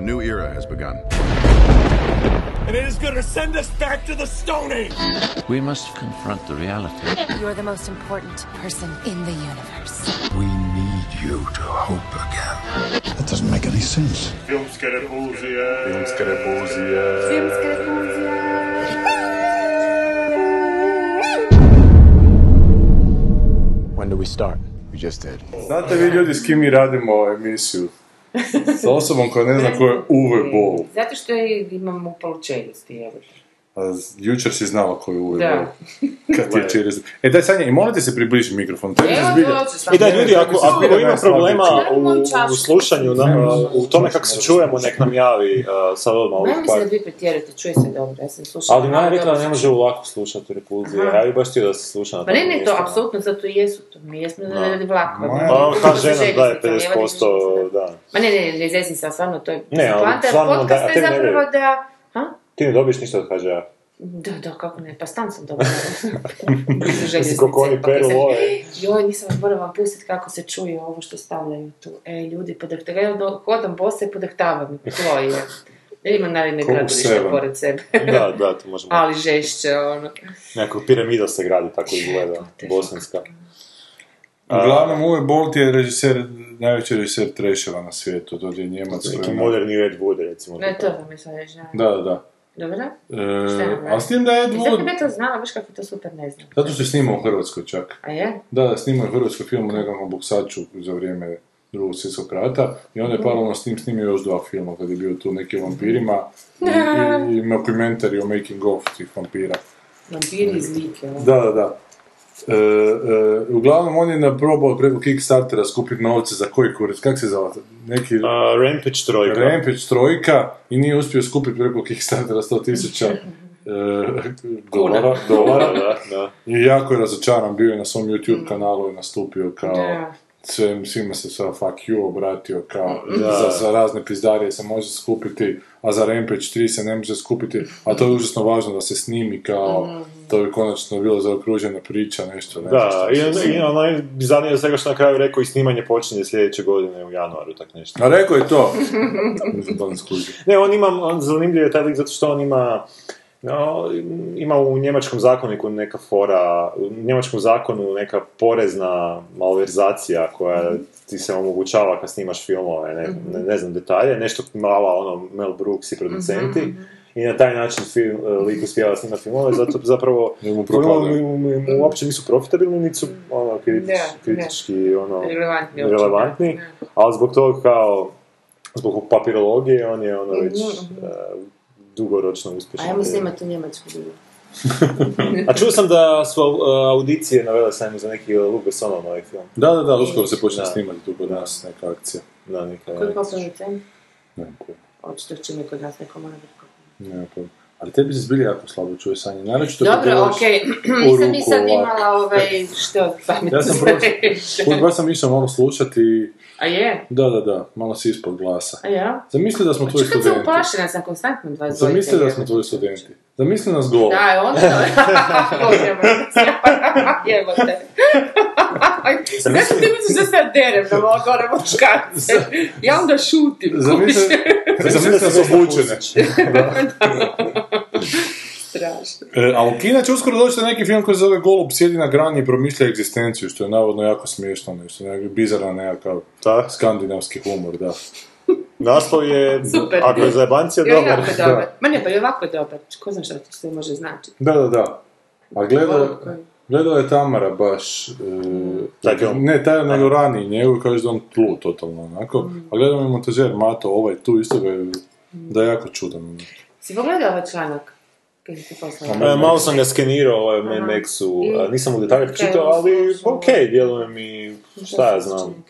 A new era has begun. And it is going to send us back to the Stone Age. We must confront the reality. You're the most important person in the universe. We need you to hope again. That doesn't make any sense. When do we start? We just did. Znate vi ljudi s kim mi radimo emisiju? Sa osobom koja ne zna ko je Uwe Boll. Zato što imam upalu čeljusti, evo. A jučer si znala ko je Uwe Da. Kad ti je čeres... E daj Sanja, i molite se približi mikrofon. Evo, zbilja... hoću sam. I da ljudi, ako, se ako zbilja ima najslabije problema čuje. u, čašu. u slušanju, na, u tome kako se čujemo, nek nam javi uh, sad odmah ovih Ne mislim par. da vi pretjerate, čuje se dobro, ja sam slušala. Ali je rekla da ne može lako slušati repulzije, Aha. ja bi baš htio da se sluša na Pa ne, ne, to apsolutno, zato i jesu to. Mi jesmo Da. radi vlakova. Maja- Pa ta žena daje ne, vadi 50%, željeznica. da. Ma ne, ne, ne, zesim se, ali stvarno to je... Ne, ali Poanta stvarno da- podcasta a je tebi ne zapravo vjerujem. da... Ti ne dobiješ ništa od HŽ-a. Da, da, kako ne, pa stan sam dobila. Mislim, koliko oni peru love. Joj, nisam vas moram vam pustiti kako se čuje ovo što stavljaju tu. E, ljudi, podahtavaju, ja ono, hodam bosa i podahtavam. To je. Ja imam naravno gradilište pored sebe. Da, da, to možemo. Ali žešće, ono. Nekako piramida se gradi, tako izgleda, bosanska. Uglavnom, Uwe Boll ti je režiser, najveći režiser treševa na svijetu, to je Njemac. Neki ima- moderni Ed Wood, recimo. Ne, to je sad reći. Da, da, da. Dobro? E, ali s tim da je I zato bi to znala, baš kako to super ne znam. Zato što je snimao u Hrvatskoj čak. A je? Da, da, snimao je hrvatski film o nekakvom buksaču za vrijeme drugog svjetskog rata i onda je paralelno s tim snimio još dva filma kad je bio tu neki o vampirima i, i, i mockumentary o making of tih vampira. Vampiri iz Like. Da, da, da. E, e, uglavnom on je naprobao preko Kickstartera skupiti novce za koji kurac, kak se zove? Neki A, Rampage trojka. Rampage trojka i nije uspio skupiti preko Kickstartera 100 tisuća e, dolara, dolara. Da, da. I jako je razočaran, bio je na svom YouTube kanalu i nastupio kao Da. Svima se sa fuck you obratio kao Da. za, za razne pizdarije se može skupiti, a za Rampage 3 se ne može skupiti, a to je užasno važno da se snimi kao to bi konačno bilo zaokružena priča, nešto, nešto Da, što i, i ono najbizarnije svega što na kraju rekao i snimanje počinje sljedeće godine u januaru, tak nešto. A rekao je to. Ne, on ima, on zanimljiv je taj lik zato što on ima, no, ima u njemačkom zakoniku neka fora, u njemačkom zakonu neka porezna malverzacija koja ti se omogućava kad snimaš filmove, ne, ne, ne znam detalje, nešto mala ono Mel Brooks i producenti. I na taj način film, lik uspijeva snimati filmove, zato zapravo filmovi mu, uopće nisu profitabilni, niti su ono, kritič, da. kritički ono, Relevantni relevantni, da. ali zbog toga kao, zbog papirologije, on je ono već Mhm. Dugoročno A uspješan. ja mislim imati u Njemačku bilo. A čuo sam da su uh, audicije navele sam za neki Luke Bessonov novi film. Da, da, da, uskoro se počne snimati tu kod nas neka akcija. Da, neka Koji popravni cen? Ne. Očito će mi kod nas neko mora biti. Ne. Ali tebi se zbilja jako slabo čuje sanje. Naročito kad Dobro, gledaš okej, u nisam ni sad imala ovaj, što pametno Ja sam put baš sam išao malo slušati. A je? Da, da, da, malo si ispod glasa. A ja? Zamisli da smo tvoji Čekaj, sam studenti. uplašena, sam konstantno 22. Zamisli da smo tvoji studenti. Zamisli nas golo. Da, je onda... Jebote. Zašto ti misliš da se ja derem na malo gore muškarce? Ja onda šutim. Zamisli, nas obučene. Strašno. E, a u Kina će uskoro doći na neki film koji se zove Golub sjedi na grani i promišlja egzistenciju, što je navodno jako smiješno, nešto, nekak bizaran nekakav Da. skandinavski humor, da. Naslov je, Super. ako je zajebancija, Jo, dobar. jako je dobar. Ma ne, pa i ovako je dobar. Ko zna što to sve može značiti. Da, da, da. A gledala, Koji? gledala je Tamara baš... E, Taj film? Ne, taj nego raniji njegov, kaže da on tlu totalno onako. A gledam je montažer Mato, ovaj tu isto ga je, da je jako čudan. Si pogledao ovaj članak? E, malo sam ga skenirao ovaj Mad Aha. Maxu, nisam u detalje pročitao, ali slušao? ok, djeluje mi, šta ja znam.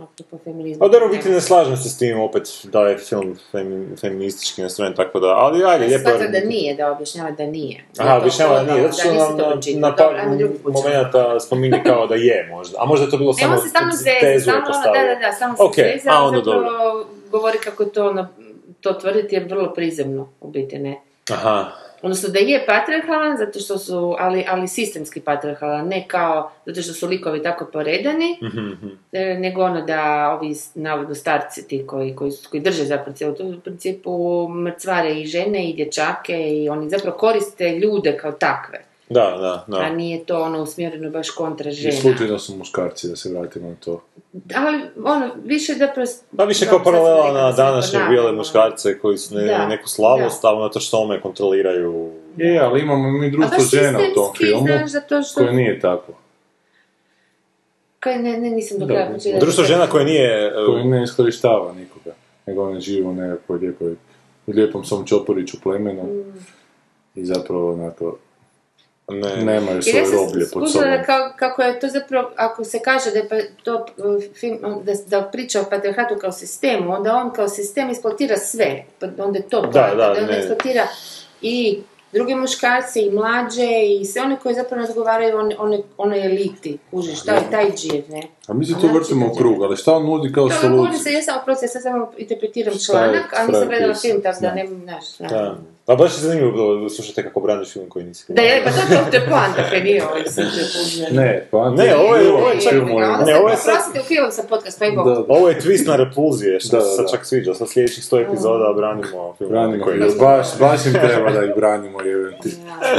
Apropo feminizma. Pa dobro, biti ne slažem se s tim, opet da je film femi, feministički nastrojen, tako da, ali ajde, Ja lijepo shvatam da nije, da objašnjava da nije. Aha, objašnjava da nije, zato što na, na, par momenta spominje kao da je možda, a možda je to bilo samo on se stalno tezu je stalno, da, da, da, samo se Ok, zeze, a ali onda dobro. zapravo govori kako to, to tvrditi je vrlo prizemno, u biti ne. Aha, Odnosno da je patriarhalan, zato što su, ali, ali sistemski patriarhalan, ne kao, zato što su likovi tako poredani, e, nego ono da ovi, navodno starci ti koji, koji, koji drže zapravo cijelu, to u principu mrcvare i žene i dječake i oni zapravo koriste ljude kao takve. Da, da, da. A nije to ono usmjereno baš kontra I žena. slučajno su muškarci, da se vratimo na to. Ali ono, više da pros... Pa više da, kao paralela na da današnje bijele da. muškarce koji su ne, Da, neku slavost, da. a unatoč tome kontroliraju... Je, ali imamo mi društvo žena u tom filmu, znaš, što... koje nije tako. Kaj, ne, ne, nisam do Da, kraja. Društvo žena koje nije... e, Koje ne iskorištava nikoga, nego one žive u nekakvoj lijepoj, u lijepom svom čoporiću plemenu Mm. i zapravo onako Ne, nemaju svoje ja roblje pod sobom. da kao, kako je to zapravo, ako se kaže da je pa, to uh, film, da, da priča o patriarhatu kao sistemu, onda on kao sistem eksploatira sve. Pa onda je to Da, da, da, on ne. eksploatira i druge muškarce i mlađe i sve one koji zapravo ne odgovaraju one, one, onoj eliti, kužiš, taj, taj džir, ne? A mi se tu znači vrtimo u krug, ali šta on nudi kao To soluciju? se, ja sam oprosti, ja sad samo interpretiram je članak, a nisam gledala film, tako da Da. ne, znaš, da. Da. A baš je zanimljivo slušati kako braniš film koji nisi Da, je, pa to, to, to je poanta, kaj nije ovaj sam te pužio. Ne, pa Ne, ovo je- ovo je čak- film Ne, Ne, ovo je sad- Prostite, ukinuo sam podcast, pa i Da, Bog. Ovo je twist na repulzije, što se sad čak sviđa. Sa sljedećih sto epizoda branimo film. Branimo koji baš, baš im treba da ih branimo, jebem ti.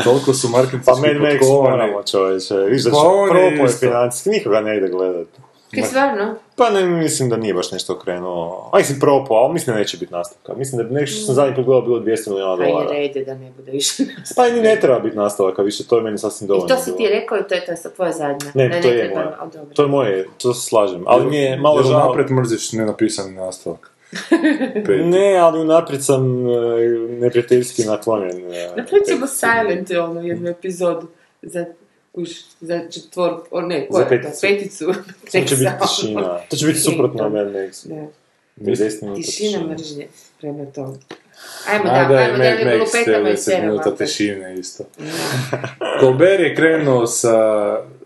Toliko su Pa marketinški Mad Max potkovani. moramo čovječe. Viš da Pa će je isto. financijski, nikoga ne ide gledat. Kaj stvarno? Pa ne, mislim da nije baš nešto okrenuo. A mislim propo, ali mislim da neće biti nastavka. Mislim da nešto što sam zadnji put gledao bilo 200 milijuna Pa i dolara. rede da ne bude više. Pa i ne treba biti nastavaka više, to je meni sasvim I dovoljno. to si ti rekao i to je to sa tvoja zadnja. Ne, Da to je treba- moja. To je moje, to se slažem. Ali mi je malo Jer žao... napred mrziš nenapisani nastavak. Ne, ali unaprijed sam e, neprijateljski naklonjen. e, Napravit ćemo. Silent ono jednu epizodu za Kuš, za četvor, o ne, Za koja to, peticu. peticu. To će biti tišina. To će biti suprotno Da. Mad. Da. 50 minuta Tišina mržnje prema tome. Ajmo da, ajmo da ne Max, lupetamo i 90 seramo. minuta tišine isto. Colbert je krenuo sa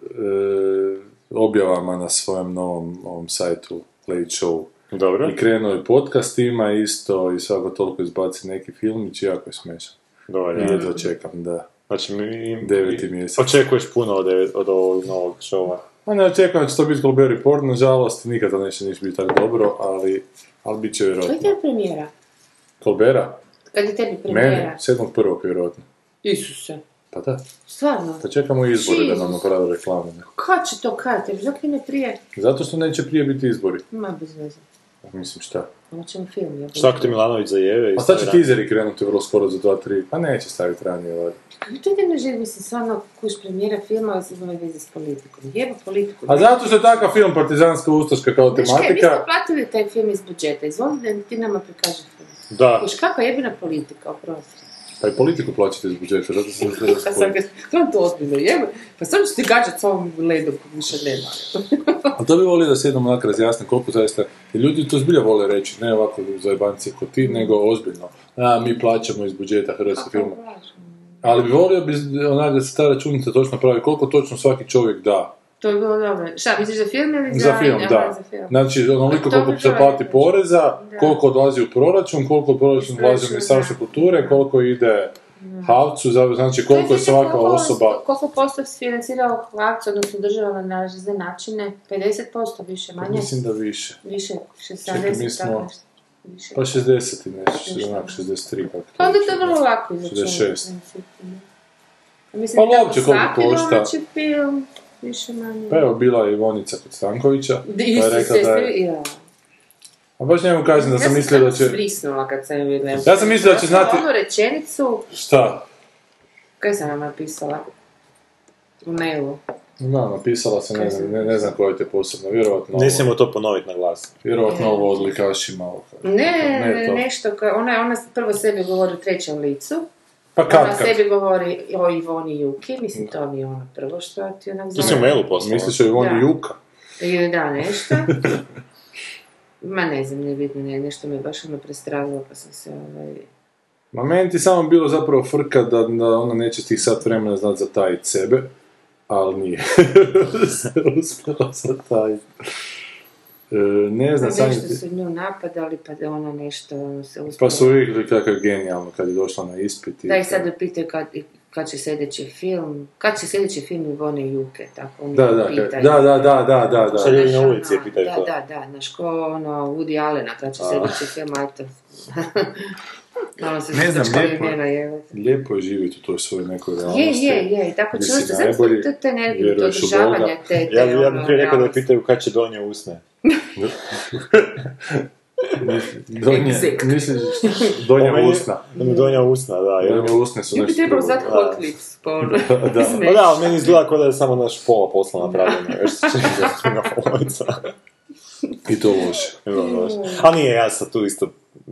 e, objavama na svojem novom ovom sajtu Late Show. Dobro. I krenuo je podcastima isto i svako toliko izbaci neki filmić i jako je smešan. Dobro, I ja. jedva čekam, da. Znači, mi, Deveti mjesec. Očekuješ puno od, devet- od ovog novog šova. A ne očekujem da će to biti Colbert Report, nažalost, nikad to neće niš biti tako dobro, ali, ali bit će Kad je vjerojatno. tebi premijera? Colbera? Kad je tebi Meni? premijera? 7.1. vjerojatno. Isuse. Pa da. Stvarno? Da čekamo izbore da nam Jesus. naprave reklame. ne. Kad će to kad? Jer Zakaj ne prije? Zato što neće prije biti izbori. Ma bez veze. Mislim šta. Ćemo film. Ja Svako ti Milanović zajeve i A sad će tizeri krenuti vrlo skoro za 2-3. Pa neće staviti ranije. ovaj. To je ne želim, mislim, stvarno, kuš premijera filma, ali se ima veze s politikom. Jeba politiku. A zato što je takav film partizanska ustaška kao Znaš kaj, mi smo tematika. platili taj film iz budžeta. Izvoli da ti nama prikaže film. Da. Kuš, kakva jebina politika, oprosti. Pa i politiku plaćate iz budžeta, zato sam se Pa sam ga, to ozbiljno, jebe. Pa sam ću ti gađat s ovom ledom više nema. A to bi volio da se jednom onak razjasne koliko zaista, ljudi to zbilja vole reći, ne ovako za jebanci kod ti, nego ozbiljno. A, mi plaćamo iz budžeta hrvatskog filma. Ali bi volio bi onak da se ta računica točno pravi, koliko točno svaki čovjek da. To je bilo dobro. Šta, misliš za film ili za... Za film, da. za film. Znači, onoliko koliko se plati poreza, Da. koliko odlazi u proračun, koliko proračun odlazi u Ministarstvo kulture, koliko ide Havcu, znači koliko je svaka Koliko- osoba... Koliko posto financirao Hrvatska, odnosno država na razne načine? 50% više, manje? Mislim da više. Više, Čekaj, mi 70, smo-. Više. Pa 60 i nešto, onak 63 kako Pa onda to je vrlo lako izračunati. 66. u principu, ne. A Mislim Pa uopće koliko svaki košta. domaći film, više manje. Pa evo, bila je Ivonica kod Stankovića, pa Da, je rekla da je... ja. A baš njemu kažem da sam ja mislio da sam će... Svisnula kad sam je vidjela. Ja sam mislio da će znati- Onu rečenicu, Šta? kaj sam vam napisala? U mailu. Da, napisala sam, ne znam, ne, ne znam koje te posebno, vjerovatno Ne smijemo to ponoviti na glas. vjerovatno ovo od likašima. ovo. Ne, Ne, to. nešto, koje, ona, ona prvo sebi govori u trećem licu, Pa ona kad kad? sebi govori o Ivoni Juki, mislim to mi je ono prvo što ti onak To si u zove. mailu poslala. Misliš o Ivoni Da. Juka? Ili da, nešto. Ma ne znam, ne bitno, ne, nešto me baš ono prestravilo pa sam se ovaj... Ma meni ti samo bilo zapravo frka da, da ona neće tih sat vremena znat zatajiti sebe, ali nije. Uspjela zatajiti. E, ne znam, sam... Nešto su nju napadali, pa da ona nešto se uspjela. Pa su uvijek kako je genijalno kad je došla na ispit. i Da, i to. sad me pitaju kad, kad će sljedeći film, kad će sljedeći film Ivone Juke, tako oni Da, da, pitaju. da, da, da, da, da, da. Ljudi na ulici je ono, pitaju da, to. Da, da, znaš, ko ono, Woody Allena, kad će sljedeći film, ajto. Malo se Ne znam, lijepo je. Lijepo je živjeti u toj svojoj nekoj realnosti. Je, je, je, i tako čvrsto, zato to, to energiju, to održavanje te, te, Ja, ja ono, bih prije rekao da pitaju kad će donje usne. Donje, misliš, donja Po meni- usna. Da mi donja usna, da. Jer... Donja usne su Ja bi nešto trebalo drugo. zvati hot clips, pa ono, Da. Pa da, ali meni izgleda kao da je samo naš pola posla napravljeno. Još se čini da polovica. I to loše. A nije, ja sad tu isto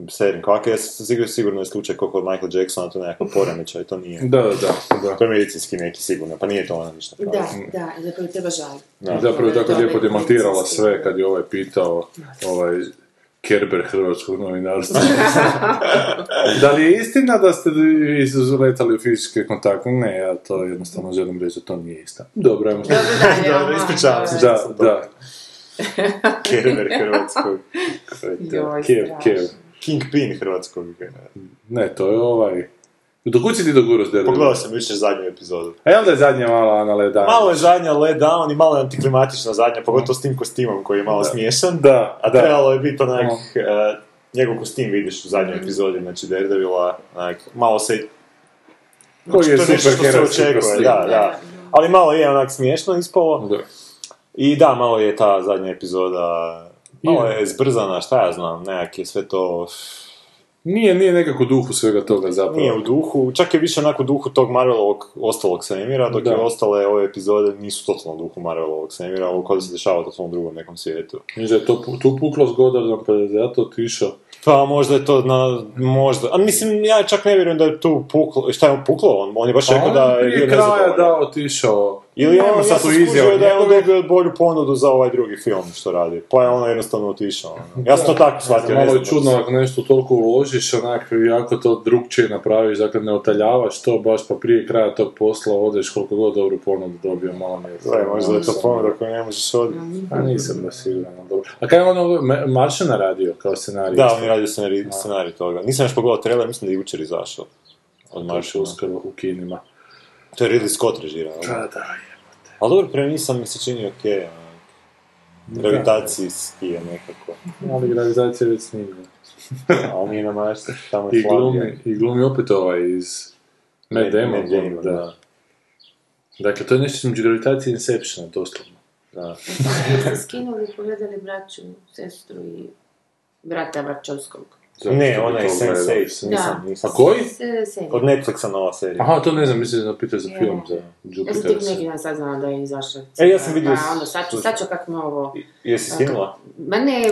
serim kvake, ja sam sigurno, sigurno je slučaj kao kod Michael Jacksona, to nekakav poremećaj, to nije. Da, da, da. To je medicinski neki sigurno, pa nije to ona ništa. Da, da, zapravo treba žaliti. Da. Zapravo je tako lijepo je demantirala sve kad je ovaj pitao ovaj Kerber hrvatskog novinarstva. da li je istina da ste vi letali u fizičke kontakte? Ne, ja to jednostavno želim reći da to nije istina. Dobro, ajmo što... Dobro, dalje, Dobro, aha, ispričavam se. Da, da. Kerber hrvatskog. Joj, Kev. Kingpin hrvatskog. Ne, to je ovaj... Do kud si ti dogurao s Daredevilom? Pogledao sam jučer zadnju epizodu. A jel da je zadnja mala Ana Ledana? Malo je zadnja let down i malo je antiklimatična zadnja, pogotovo s tim kostimom koji je malo smiješan. Da, A da. trebalo je biti onak, eh, njegov kostim vidiš u zadnjoj epizodi, znači Daredevila, onak, malo se... Koji je to nešto što se superherojski očekuje, kostim. da, da. Ali malo je onak smiješno ispalo. Da. I da, malo je ta zadnja epizoda, malo Je. zbrzana, šta ja znam, nekak je sve to... Nije, nije nekako duhu svega toga zapravo. Nije u duhu, čak je više onako u duhu tog Marvelovog ostalog svemira, dok Da. je ostale ove epizode nisu totalno u duhu Marvelovog svemira, ovo kao da se dešava u totalno drugom nekom svijetu. Mislim da je to tu puklo s Goddardom, pa je zato otišao. Pa možda je to na, možda, a mislim, ja čak ne vjerujem da je tu puklo, šta je on puklo? On, on je baš rekao da je bio prije kraja nezadovoljan. da otišao. Ili Nema on, ja sam izjava da je on dobio bolju ponudu za ovaj drugi film što radi, pa je on jednostavno otišao. ono. Ja sam to tako shvatio. Malo je čudno ako nešto toliko uložiš, onak jako to drugčije napraviš, dakle ne otaljavaš to baš pa prije kraja tog posla odeš koliko god dobru ponudu dobio, malo mi je... Gle, možda je to ponuda koju ne možeš odbiti. A nisam da siguran, dobro. A kaj je on ovo Ma- Maršana radio kao scenarij? Da, on je radio scenarij, scenarij toga. Nisam još pogledao trailer, mislim da je jučer izašao. Od Marš Maršala. uskoro u kinima. To je Ridley Scott režirao. Da, da. Ali dobro, premisa mi se čini ok. ono. Gravitacijski je nekako. Ali realizacija je već snimljena. A on nije na Mars, tamo je I glumi. I glumi opet ovaj iz Matt- Damon. Damon, da. da. Dakle, to je nešto između gravitacije i Inceptiona, doslovno. Da. Skinuli i pogledali braću, sestru i brata Varčovskog. Zato Ne, što bi ona je to gledao. Sense8, Da. nisam, nisam. A koji? Od Netflixa nova serija. Aha, to ne znam, mislim da pitao za film, za Ja sam Jupiter. tek neki dan saznala da je izašla. E, ja sam vidio Pa onda sad ću, sad ću kak me ovo... Jesi skinula? Ma ne,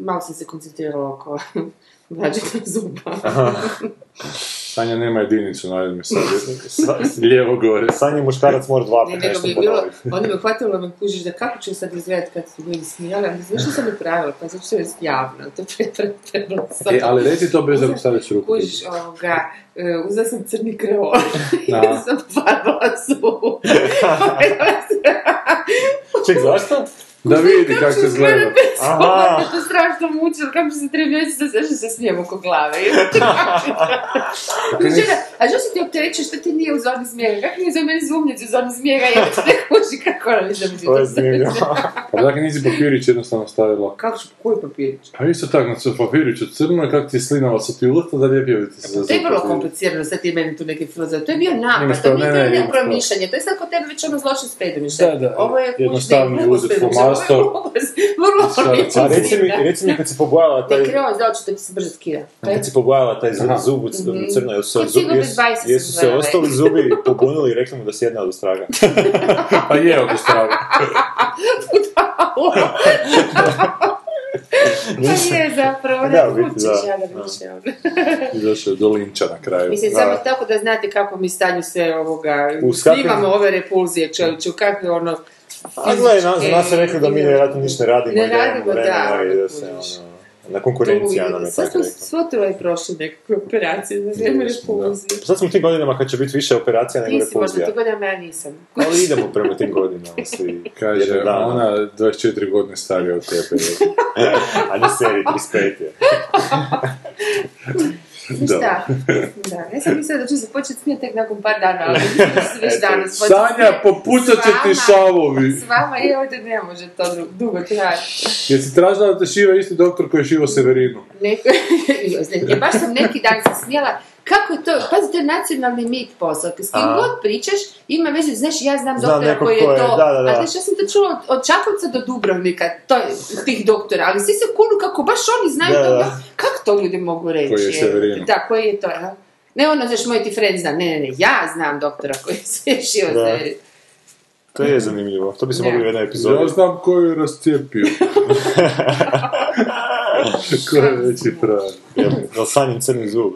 malo sam se koncentrirala oko vađenja zuba. Sanja nema jedinicu, naredno sad Sa- lijevo gore. Sanje muškarac mora dva Ne, put nego nešto mi je bilo, onda me hvatilo me kužiš da kako ću sad izgledati kad su bili smijali, ali znaš što sam mi pravila, pa zato što je javno, to je pre- trebalo sad. E, ali reci to bez da stavljaš ruku. Kužiš, ovoga, e, uzela sam crni kreol, Da. sam farbala zub. Ček, zašto? Da vidi kako se gleda. Aha. to strašno mučilo, kako se tri mjeseca zašto se smijem oko glave. Žena, a što se ti optereće što ti nije u zoni smijega? Kako nije za meni zumnjici u zoni smijega? Ja ti ne kuži kako da mi To je zanimljivo. Pa dakle nisi papirić jednostavno stavila. Kako ću, koji papirić? Pa isto tako, znači papiriću crno i kako ti je slinava sa ti ulata da lijepio ti se za To je vrlo komplicirano, sad ti meni tu neke filozofe. To je bio napad, to, nije promišljanje. To je sad kod tebe već ono zločin s predumišljem. Da, da, Ovo je uzeti glupost predumišljem. Vrlo Sad- lijepo A reci mi, reci mi kad si pobojala taj... Ne kreo za oči, to ti se brzo skida. Kad si pobojala taj zub, u u crno, jesu jesu, se ostali zubi pobunili i rekli mu da si jedna od ostraga? Pa je od strave. Pa je zapravo, Da, ne u biti, kućiš, da. ja da Da. više. ono. Izašao je do linča na kraju. Mislim, Da. samo tako da znate kako mi stanju sve ovoga, snimamo ove repulzije čeliću, kakve ono... A gledaj, na, za nas je rekli da mi vjerojatno ništa ne radimo Ne radimo, da, i da ono, se ono... Na konkurencija nam je Sve tako rekla. svo tvoje prošle nekakve operacije, za vrijeme repulzije. Sad smo u tim godinama kad će biti više operacija nego Ti si možda repulzija. ti godinama, ja nisam. Ali idemo prema tim godinama svi. Kaže, ona 24 godine starija od tebe. A na seriji 35 je. Da. Šta? Da, ja sam mislila da ću se početi smijeti tek nakon par dana, ali mislim da se već danas početi Sanja, popucat će ti šavovi. S vama je ovdje ne može to du- dugo trajati. Jesi tražila da te šiva isti doktor koji je šivo Severinu? Neko, baš sam neki dan se smijela, kako je to, pazi, to je nacionalni mit posao, s kim god pričaš, ima veze, znaš, ja znam doktora koji je to, da, da, da. a znaš, ja sam to čula od, od Čakovca do Dubrovnika, to je, tih doktora, ali svi se kunu kako baš oni znaju Da, to, kako to ljudi mogu reći? Koji je Severino. Da, koji je to, a? Ne ono, znaš, moj ti friend zna, ne, ne, ne, ja znam doktora koji se šio Da. Severino. To je zanimljivo. To bi se mogli u jednoj Ja epizodi. znam koji je rascijepio. Ko je veći frajer. Jel sanjim crni zub?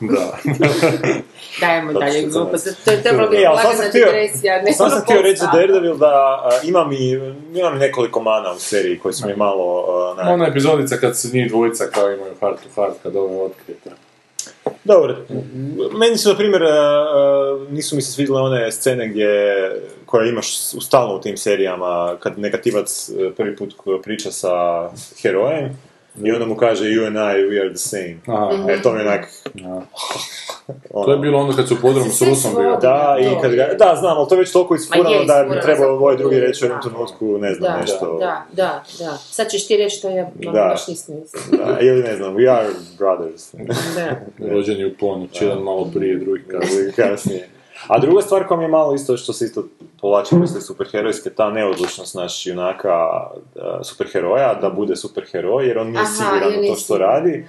Da. Dajemo dalje glupost, to je trebalo biti E, lagana sam digresija, sam htio reći za. Daredevil da imam i imam nekoliko mana u seriji koji su mi malo... onak- Ona epizodica kad se njih dvojica kao imaju heart to heart, kad ovo je otkrijete. Dobro, meni su, na primjer, nisu mi se svidjele one scene gdje, koje imaš u- stalno u tim serijama, kad negativac e, prvi put priča sa herojem i onda mu kaže you and I, we are the same. Aha. E, to mi je onak... Da. ono, To je bilo onda kad su u podrumu s Rusom bio. Da, i kad ga, da, znam, ali to je već toliko isfurano je, da bi trebao ovaj drugi to- reći u jednom da. trenutku, ne znam, Da, nešto... da, da, da. Sad ćeš ti reći što ja ono, Da. baš nisam. Da, ili ne znam, we are brothers. Da. Rođeni u ponoć, jedan malo prije, drugi kasnije. A druga stvar koja mi je malo isto, što se isto povlači misli superherojske, ta neodlučnost naš junaka a, superheroja, da bude superheroj, jer on nije Aha, siguran to što radi.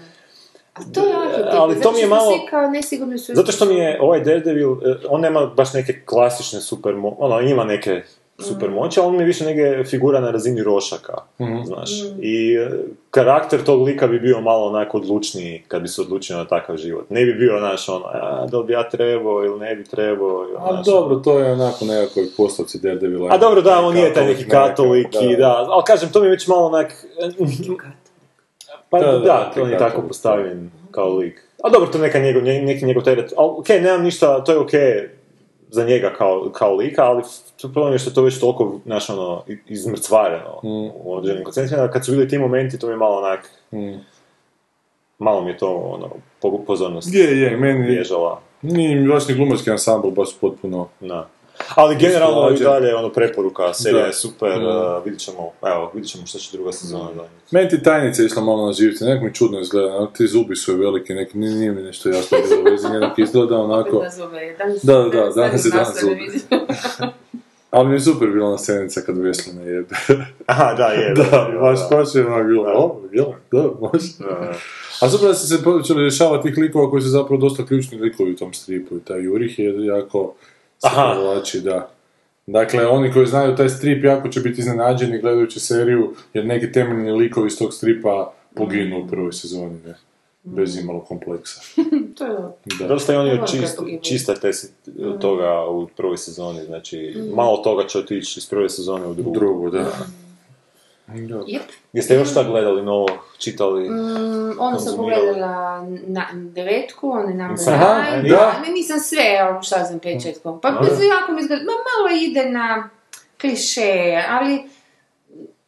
A to je arhetip, Ali to mi je malo- svi kao nesigurni su... Zato što mi je ovaj Daredevil, e, on nema baš neke klasične super ono, ima neke super moći, ali on mi je više neke figura na razini rošaka, znaš. I e, karakter tog lika bi bio malo onako odlučniji kad bi se odlučio na takav život. Ne bi bio, znaš, ono, a, da li bi ja trebao ili ne bi trebao. ili, A znaš, dobro, to je onako nekakvoj postavci Daredevila. A dobro, da, on nije taj neki katolik i da, ali kažem, to mi je već malo onak... Pa Da, da, da, da, on je tako postavljen kao lik. A dobro, to je neka njegov, nje- neki njegov teret. Ali okej, nemam ništa, to je okej za njega kao, kao lika, ali problem je što je to već toliko, znaš, ono, izmrcvareno u određenim koncepcijama, da kad su bili ti momenti, to mi je malo onak, Mm. malo mi je to, ono, po- pozornost Je, je, meni bježala. nije mi baš ni glumarski ansambl baš potpuno... Da. Ali generalno i dalje ono preporuka, serija Da. je super, Mm. uh, vidit ćemo, evo, vidit ćemo što će druga sezona donijeti. Meni ti tajnica išla malo na živce, nekako mi čudno izgleda, ono, ti zubi su veliki, neki, nije, nije mi nešto jasno bilo vezi, njenog izgleda onako, na danas- Da, da, da, danas je dan nastavne zubi. ali mi je super bila ona scenica kad Veslina jebe. Aha, da, je. da, je, baš da. baš je ono bilo, o, jel, da, može. Da. A super da se se počeli rješavati tih likova koji su zapravo dosta ključni likovi u tom stripu i taj Jurih je jako Aha. provlači, da. Dakle, oni koji znaju taj strip jako će biti iznenađeni gledajući seriju, jer neki temeljni likovi iz tog stripa poginu u prvoj sezoni, ne? Bez imalo kompleksa. To je Da. Dosta je oni čist, gibu. čistate se toga u prvoj sezoni, znači malo toga će otići iz prve sezone u drugu. Drugo, da. Jep. Jeste još šta gledali novo, čitali? Mm, ono sam pogledala na devetku, on je nam Aha, da. Ne, nisam sve, ono, šta znam, pet. Pa Da. bez jako mi izgleda, ma malo ide na klišeje, ali,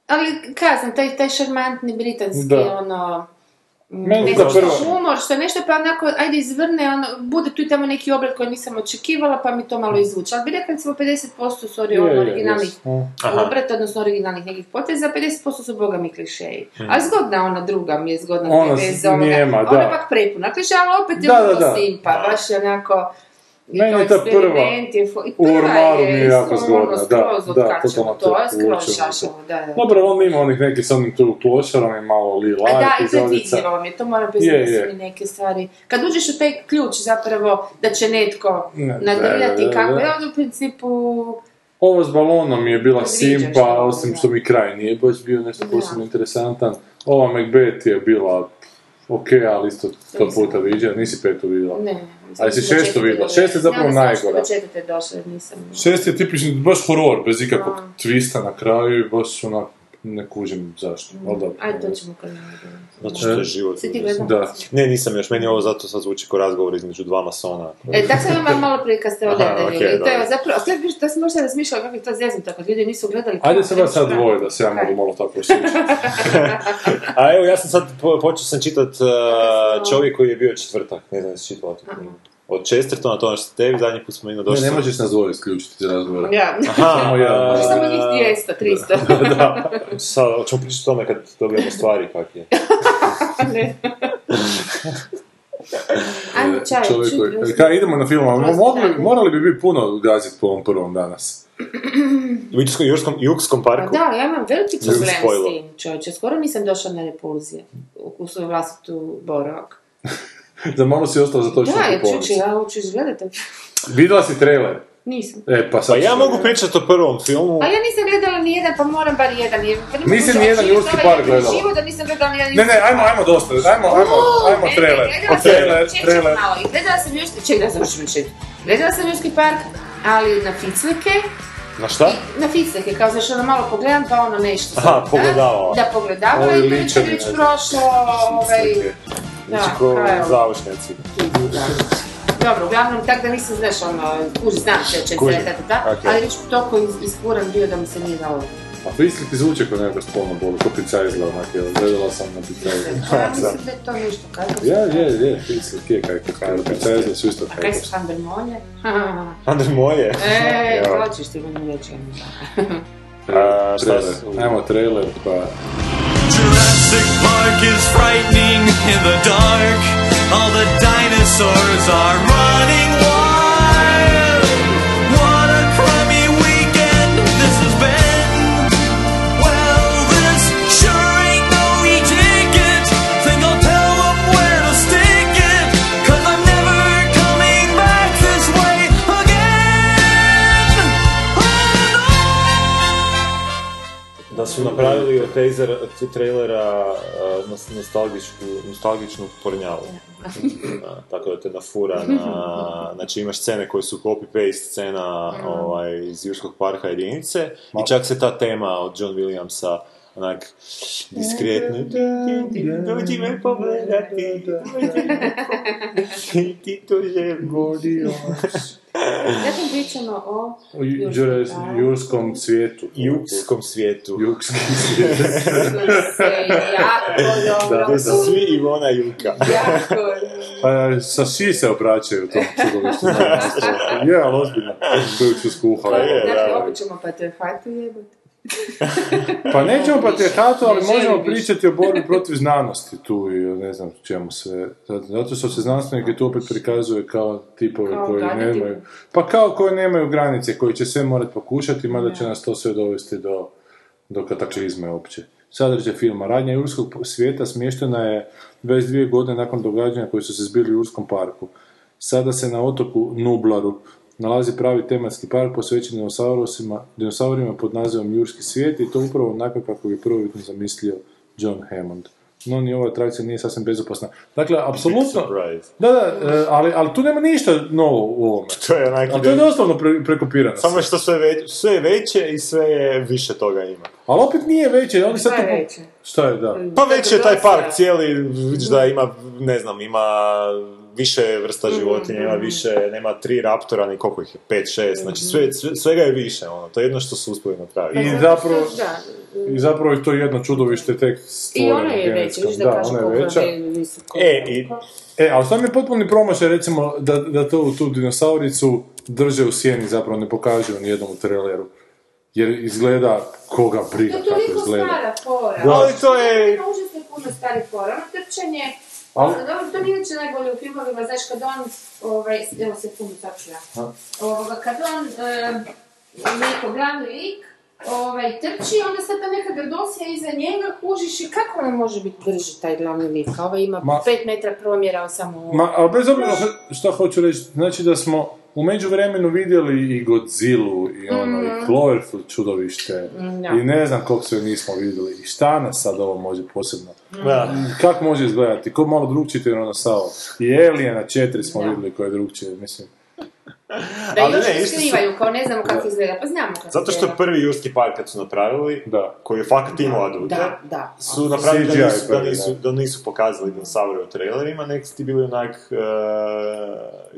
ali kazam, taj, taj šarmantni britanski, Da. ono, Što prva- humor, što nešto pa onako, ajde izvrne, ono, bude tu i tamo neki obrat koji nisam očekivala, pa mi to malo izvuče. Ali bi rekla recimo 50% su ori- ono, je, originalnih jes. A. Aha. obrat, odnosno originalnih nekih poteza, 50% su boga mi klišeji. A zgodna ona druga mi je zgodna Ona bez s- ovoga. njema, Ona je da. pak prepuna kliše, ali opet je Da, da, da. simpa, baš je onako... i Meni je ta prva u ormaru mi je jako zgodna, da, da, totalno to je skroz šašavo, da, da. Dobro, on ima onih neki sa onim tu i malo li A da, i mi je, to moram Je, priznati da je. su mi neke stvari. Kad uđeš u taj ključ zapravo da će netko Ne, nadrljati kako je, onda u principu... Ovo s balonom je bila simpa, to, osim što mi kraj nije baš bio nešto posebno interesantan. Ova Macbeth je bila ok, ali isto sto Nisam. puta viđa, nisi petu vidjela. Ne, A jesi do šestu vidjela? Šest je zapravo Ja, najgora. Do četvrte došla, nisam... Šest je tipični, baš horor, bez ikakvog twista na kraju i baš onak Ne kužim zašto, ali dobro. Ajde, to ćemo kad Zato što je život. Si ti? Da. Ne, nisam još, meni ovo zato sad zvuči kao razgovor između dva masona. E, tako sam imala malo prije kad ste Aha, odredili. okej, I to je zapravo, sad viš, to sam možda razmišljala kako je to zeznuto, kad ljudi nisu gledali. Ajde se vas sad dvoje da se ja mogu malo tako osjećati. A evo, ja sam sad, po- počeo sam čitat uh, čovjek koji je bio četvrtak, ne znam čitala tu knjigu. Od Chestertona, to ono što ste tebi zadnji put smo imali Ne, došli. ne možeš nas dvoje isključiti za razgovor. Ja, Aha, Samo ja. samo njih 200, 300. da, sad, ćemo pričati o tome kad dobijemo stvari kak je. Ne. Ajmo čaj, Čovjek čuj, koji- prosti. Kaj, idemo na film, ali ajde. morali bi biti puno gaziti po ovom prvom danas. U Jugskom, Jugskom, Jugskom Pa parku. da, ja imam veliki problem s tim, čovječe. Skoro nisam došla na repulzije u, u svoju vlastitu boravak. Za malo si ostala za točno Da, ja čuče, ja hoću izgledati. Vidjela si trailer? Nisam. E, pa sad Pa ja ću- mogu pričati o prvom filmu. Ali ja nisam gledala ni jedan, pa moram bar jedan. Jer pa živjeti nijedan ovaj ljudski jedan par gledala? Život da nisam gledala ni jedan Ne, ne, ajmo, ajmo dosta, ajmo, ajmo, ajmo Ne, trailer. ne, gledala sam- Trailer, gledala sam još, ček da završim ček. Gledala sam Ljudski park, ali na ficlike, Na šta? na ficlike, kao znaš ono malo pogledam pa ono nešto. Aha, pogledavala. Da, pogledavala i to je već prošlo, ovaj, Znači ko kaj završnjaci. Dobro, uglavnom, tak da nisam, znaš, ono, kuži, znam se o čem se da, da, Ok. ali već toliko iz, ispuran bio da mi se nije dalo. A Fislik ti zvuče kao nekako spolno bolu, ko pica izgleda onak, evo, gledala sam na pica izgleda. Ja mislim da je to nešto, kako Ja, je, je, Fislik je kaj kaj pica izgleda su isto A kaj kaj. su? Andrej moje. E, Evo. hoćeš ti meni reći. Trailer, su- ajmo trailer, pa... Jurassic Park is frightening in the dark. All the dinosaurs are running od trailera uh, nos- nostalgičku, nostalgičnu pornjavu. Da, tako da te nafura na... Znači imaš scene koje su copy-paste scena ovaj, iz Južkog parka jedinice i čak se ta tema od John Williamsa onak diskretno dođi me pogledati ti to želim Zatim pričamo o Jure- Jurskom cvijetu. jugskom svijetu Jurski svijet. se jako dobro. gdje su svi Ivona Juka Jako Pa sa ši se obraćaju u tom čudovištu. Je, ali ozbiljno. Koju ću skuhali. je, Dakle, da. opet ćemo patriarhatu jebati. Pa nećemo patriarhatu, ali možemo pričati o borbi protiv znanosti tu i ne znam čemu sve. Zato- što se znanstvenike tu opet prikazuje kao tipove Kao koji gadljivi. nemaju... Pa kao koji nemaju granice, koji će sve morati pokušati, mada će nas to sve dovesti do, do kataklizme opće. Sadržaj filma. Radnja Jurskog svijeta smještena je 22 godine nakon događanja koji su se zbili u Jurskom parku. Sada se na otoku Nublaru nalazi pravi tematski park posvećen dinosaurima pod nazivom Jurski svijet i to upravo onako kako je prvobitno zamislio John Hammond. No, ni ova atrakcija nije sasvim bezopasna. Dakle, apsolutno... Da, da, e, ali, ali tu nema ništa novo u ovome. To je onak Ali to je doslovno pre, prekopirano. Samo što sve, već, sve je veće i sve je više toga ima. Ali opet nije veće, oni sad Šta to... veće? Šta je, da. Pa već je taj park cijeli, vidiš da ima, ne znam, ima više vrsta životinja, ima više, nema tri raptora, ni koliko ih je, pet, šest, znači sve, sve- svega je više, ono, to je jedno što su uspjeli napraviti. I Zato zapravo-. I zapravo je to jedno čudovište tek I stvoreno ona je veća, da, Da, ona je veća. E, i- E, ali sam je potpuni promašaj, recimo, da, da to, tu dinosauricu drže u sjeni, zapravo ne pokažu u nijednom u traileru. Jer izgleda koga briga To je kako toliko izgleda. stara fora. Da. Ali to je- užasno puno starih fora. Ono trčanje, dobro, to nije uopće najbolje u filmovima, znaš, kad on, ovaj, evo tako ću ja. Ovoga, kad on, e, neko glavni lik, ovaj, trči, onda sad ta neka grdosija iza njega kužiš i kako on može biti brži taj glavni lik? A ovaj ima Ma- pet metra promjera samo... Ma, ali bez obzira šta hoću reći, znači da smo u međuvremenu vidjeli i Godzilla i ono, i Cloverfield čudovište, Mm, da. i ne znam koliko sve nismo vidjeli, i šta nas sad ovo može posebno, Da. kako može izgledati, ko malo drugčiji Tyrannosaur, i Aliena 4 smo Da. vidjeli koje je drugčije, mislim, Da Ali još ne, isto su- skrivaju, kao ne znamo kako izgleda, pa znamo kako Zato što je prvi Jurski park kad su napravili, Da. koji je fakat imao adute, Da, da. su napravili CGI da nisu, da nisu, da. nisu pokazali dinosaure u trailerima, nek ti bili onak uh,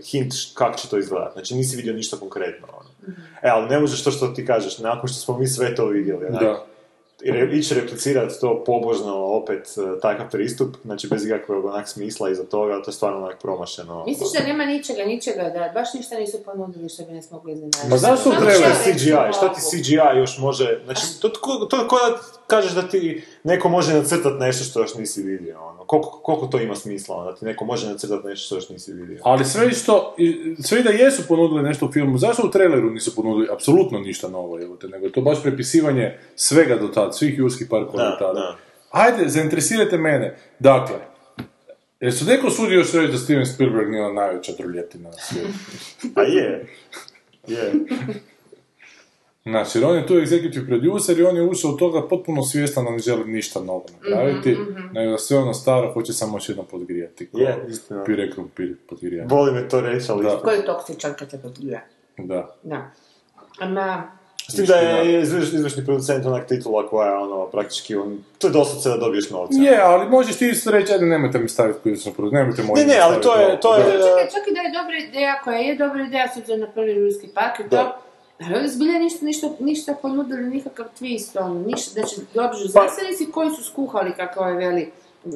hint kako će to izgledati. Znači nisi vidio ništa konkretno. Ono. E, ali ne možeš to što ti kažeš, nakon što smo mi sve to vidjeli. onak, Da. Ići replicirati to pobožno opet e, takav pristup, znači bez ikakvog onak smisla iza toga, to je stvarno onak promašeno. Misliš da nema ničega, ničega, da baš ništa nisu ponudili što bi nas mogli iznenaditi? Ma zašto čovjek CGI, šta ti CGI još može, znači to, to, to da kažeš da ti neko može nacrtati nešto što još nisi vidio, ono. koliko, koliko to ima smisla, ono, da ti neko može nacrtati nešto što još nisi vidio. Ali sve što, sve da jesu ponudili nešto u filmu, zašto u traileru nisu ponudili apsolutno ništa novo, evo te, nego je to baš prepisivanje svega do tad, svih jurskih parkova do tada. da. Ajde, zainteresirajte mene. Dakle, jer su neko sudio još reći da Steven Spielberg nije najveća truljetina na svijetu. A je, je. Znači, jer on je tu executive producer i on je ušao u toga potpuno svjestan da ne želi ništa novo napraviti, nego da sve ono staro hoće samo još jednom podgrijati. Kao Je, istina. Pire krumpir podgrijati. Voli me to reći, ali... Da. Ko je toksičan kad se potljuje? Da. Da. Ama, S tim da je izvrš, izvršni producent onak titula koja je ono, praktički on, to je doslovce da dobiješ novce. Je, ali možeš ti isto reći, ajde nemojte mi staviti koji sam produkt, nemojte moj Ne, ne, ali to je- to je- čekaj, čak i da je dobra ideja, koja je dobra ideja, s obzirom na prvi ruski park i to, Da. Ali ovdje zbilja ništa, ništa, ništa ponudili, nikakav twist, ono, ništa, znači, dođu znanstvenici koji su skuhali kako je veli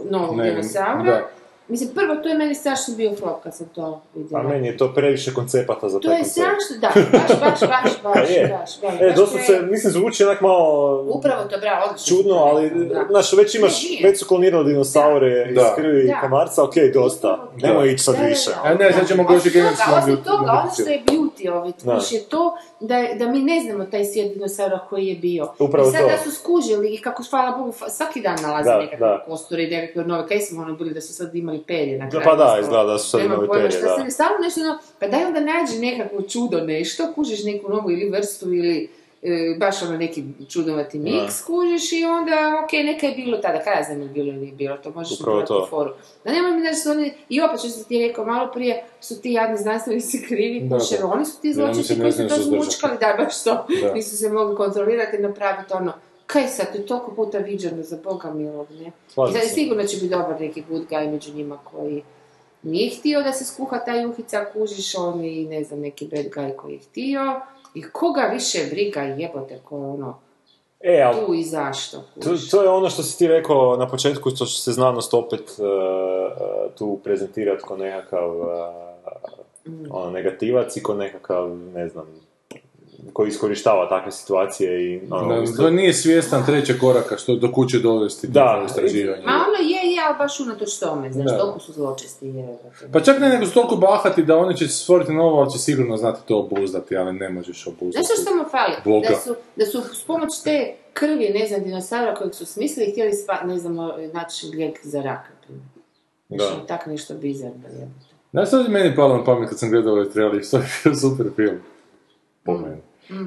novog dinosaura. Mislim, prvo, to je meni strašno bio flop kad sam to vidjela. A meni je to previše koncepata za To taj je koncept. strašno, da, baš, baš, baš, baš, Pa je. baš, baš, E, doslovce, je- mislim, zvuči onak malo Upravo to, bravo, odlično. čudno, ali, Da. znaš, već imaš, Ne, već su klonirali dinosaure iz krvi Da. komarca, okej, dosta, to. nemoj ići sad više. A ne, sad ćemo ga još i Osim genetski toga, osim toga, ono što je beauty ovih tviš je to da, je- da mi ne znamo taj svijet dinosaura koji je bio. Upravo I sad to. da su skužili i kako, hvala Bogu, svaki dan nalaze nekakve kosture i nekakve nove, kaj smo ono bili da su sad imali perje na Da, kraju. pa da, izgleda da su sad šta da. se ne- Stalno nešto ono, pa daj onda nađi nekakvo čudo nešto, kužiš neku novu ili vrstu ili e, baš ono neki čudovati miks, kužiš i onda, ok, neka je bilo tada, kada znam je bilo ili bilo, to možeš to. u foru. Da nemoj mi da su oni, i opet što ti rekao malo prije, su ti jadni znanstvenici krivi, Da, jer da. oni su ti zločinci koji su to zmučkali, da, baš to, Da. nisu se mogli kontrolirati i napraviti ono, kaj sad, to je toliko puta viđeno za Boga milog, ne? I Slažem sad se. sigurno će biti dobar neki good guy među njima koji nije htio da se skuha ta juhica, kužiš on i ne znam, neki bad guy koji je htio. I koga više briga jebote ko je ono E, ali tu i zašto, To, to je ono što si ti rekao na početku, što će se znanost opet uh, tu prezentirati kao nekakav uh, ono, negativac i kao nekakav, ne znam, koji iskorištava takve situacije i ono, Da, isto- da nije svjestan trećeg koraka što do kuće dovesti Da. do istraživanja. Ma ono je, je, ali baš unatoč tome, znaš, Da. toliko su zločesti jebote. Pa čak ne nego su toliko bahati da oni će stvoriti novo, ali će sigurno znati to obuzdati, ali ne možeš obuzdati. Znaš što samo fali? Boga. Da su, da su s pomoć te krvi, ne znam, dinosaura kojeg su smislili, htjeli spa, ne znam, naći lijek za rak, Da. tak nešto bizarno jebote. Znaš što je meni palo na pamet kad sam gledao ovaj trailer, što je bio super film. Po meni.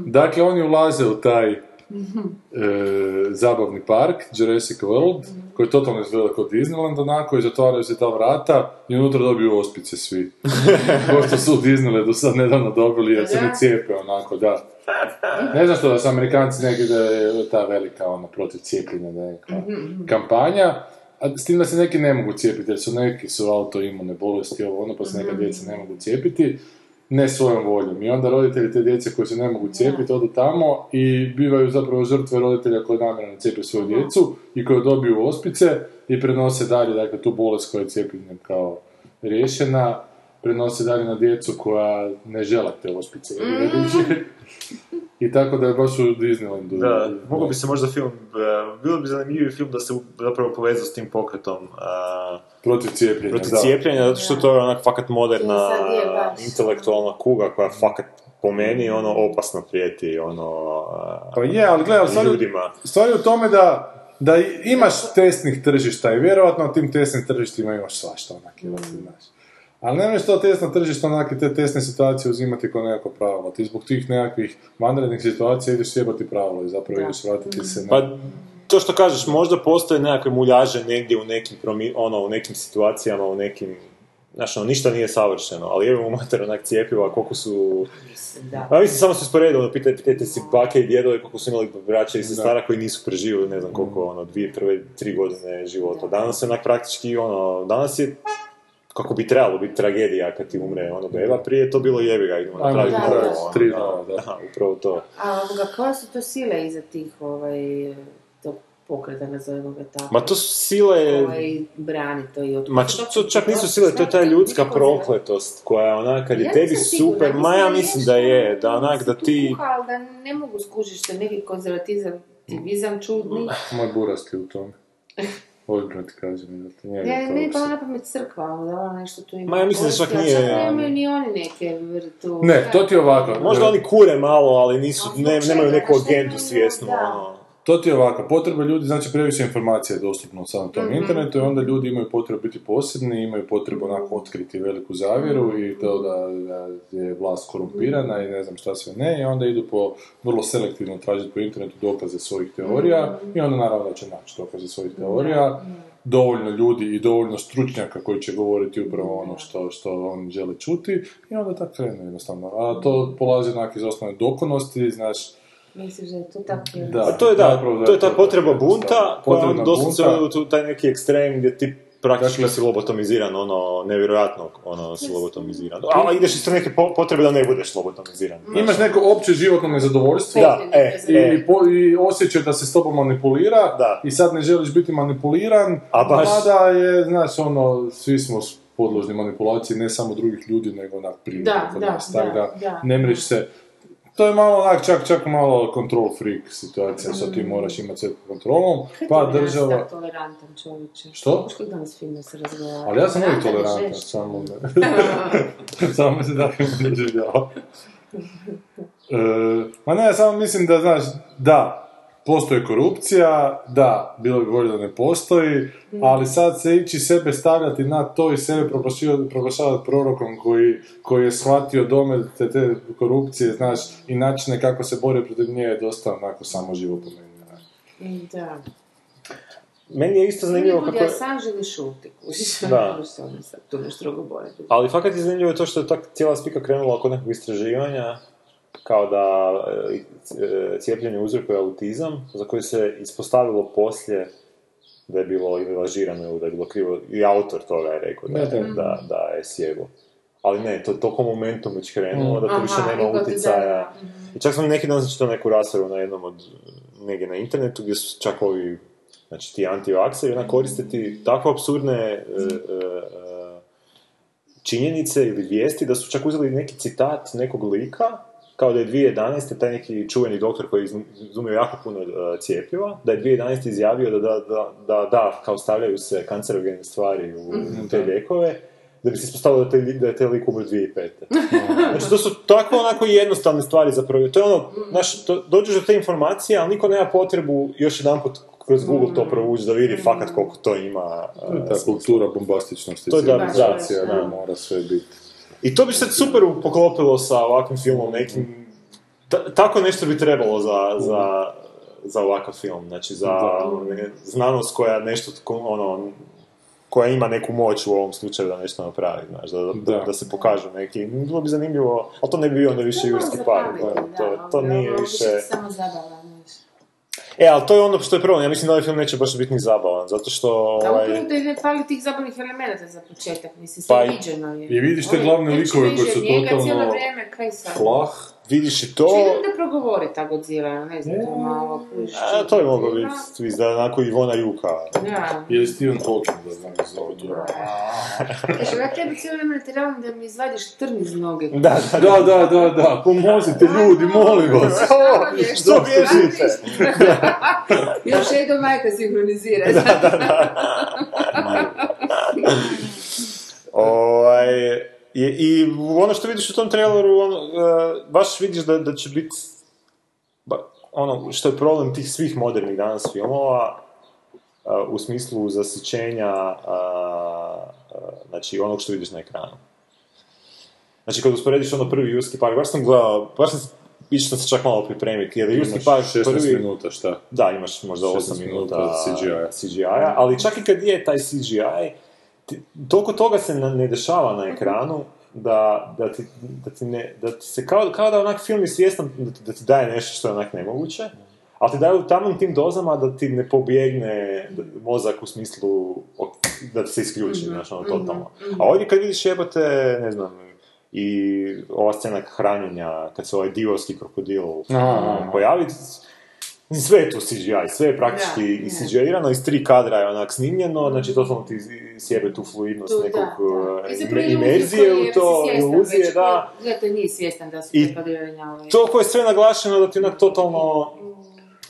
Dakle, oni ulaze u taj e, zabavni park, Jurassic World, koji totalno izgleda kao Disneyland onako i zatvaraju se ta vrata i unutra dobiju ospice svi. Ko što su u Disneylandu sad nedavno dobili jer se ne cijepe onako, da. Ne znam što da su Amerikanci neki da je ta velika ono protiv cijepljenja da je neka kampanja, a s tim da se neki ne mogu cijepiti jer su neki su autoimune bolesti ovo ono pa se neka djeca ne mogu cijepiti ne svojom voljom. I onda roditelji te djece koji se ne mogu cijepiti odu tamo i bivaju zapravo žrtve roditelja koji namjerno cijepe svoju djecu i koji dobiju ospice i prenose dalje, dakle, tu bolest koja je cijepljenjem kao riješena, prenose dalje na djecu koja ne žele te ospice. I tako da je baš u Disneylandu. Da, mogu bi se možda film, uh, bilo bi zanimljivi film da se u- zapravo povezao s tim pokretom uh, Protiv cijepljenja, protiv da. cijepljenja, zato što to je onak fakat moderna, intelektualna kuga koja fakat po meni ono opasno prijeti ono uh, Pa je, ali gledaj, stvari, ljudima. stvari u tome da, da imaš testnih tržišta i vjerojatno na tim testnim tržištima imaš svašta onak, mm. znaš. Ali ne možeš to testno tržište onak i te testne situacije uzimati kao nekako pravilo. Ti zbog tih nekakvih vanrednih situacija ideš sjebati pravilo i zapravo Da. ideš vratiti se na... Pa to što kažeš, možda postoje nekakve muljaže negdje u nekim, promi, ono, u nekim situacijama, u nekim Znaš, ono, ništa nije savršeno, ali evo mater onak cijepiva, koliko su... Da. Pa mislim, samo su sporedili, ono, pitajte, pitajte si bake i djedove koliko su imali braća i sestara koji nisu preživjeli, ne znam koliko, ono, dvije, prve, tri godine života. Danas je onak praktički, ono, danas je kako bi trebalo biti tragedija kad ti umre ono beba, prije je to bilo jebi ga, idemo Ajmo napraviti da, novo, da, ono, tri da, da. da, upravo to. A ovoga, koje su to sile iza tih, ovaj, tog pokreta, nazovimo ga tako? Ma to su sile, Ovaj, brani to i otkud ma to to čak nisu sile, to je ta ljudska prokletost koja je ona, kad je Ja tebi sigurna, super, ma ja mislim da je, da onak, da ti... Kuha, ali da ne mogu skužiti što je neki konzervativizam čudni. Moj burasti u tome. Ti kažem, da ti njega Ja, to meni pa opsje- na pamet crkva, ali da ona nešto tu ima. Ma ja mislim da čak koristi, a nije- nemaju ni oni neke vrtu. Ne, to ti je ovako. Možda oni kure malo, ali nisu, ne, nemaju neku agendu da. ono. To ti je ovako, potreba ljudi, znači previše informacija je dostupno u samom tom Mhm. internetu i onda ljudi imaju potrebu biti posebni, imaju potrebu onako otkriti veliku zavjeru i to da, da je vlast korumpirana i ne znam šta sve ne i onda idu po vrlo selektivno tražiti po internetu dokaze svojih teorija i onda naravno da će naći dokaze svojih teorija. Dovoljno ljudi i dovoljno stručnjaka koji će govoriti upravo ono što, što oni žele čuti i onda tako krenu jednostavno. A to polazi onak iz osnovne dokonosti, znaš, Misliš da je to tako? Da. A to je da, da to je ta potreba bunta, koja Potrebna doslovce u taj neki ekstrem gdje ti praktički Dakle- si lobotomiziran, ono, nevjerojatno, ono, si lobotomiziran. A ideš iz neke po- potrebe da ne budeš lobotomiziran. Imaš neko opće životno nezadovoljstvo Da, e, i, e. po, i osjećaj da se s tobom manipulira Da. i sad ne želiš biti manipuliran, A baš- mada je, znaš, ono, svi smo podložni manipulaciji ne samo drugih ljudi, nego onak prirode Da, da, nas, tak da, da. ne mreš se to je malo onak, čak, čak malo control freak situacija, sad ti moraš imati sve pod kontrolom, Kaj pa država... tak tolerantan čovječe? Što? Kako danas fino se razgovara? Ali ja sam uvijek Tolerantan tolerantan, žešći. samo samo se da ne. E, ma ne, samo mislim da, znaš, da, postoji korupcija, da, bilo bi bolje da ne postoji, ali sad se ići sebe stavljati na to i sebe proglašavati prorokom koji, koji je shvatio dome te, te korupcije, znaš, i načine kako se bore protiv nje je dosta onako samo živo po meni. Da. Meni je isto zanimljivo kako... kako... sam želi šuti, kužiš, Da. ne možeš se onda sad tu nešto drugo boriti. Ali fakat je zanimljivo to što je tak cijela spika krenula oko nekog istraživanja, kao da e, e, cijepljenje uzrokuje autizam, za koji se ispostavilo poslije da je bilo ili lažirano ili da je bilo krivo, i autor toga je rekao da, Da, da. da, da je sjevo. Ali ne, to je toliko momentum već krenulo da to Aha, više nema utjecaja. I čak sam neki dan čitao neku raspravu na jednom od negdje na internetu gdje su čak ovi znači ti antivakseri ona koriste ti tako apsurdne e, e, e, činjenice ili vijesti da su čak uzeli neki citat nekog lika kao da je 2011. taj neki čuveni doktor koji je izum- izumio jako puno e, cijepiva, da je 2011. izjavio da da, da, da, da, kao stavljaju se kancerogene stvari u, u te lijekove, da bi se ispostavilo da, te, da je te lik umro 2005. Znači, to su tako onako jednostavne stvari za provjeru. To je ono, znaš, to, dođeš do te informacije, ali niko nema potrebu još jedanput kroz Google to provući da vidi fakat koliko to ima. To je uh, ta kultura bombastičnosti, To je da, civilizacija, da, da, da. mora sve biti. I to bi se super poklopilo sa ovakvim filmom nekim... Ta- tako nešto bi trebalo za, za, za ovakav film. Znači, za ne, znanost koja nešto, ono, koja ima neku moć u ovom slučaju da nešto napravi, znaš, da, da, Da. da se pokažu neki, bilo bi zanimljivo, ali to ne bi bio onda više jurski par, to, to nije više... Samo zabava. E, ali to je ono što je prvo, ja mislim da ovaj film neće baš biti ni zabavan, zato što... Ovaj, upravo da ne fali tih zabavnih elemenata za početak, mislim, Pa sve i- viđeno je. i vidiš te glavne likove koji su totalno cijelo vrijeme, kaj sad? Flah, vidiš i to... Čini da progovori ta Godzilla, ne znam, to malo kužiš. A, to je moglo biti, twist, da je onako Ivona Juka. Da. ili Stephen Hawking, da znam se zove to. Kaže, ja tebi cijelo vrijeme natjeravam da mi izvadiš trn iz noge. Da, da, Da, da, da, da, pomozite ljudi, molim vas. Što bježite? Još Edo majka sinhronizira. Ovaj, i, I ono što vidiš u tom traileru, ono, e, baš vidiš da, da će biti ono što je problem tih svih modernih danas filmova e, u smislu zasićenja a, znači onog što vidiš na ekranu. Znači kad usporediš ono prvi Jurski park, baš sam gledao, baš sam išao sam se čak malo pripremiti, jer je Jurski park 16 prvi... minuta, šta? Da, imaš možda 16 8 minuta CGI-a. CGI-a, ali čak i kad je taj CGI, ti, toliko toga se na- ne dešava na ekranu, da, da, ti, da, ti ne, da ti se kao, kao da onak film je svjestan da ti, da ti daje nešto što je onak nemoguće, ali ti daju tamo tim dozama da ti ne pobjegne mozak u smislu da ti se isključi, znaš, ono, totalno. A ovdje kad vidiš jebate, ne znam, i ova scena hranjenja, kad se ovaj divovski krokodil Aha. pojavi, sve je tu CGI, sve je praktički Da, i da. CGI-irano, iz tri kadra je onak snimljeno, znači totalno ti sjebe tu fluidnost Tu, nekog da, da. iluziju imerzije u to, iluzije, već, da. koji- Da, to nije svjestan da su I ovaj... Toliko je sve naglašeno da ti onak totalno,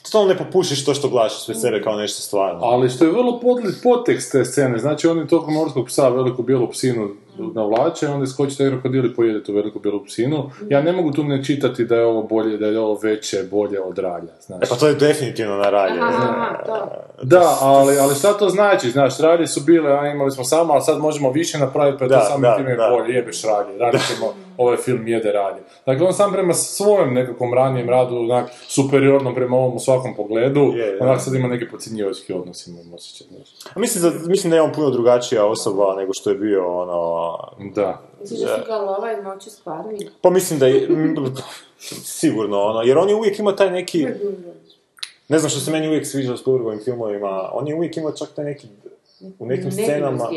totalno ne popušiš to što gledaš sve sebe kao nešto stvarno. Ali što je vrlo podlit potekst te scene, znači oni tog morskog psa, veliku bijelu psinu navlače, onda skoči taj krokodil i pojede tu veliku bijelu psinu. Ja ne mogu tu ne čitati da je ovo bolje, da je ovo veće, bolje od ralja, znaš. E pa to je definitivno na ralje. Aha, aha, to. Da, ali, ali šta to znači, znaš, ralje su bile, a imali smo samo, ali sad možemo više napraviti, pa je Da, to samo da, time da. bolje, jebeš ralje, radit ćemo, ovaj film jede ralje. Dakle, on sam prema svojem nekakvom ranijem radu, onak, superiornom prema ovom u svakom pogledu, Je, je. onak sad ima neki podcjenjivački odnos, imam osjećaj. A Mislim da, mislim da je on puno drugačija osoba nego što je bio ono... Da. Misliš da su ga lova i moći skvarili? Pa mislim da je... m, sigurno ono, jer on je uvijek ima taj neki... Ne znam što se meni uvijek sviđa u Spielbergovim filmovima, on je uvijek imao čak taj neki... U nekim scenama...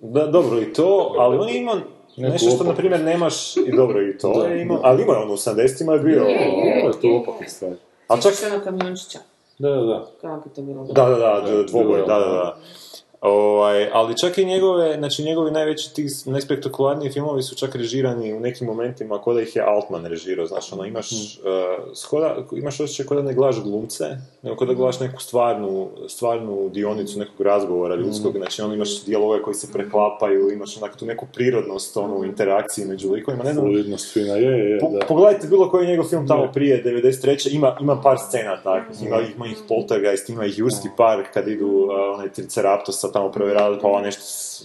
Da, dobro i to, ali on je imao nešto što, na primjer, nemaš, i dobro i to Da, je imao, ali imao je on u 70-ima je bio... Je, je. Ovo je to opake stvari. A čak, Sjećaš ono kamiončića? Da, da, da. Kako je to bilo? da, da, da, dvoboj, da, da, da. Ovaj, ali čak i njegove, znači njegovi najveći ti najspektakularniji filmovi su čak režirani u nekim momentima kao da ih je Altman režirao, znaš, ono, imaš, uh, skoda, imaš osjećaj kao da ne gledaš glumce, nego kao da gledaš neku stvarnu, stvarnu dionicu nekog razgovora ljudskog, znači ono imaš dijalove koji se preklapaju, imaš onak tu neku prirodnost, ono, u interakciji među likovima, ne znam, Fluidnost fina, je, je, je, Po- da. Pogledajte bilo koji njegov film tamo prije 93. Ima, ima par scena takvih, ima, ima ih Poltergeist, ima ih Jurski park kad idu uh, onaj Tamo provjeravati pa ova nešto s-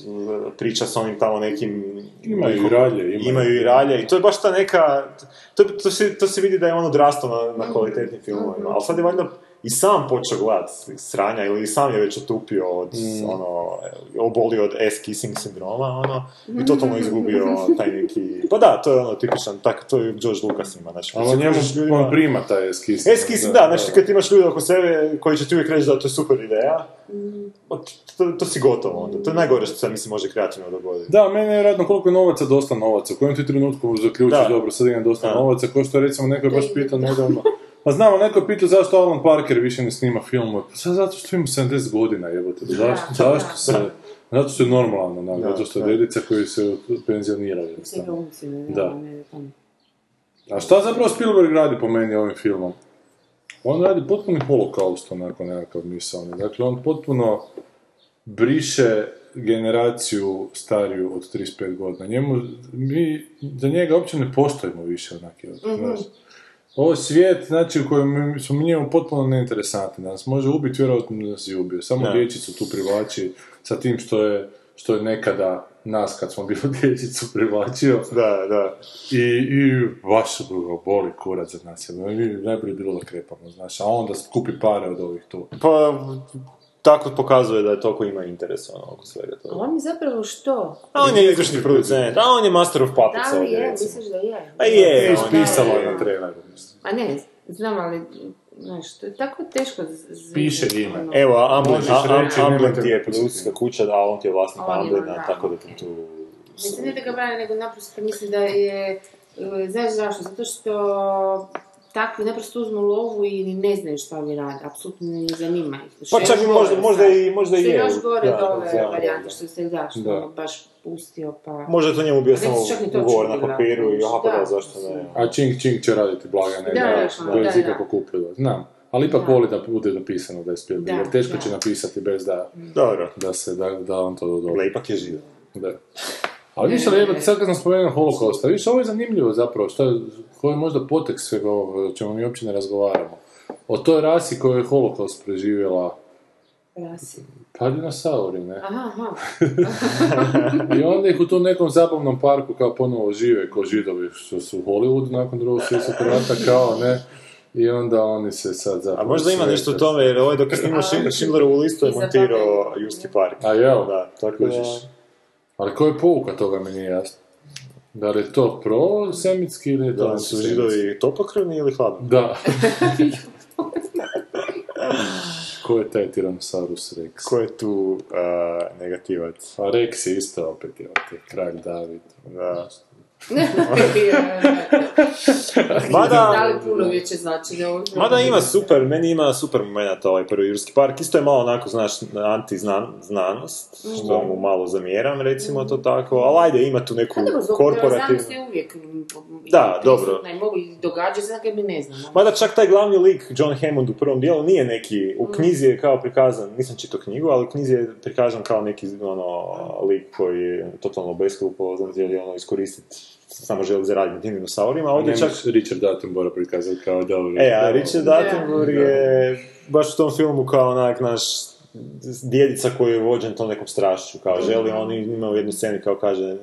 priča s onim tamo nekim... Imaju i ralje, imaju. Imaju i ralje i to je baš ta neka... To, to, se, to se vidi da je on odrastao na, na kvalitetnim filmovima, ali sad je valjda i sam počeo gledat sranja ili sam je već otupio od, ono, obolio od S-kissing sindroma, ono, i totalno izgubio taj neki... Pa da, to je ono tipičan, tak, to je George Lucas ima, znači... Ali njemu ljudima- on prima taj eskis. Eskis, da, znači kad imaš ljude oko sebe koji će ti uvijek reći da to je super ideja, pa to, to si gotovo onda. To je najgore što se mislim može kreativno dogoditi. Da, meni je radno koliko je novaca dosta novaca. U kojem ti trenutku zaključiš, Da. dobro, sad imam dosta Da. novaca, ko što je recimo neko je baš pitao nedavno. Pa znamo, neko je pitao zašto Alan Parker više ne snima filmove. Pa sad zato što ima 70 godina, jebote. Zašto, zašto se... Zato što je normalno, da, Da, zato što je dedica koji se penzioniraju. Sve jednostavno. Da. A šta zapravo Spielberg radi po meni ovim filmom? On radi potpuni holokaust, onako nekakav misalni. Dakle, on potpuno briše generaciju stariju od 35 godina. Njemu, mi, za njega uopće ne postojimo više onaki. znaš. Ovo je svijet, znači, u kojem smo mi njemu potpuno neinteresantni. Nas može ubiti, vjerojatno da nas je ubio. Samo dječicu tu privlači sa tim što je, što je nekada nas, kad smo bili dječicu, privlačio. Da, da. I, i baš ga boli kurac za nas. najbolje bi bilo da krepamo, znaš, a onda skupi pare od ovih tu. Pa, tako pokazuje da je toliko ima interesa ono, oko svega A toga. on je zapravo što? A on je izvršni producent, a on je master of puppets Da li je? Misliš da je? A je, on Ispisalo je na da. Traileru, mislim. A ne, znam, ali, znaš, to je tako teško z- z- Piše ime. ono. Evo, Amblin, ti je produkcijska kuća, a on ti je vlasnik Amblina, da. tako da ti tu... Mislim, ne da ga brane, nego naprosto mislim da je, e, znaš zašto? Zato što takvi naprosto uzmu lovu i ne znaju šta oni rade, apsolutno ne zanima ih. Pa je čak i možda, možda i, možda i Što je je. još gore da, da, varijante što se da, što ono baš pustio pa... Možda je to njemu bio samo ugovor na papiru i aha pa da, zašto ne. A Čing Čing će raditi blaga, ne, Da, da, da, bez da, ikako da. kupilo. Znam, ali ipak Da. voli da bude napisano da je Spielberg, Da, jer teško da. će napisati bez da, Dobro. da se, da, da on to dodobri. Gle, ipak je živ. Da. Ali više jebate, sad kad sam spomenuo holokaust, a više ovo je zanimljivo zapravo, što je, koji je možda potekst svega ovoga, o čemu mi uopće ne razgovaramo. O toj rasi koju je holokaust preživjela, Rasi. Pa dinosauri, ne? Aha, aha. I onda ih u tom nekom zabavnom parku kao ponovo žive, kao židovi što su u Hollywoodu nakon drugog svjetskog rata, kao ne. I onda oni se sad A zapravo... možda ima nešto u tome, jer ovaj dok je snimao Schindler- Schindlerovu listu je montirao Jurski park. A jel? Da, tako da... Ali koja je pouka toga mi nije jasno. Da li je to pro-semitski ili je to Da li su židovi topokrvni ili hladni? Da. Ko je taj Tyrannosaurus Rex? Ko je tu uh, negativac? A Rex je isto opet, je kralj David. Da. Da Mada, li puno veće značenje ovog mada ima super, meni ima super moment ovaj prvi Jurski park. Isto je malo onako, znaš, anti-znanost, što mu malo zamjeram, recimo to tako. Ali ajde, ima tu neku Pa dobro, korporativnu... znanosti je uvijek mm, Da, dobro. i mogu i događati se, dakle mi ne znamo. Mada čak taj glavni lik, John Hammond u prvom dijelu, nije neki, u knjizi je kao prikazan, nisam čitao knjigu, ali u knjizi je prikazan kao neki ono, lik koji je totalno beskrupulozan, znam želi ono iskoristiti, samo želi zaraditi na tim dinosaurima, a ovdje Ovdje čak... Richard Attenborough prikazati kao dobri. E, a Richard Attenborough je baš u tom filmu kao onak naš djedica koji je vođen tom nekom strašću, kao želi, on ima u jednoj sceni kao kaže,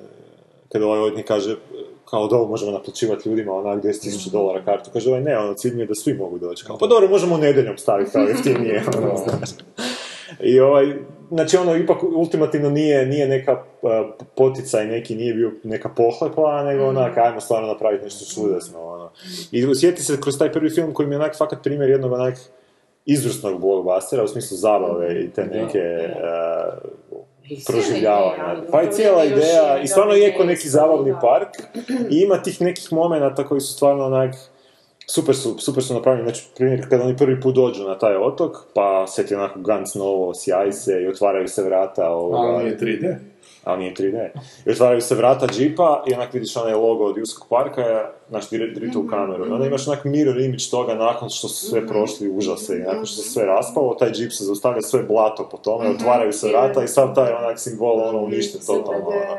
kada ovaj odnik kaže, kao da ovo možemo naplaćivati ljudima onak 10.000 dolara kartu, kaže ovaj ne, ono cilj mi je da svi mogu doći, kao pa dobro, možemo nedeljom staviti kao jeftinije, ono, znaš. I ovaj, znači ono, ipak ultimativno nije, nije neka uh, poticaj neki, nije bio neka pohlepa, nego onak, ajmo stvarno napraviti nešto čudesno, ono. I sjeti se kroz taj prvi film koji mi je onak fakat primjer jednog onak izvrsnog blockbustera, u smislu zabave i te neke uh, cijela proživljavanja. Pa cijela je još ideja, i stvarno je ko neki zabavni park, i ima tih nekih momenata koji su stvarno onak, super su, super su napravljeni, znači primjer kada oni prvi put dođu na taj otok, pa sve ti onako Gans novo, sjaj se i otvaraju se vrata ovoga, Ali nije 3D. ali nije 3D. I otvaraju se vrata džipa i onak vidiš onaj logo od Juskog parka, znaš, direkt u kameru. I onda imaš onak mirror image toga nakon što su sve prošli užase i nakon što se sve raspalo, taj džip se zaustavlja sve blato po tome, otvaraju se vrata i sav taj onak simbol ono uništen totalno. Ono.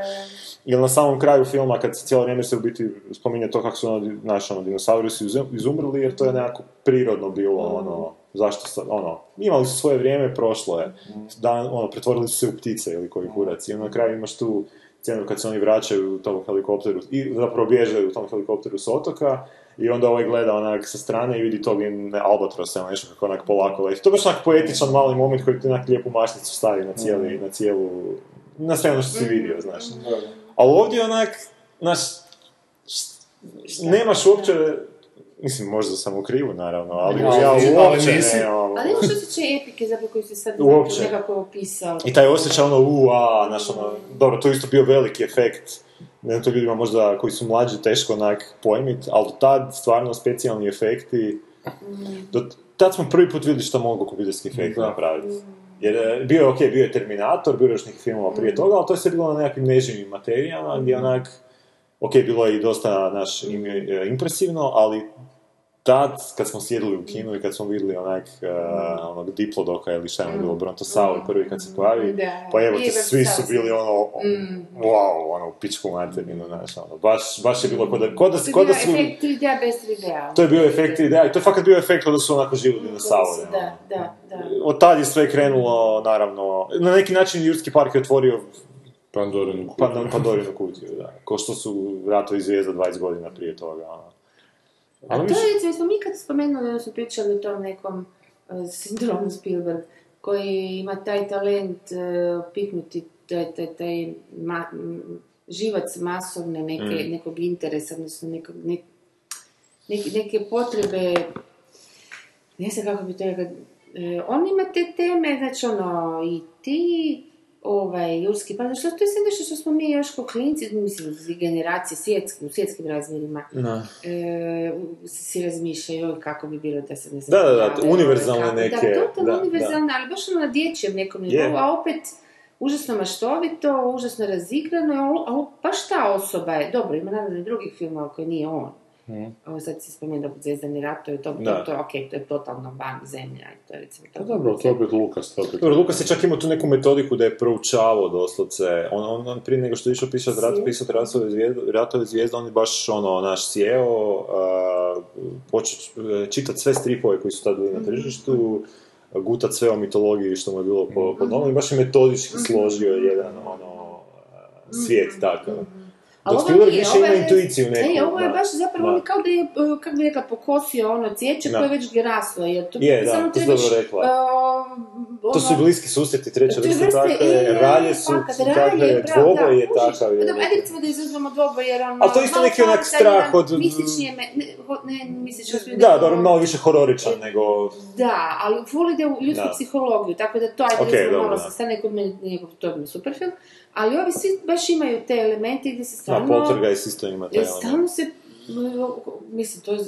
Ili na samom kraju filma, kad se cijelo vrijeme se u biti spominje to kako su ono, naši ono, dinosauri su izum- izumrli, jer to je nekako prirodno bilo, ono, zašto sa, ono, imali su svoje vrijeme, prošlo je, Dan, ono, pretvorili su se u ptice ili koji kurac, i na kraju imaš tu scenu kad se oni vraćaju u tom helikopteru, i zapravo bježaju u tom helikopteru s otoka, i onda ovaj gleda onak sa strane i vidi tog albatrosa, ono nešto kako onak polako leti. To je baš onak poetičan mali moment koji ti onak lijepu mašnicu stavi na, cijeli, na cijelu, na sve ono što si vidio, znaš. Ali ovdje onak, znaš, nemaš uopće, mislim, možda sam u krivu, naravno, ali Ali ja nisi- ali uopće nisi. nemam. Ali imaš osjećaj epike zapravo koji se sad Uopće. nekako opisao. I taj osjećaj ono, u, a, znaš, ono, dobro, to je isto bio veliki efekt, ne znam, to ljudima možda koji su mlađi teško onak pojmit, ali do tad stvarno specijalni efekti, do tad smo prvi put vidjeli što mogu kompjuterski efekti napraviti. Jer e, bio je, ok, bio je Terminator, bilo je još nekih filmova prije toga, ali to je sve bilo na nekakvim neživim materijama, gdje onak, ok, bilo je i dosta naš e, impresivno, ali tad, kad smo sjedili u kinu i kad smo vidjeli onak, uh, onog Diplodoka ili šta je ono bilo, Brontosaur prvi kad se pojavi, Da. pa evo te, svi su bili ono, wow, ono, u pičku materinu, znaš, ono, baš, baš je bilo kod da, kod da, To je bio da su, efekt 3D bez 3D. to je bio efekt ideja, i to je fakat bio efekt kod da su onako živjeli dinosauri, ono. Da, da, da. Od tad je sve krenulo, naravno, na neki način Jurski park je otvorio Pandorinu. Pandor- Pandorinu kutiju, da. Ko što su Ratovi zvijezda 20 godina prije toga, ono. A to je, recimo, smo mi kad spomenuli, ono su pričali o tom nekom uh, sindromu Spielberg, koji ima taj talent uh, piknuti taj, taj, taj ma, m, živac masovne neke, nekog interesa, odnosno nekog, ne, neke, neke potrebe, ne znam kako bi to rekao, e, on ima te teme, znači ono, i ti, ovaj, Jurski pa što to je nešto što smo mi još ko klinci, mislim, generacije svjetski, u svjetskim razmjerima, e, si razmišljaju kako bi bilo da se ne znam... Da, da, da, univerzalne kako- neke, Da, totalno da, univerzalne, ali baš ono na dječjem nekom nivou, Je. a opet užasno maštovito, užasno razigrano, ali, ali baš ta osoba je, dobro, ima naravno i drugih filmova koji nije on. Ovo sad si spomenuo Zvezdani rat, to je to, to, Da. to, ok, to je totalno van zemlja, i to je recimo Pa to. dobro, to je opet Lukas, to je opet... Dobro, Lukas je čak imao tu neku metodiku da je proučavao doslovce. On, on, on prije nego što je išao pisati rat, pisati ratove zvijezde, ratove zvijezde, on je baš ono, naš sjeo, uh, počeo čitati sve stripove koji su tad bili na tržištu, gutat sve o mitologiji što mu je bilo po, po novom i baš je metodički složio jedan ono, svijet takav. Ali Dok ovo Spielberg više ima intuiciju neku. E, ovo je da. baš zapravo Da. ono kao da je, uh, kako bi rekla, pokosio ono cvijeće Da. koje je već graslo. Jer to Je, da, samo to dobro rekla. uh, To su ono- bliski susjeti, vrsta vrste, takve, e, ralje su takve, dvoboj da, je takav. Ajde recimo da izuzmemo dvoboj jer on Ali to je isto neki onak strah od- Mistični je, me- ne, ne mistični, hoću Da, dobro, ono- malo više hororičan nego... Da, ali full ide u ljudsku Da. psihologiju, tako da to ajde recimo malo da. sa mene nije to je super film, ali ovi svi baš imaju te elemente gdje se Da, stvarno... Poltergeist isto ima E, element. Stalno se, mislim, to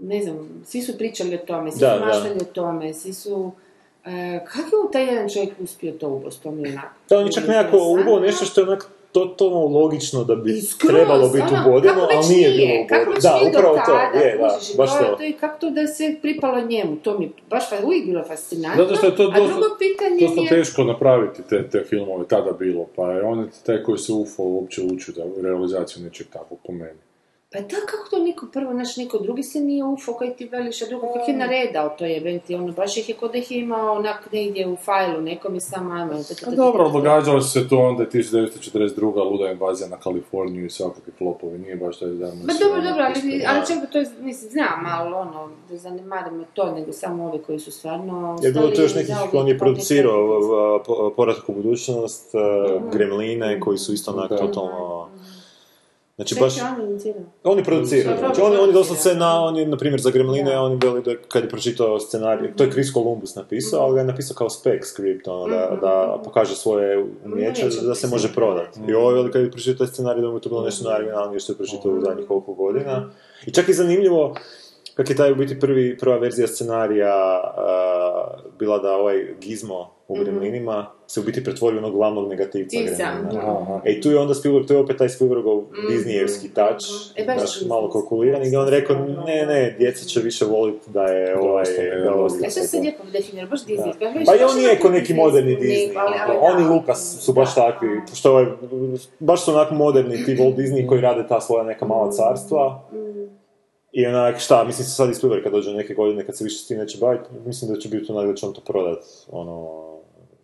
ne znam, svi su pričali o tome, svi Da, su da. maštali o tome, svi su... E, kako je taj jedan čovjek uspio to ubost, to mi je onako... Da, on je čak nekako ubao nešto što je onak totalno logično da bi skroz, trebalo biti ono, ali nije bilo već Da, upravo to, tada, je, da, kužiš, baš to, to. to je kako to da sve pripalo njemu, to mi je baš fa- uvijek bilo fascinantno. Zato što je to dosta, dosta je... teško napraviti te, te filmove, tada bilo, pa je on taj koji se ufo uopće uči da u realizaciju nečeg takvog po meni. Pa da, kako to niko prvo, naš niko drugi se nije ufo koji ti veliš, a drugo kako je naredao to jebenti, ono, baš ih je kod da ih je imao onak negdje u fajlu nekom i sam ajmo. dobro, događalo se to onda je 1942. luda invazija na Kaliforniju i svakakvi flopovi, nije baš taj dan. Ma dobro, dobro, ali, ali čak da to je, mislim, znam, ali ono, da zanemarimo to, nego samo ovi koji su stvarno... Je bilo to još nekih, on je producirao neke- po- Povratak u budućnost, Gremline, koji su isto onak Da. totalno... Znači baš... on inicirao. On je producirao, Zapravo znači on, on je producira. doslovce na, on je, na primjer, za Gremline, Da. on je veli da kad je pročitao scenarij, to je Chris Columbus napisao, ali ga je napisao kao spec script, ono, da, da pokaže svoje umijeće, Umijeće da se može da. prodati. I ovo je veli kad je pročitao taj scenarij, da mu je to bilo nešto najoriginalnije što je pročitao u zadnjih koliko godina. I čak i zanimljivo, kak je taj u biti prvi, prva verzija scenarija uh, bila da ovaj Gizmo u Gremlinima se u biti pretvori u onog glavnog negativca. Gremlina. E tu je onda Spielberg, to je opet taj Spielbergov Disneyevski touch, E, baš baš Disney. malo kalkuliran, i on rekao, ne, ne, djeca će više voliti da je ovaj, da da. ostane. E što se lijepo definira, baš Disney. Pa i on nije ko neki moderni Disney, ali, ali, on i da. Lucas su baš takvi, što ovaj, baš su onako moderni ti Walt Disney koji rade ta svoja neka mala carstva. I onak, šta, mislim se sad i Spielberg kad dođe neke godine, kad se više s tim neće baviti, mislim da će biti onak da će on to prodat, ono,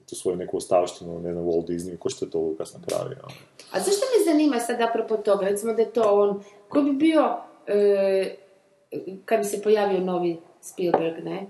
tu svoju neku ostavštinu, ne znam, Walt Disney, ko što je to Lucas napravio. A zašto me zanima sad apropo toga, recimo da je to on, ko bi bio, e, kad bi se pojavio novi Spielberg, ne?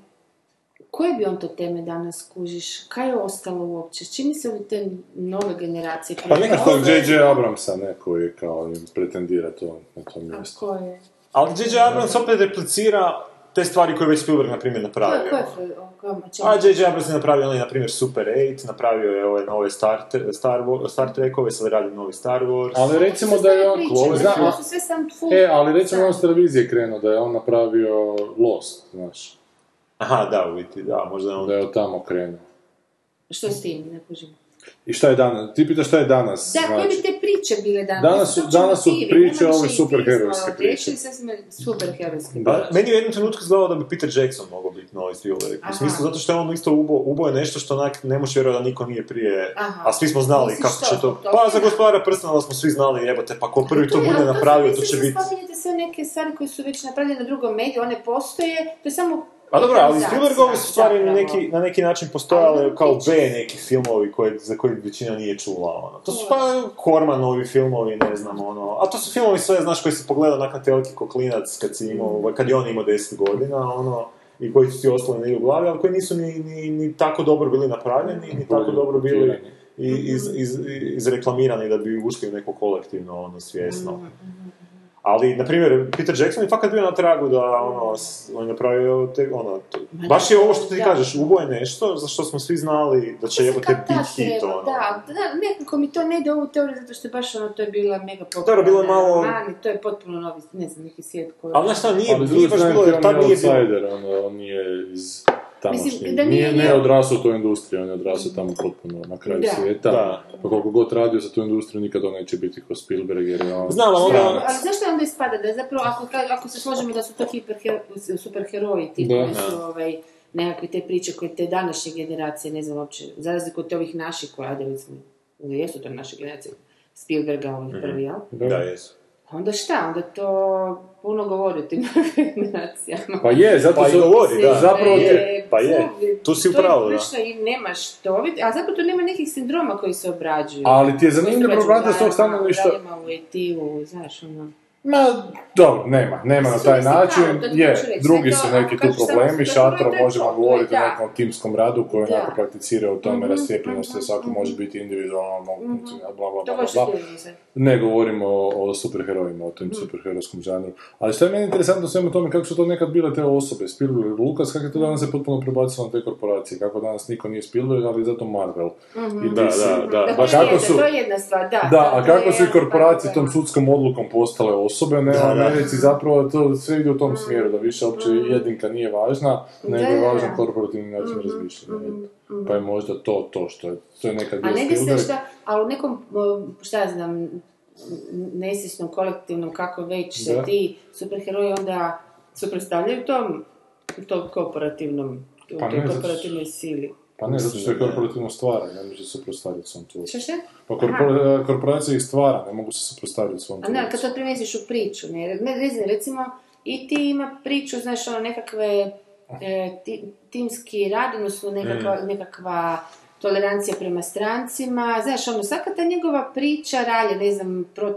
Koje bi on to teme danas kužiš? Kaj je ostalo uopće? S čime se ovi te nove generacije... Pa nekako J.J. Abramsa neko je kao pretendira to na tom A mjestu. ko je? Ali J.J. Abrams opet replicira te stvari koje je već Spielberg, na primjer, napravio. je, ko je, Fre- o kom- o čemu? A J.J. Abrams je napravio onaj, na primjer, Super 8, napravio je ove nove Star, Star, Star Trekove, sad radi novi Star Wars. Ali recimo da je on... Priče, Zna- to su sve sam full... E, ali recimo sam. on s televizije krenuo da je on napravio Lost, znaš. Aha, da, u biti, da, možda je on... Da je od tamo krenuo. Što s tim, ne kužim. I šta je danas? Ti pitaš šta je danas? Da, koje znači? bi te priče bile danas? Danas su- danas su priče ove superherojske izvora, priče. superherojske Da. Pa, meni je u jednom trenutku izgledalo da bi Peter Jackson mogao biti novi Spielberg. U smislu, zato što je on isto ubo, ubo je nešto što onak ne možeš vjerovati da niko nije prije, Aha. a svi smo znali Misliš kako što, će to... Pa za gospodara prstenova smo svi znali, jebote, pa ko prvi to bude napravio, to će biti... da spominjete sve neke stvari koje su već napravljene na drugom mediju, one postoje, to je samo A dobro, ali Spielbergovi su stvari na neki, na neki način Ali postojale kao. B neki filmovi koje, za koje većina nije čula, ono. To su pa Kormanovi filmovi, ne znam, ono. A to su filmovi sve, znaš, koji si pogledao nakon telki ko klinac kad si imao, Mm. kad je on imao 10 godina, ono, i koji su ti ostali u glavi, ali koji nisu ni, ni, ni tako dobro bili napravljeni, ni tako dobro bili i, iz, iz, izreklamirani da bi ušli u neko kolektivno, ono, svjesno. Ali, na primjer, Peter Jackson je fakat bio na tragu da, ono, on je napravio te, ono, to- baš je ovo što ti da. kažeš, ubo je nešto za što smo svi znali da će jebote biti hit, ono. Da, da, nekako mi to ne ide ovu teoriju zato što je baš ono, to je bila mega popularna. Dobro, bilo je malo- roman i to je potpuno novi, ne znam, neki svijet koji... Ali znaš šta, nije, Ali nije baš bilo, jer on tad je nije bilo... outsider, on, on nije iz. Mislim, da nije, nije- ne odrasao u toj industriji, on je odrasao tamo potpuno na kraju Da. svijeta. Da. Pa koliko god radio za tu industriju, nikad on neće biti ko Spielberg, jer je on... Znam, ali stranac. Ali zašto onda ispada da je zapravo, ako, ako se složimo da su to hiperhero- superheroji, ti Da. koji su ovaj, nekakve te priče koje te današnje generacije, ne znam uopće, za razliku od ovih naših koja, ili jesu to naše generacije, Spielberga, ovih prvi, jel? Da, jesu. Onda šta, onda to puno govori o tim generacijama. Pa je, zato Pa su- govori, da. Zapravo je, te- pa je. Tu si u pravu, da. To je i nemaš to a zapravo tu nema nekih sindroma koji se obrađuju. Ali ti je zanimljivo se probati s tog Daljima u ET-u, znaš, ono... Ma, dobro, nema, nema na taj način, da, ti je, drugi su neki tu problemi, šatro možemo govoriti o da. nekom timskom radu koji Da. onako prakticira u tome Mhm, rastijepljenosti, mhm, svako može mhm. biti individualno, bla, bla, bla, bla. Ne govorimo o, o superherojima, o tom superherojskom žanru. Ali što je meni interesantno svemu tome, kako su to nekad bile te osobe, Spielberg, Lucas, kako je to danas se potpuno prebacilo na te korporacije, kako danas niko nije Spielberg, ali zato Marvel. I Da, da, da. Da, Baš to je jedna- su- To je jedna stvar, da. Da, a kako su i korporacije tom sudskom odlukom postale osobe, ne, Da, u da. Americi zapravo to sve ide u tom smjeru, da više uopće jedinka nije važna, nego je važan korporativni način razmišljanja. Pa je možda to to što je, to je nekad A bio ne bi se šta, ali u nekom, šta ja znam, nesvjesnom kolektivnom, kako već se ti superheroji onda suprotstavljaju tom, tom korporativnom, Pa toj zato korporativnoj sili. Pa ne, zato što je korporativno stvara, ne može se suprotstaviti svom tvoru. Šta šta? Pa korpora- korporacija ih stvara, ne mogu se suprotstaviti svom A ne, kad tvoru. to primjesiš u priču, ne, ne, ne znam, recimo, i ti ima priču, znaš, ono, nekakve e, ti- timski rad, odnosno nekakva, Mm. nekakva tolerancija prema strancima, znaš, ono, svaka ta njegova priča ralje, ne znam, pro, uh,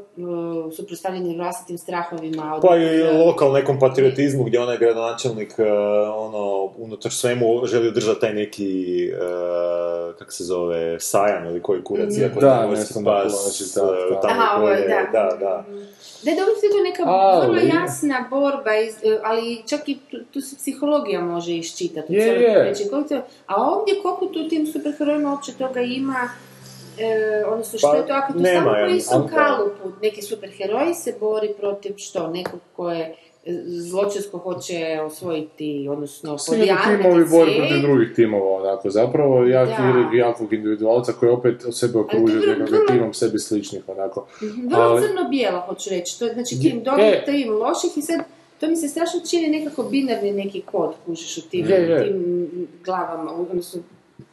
suprotstavljanje vlastitim strahovima. od- Pa i lokal nekom patriotizmu gdje onaj gradonačelnik e, ono, unatoč svemu želi održati taj neki, e, kak se zove, sajan ili koji kurac, Mhm. iako Da, je morski nešto na pas, plaži, tak, e, tak. tamo Aha, ovo je, koje- da. da, da. Da, da, uvijek je to neka Ali- vrlo jasna borba, iz, e, ali čak i tu, tu se psihologija može iščitati. Je, je. Koliko A ovdje koliko tu tim superherojima uopće toga ima, e, odnosno što Pa, je to, ako tu nema, samo po mislim, istom kalupu neki superheroj se bori protiv što, nekog ko je e, zločinsko hoće osvojiti, odnosno Svi neki podjarmiti timovi bori protiv drugih timova, onako, zapravo jak Da. i jakog individualca koji opet od sebe okružuje vrlo- nekakvim vrlo- timom sebi sličnih, onako. Vrlo Ali- crno-bijelo, hoću reći. To je znači tim dobrih, e. tim loših i sad to mi se strašno čini nekako binarni neki kod, kužiš u tim, Je, je. tim glavama, odnosno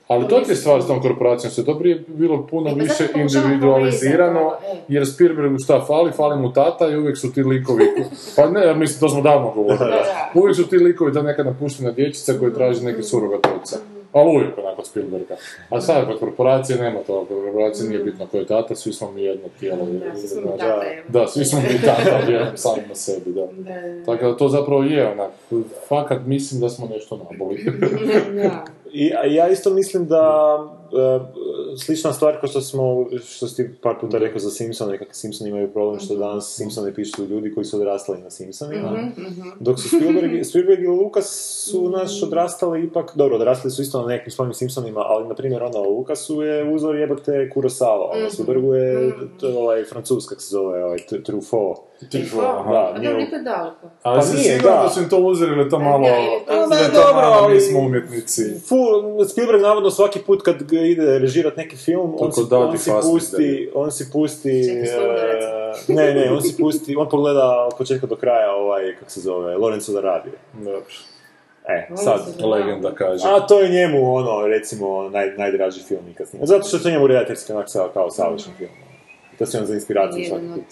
Ali to ti je stvar s tom korporacijom, je to prije bilo puno E, pa više individualizirano, e. jer Spielbergu šta fali, fali mu tata i uvijek su ti likovi, pa ne, mislim, to smo davno govorili, Da, da. uvijek su ti likovi ta neka napuštena dječica koji traži neki surogat oca. Ali uvijek onako Spielberga. A sad kod korporacije nema toga, kod korporacije nije bitno ko je tata, svi smo mi jedno tijelo. Da, svi smo evo. Da, svi smo mi tata, vjerujem sami na sebi, da. Da, da. Tako da to zapravo je onak, fakat mislim da smo nešto naboli. I, a ja isto mislim da slična stvar kao što smo, što si ti par puta rekao za Simpsone, kako Simpsoni imaju problem što danas Simpsone pišu ljudi koji su odrastali na Simpsonima. Mhm, Dok su Spielberg, Spielberg i Lucas su naš odrastali ipak, dobro, odrastali su isto na nekim svojim Simpsonima, ali na primjer ono, Lucasu je uzor jebate Kurosawa, ono, Spielbergu je to, ovaj francus, kak se zove, ovaj, Tr- Truffaut. aha. Da, A nije daleko. Ali Pa se nije, siguran da. da su im to uzeli, je to malo... Da, je to- dobro, ali- mi smo umjetnici. Spielberg navodno svaki put kad ga ide režirat neki film, on si, on si pusti, on si pusti, e, ne, ne, on si pusti, on pogleda od početka do kraja ovaj, kako se zove, Lorenzo da radi. Dobro. E, sad, da- Legenda kaže. a to je njemu ono, recimo, naj, najdraži film nikad snima. Zato što je to njemu redateljski onak sa- kao savršen film. To se on za inspiraciju svaki put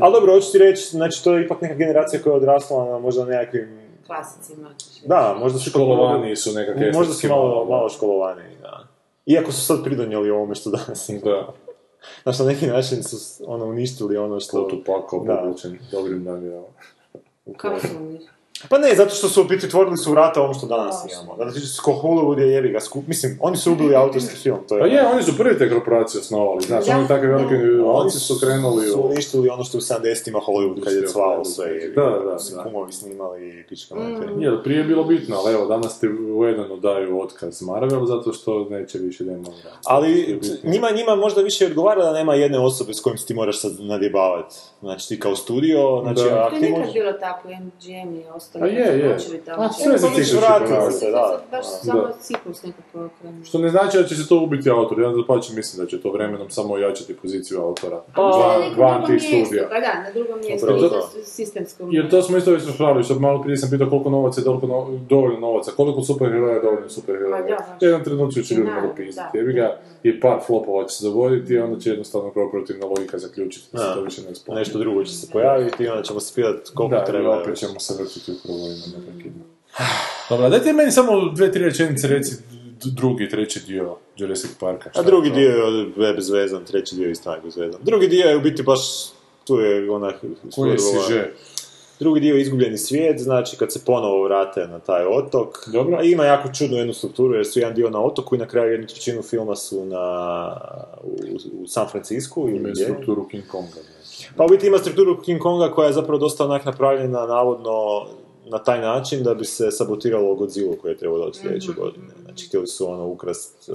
Ali dobro, hoću ti reći, znači to je ipak neka generacija koja je odrasla na možda nekakvim, Klasicima. da, možda su Školovani su nekakve Možda su malo, malo, školovani. Iako su sad pridonijeli ovome što danas ima. Da, Znaš, na neki način su ono, uništili ono što... to tu pakao Da. povučen dobrim namjerama. Kako su oni? Pa ne, zato što su u biti otvorili su vrata ovom što danas imamo. Zato što ko Hollywood je jebi ga skup... Mislim, oni su ubili autorski film, to je... Pa je, oni su prvi te korporacije osnovali, znaš, Da. oni takvi veliki Da. individualci su krenuli su uništili ono što u 70-ima Hollywood kad je cvalo sve. jebi. Da, da, Su da. kumovi snimali i pička Mm. materija. Jer prije je bilo bitno, ali evo, danas ti u jednom daju otkaz Marvel zato što neće više da ima Ali njima, njima možda više odgovara da nema jedne osobe s kojim se ti moraš sad nadjebavati. Znači ti kao studio, znači Da. ako To je ti nekad možeš... bilo tako, MGM i ostalo. A je, je. A sve se Pa vratilo ponavlja. se, da. Baš Da. samo ciklus nekako okrenuo. Što ne znači da će se to ubiti autor, ja dapače mislim da će to vremenom samo ojačati poziciju autora. A možda na Van, tih mjestu, studija. Pa da, na drugom mjestu, sistemskom. Jer to smo isto već raspravili, što malo prije sam pitao koliko novaca je dovoljno, no- dovoljno novaca, koliko superheroja je dovoljno superheroja. Baš. Jedan trenutak će ljudima dopisati, jebi ga. I par flopova će se dogoditi i onda će jednostavno korporativna logika zaključiti da se Da. to više ne isplati. Nešto drugo će se pojaviti i onda ćemo se pitati koliko da, treba. i opet ćemo se vrtiti u krugovima neprekidno. Dobra, dajte meni samo dve, tri rečenice reci drugi treći dio Jurassic Parka. A je drugi to? dio je bezvezan, treći dio isto je bezvezan. Drugi dio je u biti baš, tu je ona... Koji je siže? Drugi dio je izgubljeni svijet, znači kad se ponovo vrate na taj otok. Dobro. A ima jako čudnu jednu strukturu jer su jedan dio na otoku i na kraju jednu trećinu filma su na, u, u San Francisku ili Ima strukturu King Konga. Znači. Pa u biti ima strukturu King Konga koja je zapravo dosta onak napravljena navodno na taj način da bi se sabotiralo Godzilla koje je trebalo doći sljedeće godine. Znači htjeli su ono ukrast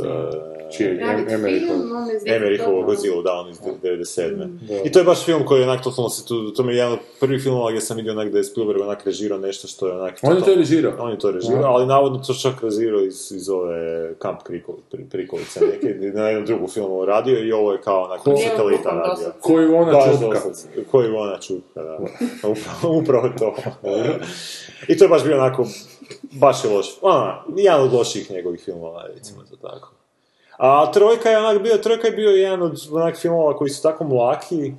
Čije? Radit Em- Emeryhov. film, iz Emeryhovo dobro. Godzilla, da, on iz 97. Da. I to je baš film koji je onak totalno se tu, to mi je jedan od prvih filmova gdje sam vidio onak da je Spielberg onak režirao nešto što je onak... On je to režirao? On je to režirao, ali navodno to čak režirao iz, iz ove pri, Prikolice neke, na jednom drugom filmu radio i ovo je kao onak satelita radio. Koju ona Da, čupka. Koju ona čupka, da. Upravo, upravo to. I to je baš bio onako, baš je loš. Ona, jedan od loših njegovih filmova, recimo to tako. A Trojka je onak bio, Trojka je bio jedan od onak filmova koji su tako mlaki,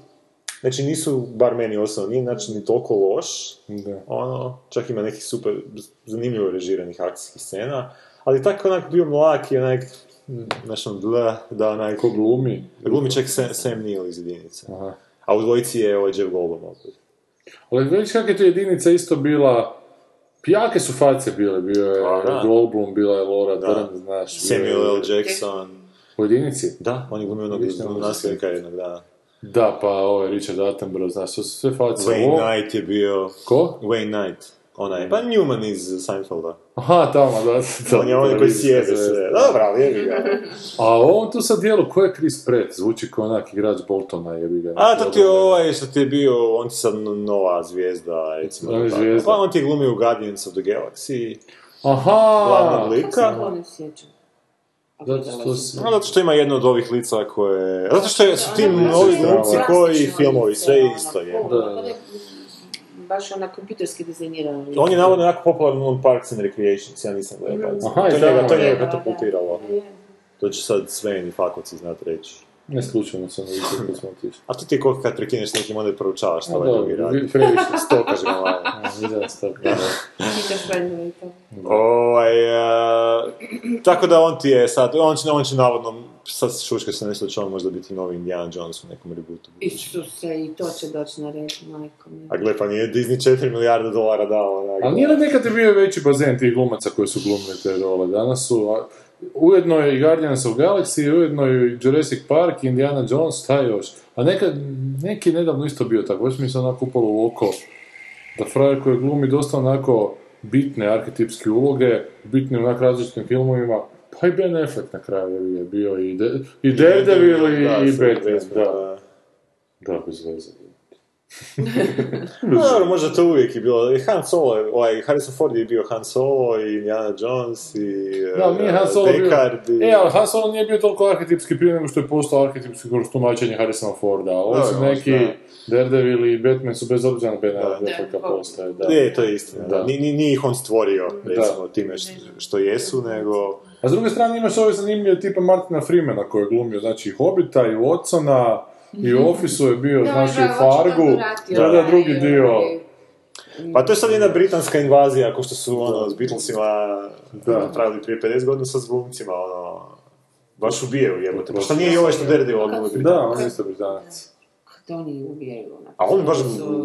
znači nisu, bar meni osobno, nije znači ni toliko loš, Da. ono, čak ima nekih super, zanimljivo režiranih akcijskih scena, ali tako onak bio mlak i onak, znaš, on, da, da onak, Ko glumi? glumi čak Sam, Sam Neill iz jedinice. Aha. A u dvojici je ovaj Jeff Goldblum opet. Ali vidiš kako je tu jedinica isto bila... Jake su face bile, bio je da. Goldblum, bila je Laura Da. Dern, znaš. Samuel je- L. Jackson. U jedinici? Da, on je glumio onog nasljednika jednog, da. Da, pa ovaj Richard Attenborough, znaš, to su sve face. Wayne Ovo- Knight je bio... Ko? Wayne Knight. Onaj, pa Newman iz Seinfelda. Aha, tamo, da. da On je onaj koji sjeze sve. Dobro, ali jebi ga. A on tu sad dijelu, ko je Chris Pratt? Zvuči kao onak igrač Boltona, jebi ga. A to ti je ovaj što ti je bio, on ti sad nova zvijezda, recimo. Je tako. zvijezda. Pa on ti je glumio u Guardians of the Galaxy, Aha! glavnog Kako se lika. Zato što si- No, zato što ima jedno od ovih lica koje... Zato što je, su ti Da, novi glumci koji filmovi, sve isto je. Da, da. Baš ona kompjuterski dizajnirano. On je navodno jako popularan u Parks and Recreations, ja nisam gledao Parks. Aha, to je njega, to je je. njega katapultiralo. Je. To će sad Sven i Fakovci znat reći. Ne slučajno sam vidio kad smo otišli. A to ti je koliko kad prekineš s nekim, onda i proučavaš što A ovaj drugi radi. vi- previše. Stokaš ga malo. A, vidio sam tako, da. Pitaš frendove i to. Ovaj, tako da on ti je sad, on će, on će navodno, sad šuška se nešto da će on možda biti novi Indiana Jones u nekom rebootu. Isuse, i to će doći na red, majko mi. A gle, pa nije Disney 4 milijarde dolara dao. onak. Ali nije li nekad je bio veći bazen tih glumaca koji su glumili te role? Danas su, a, ujedno je i Guardians of Galaxy, ujedno je i Jurassic Park, Indiana Jones, šta još? A nekad, neki je nedavno isto bio tako, baš mi se onako upalo u oko da frajer koji glumi dosta onako bitne arhetipske uloge, bitne u onak različitim filmovima, pa i Ben Affleck na kraju je bio i, de, i Daredevil i, Da, i Batman, da. Da, bez veze. No, dobro, možda to uvijek je bilo. I Han Solo, je- ovaj, Harrison Ford je bio Han Solo i Indiana Jones i Da, nije Han Solo bio... Deckard i... E, ali Han Solo nije bio toliko arhetipski prije nego što je postao arhetipski kroz tumačenje Harrisona Forda. Da, su neki Daredevil i Batman su bez obzira na Ben Da. Afflecka postaje, da. Je, to je istina. Da. Da. Ni- ni- Nije ih on stvorio, recimo, time što, što jesu, nego... A s druge strane imaš ove zanimljive tipa Martina Freemana koji je glumio, znači i Hobbita i Watsona i u Office-u je bio, znači u Fargu. Da, da, drugi dio. Pa to je sad jedna britanska invazija, ako što su ono, s Beatlesima Da. napravili prije 50 godina sa s glumcima, ono... Baš ubijaju jebote. Pa šta nije i ovaj što Daredevil glumi Da, on je isto Britanac. Kad oni ubijaju. A oni baš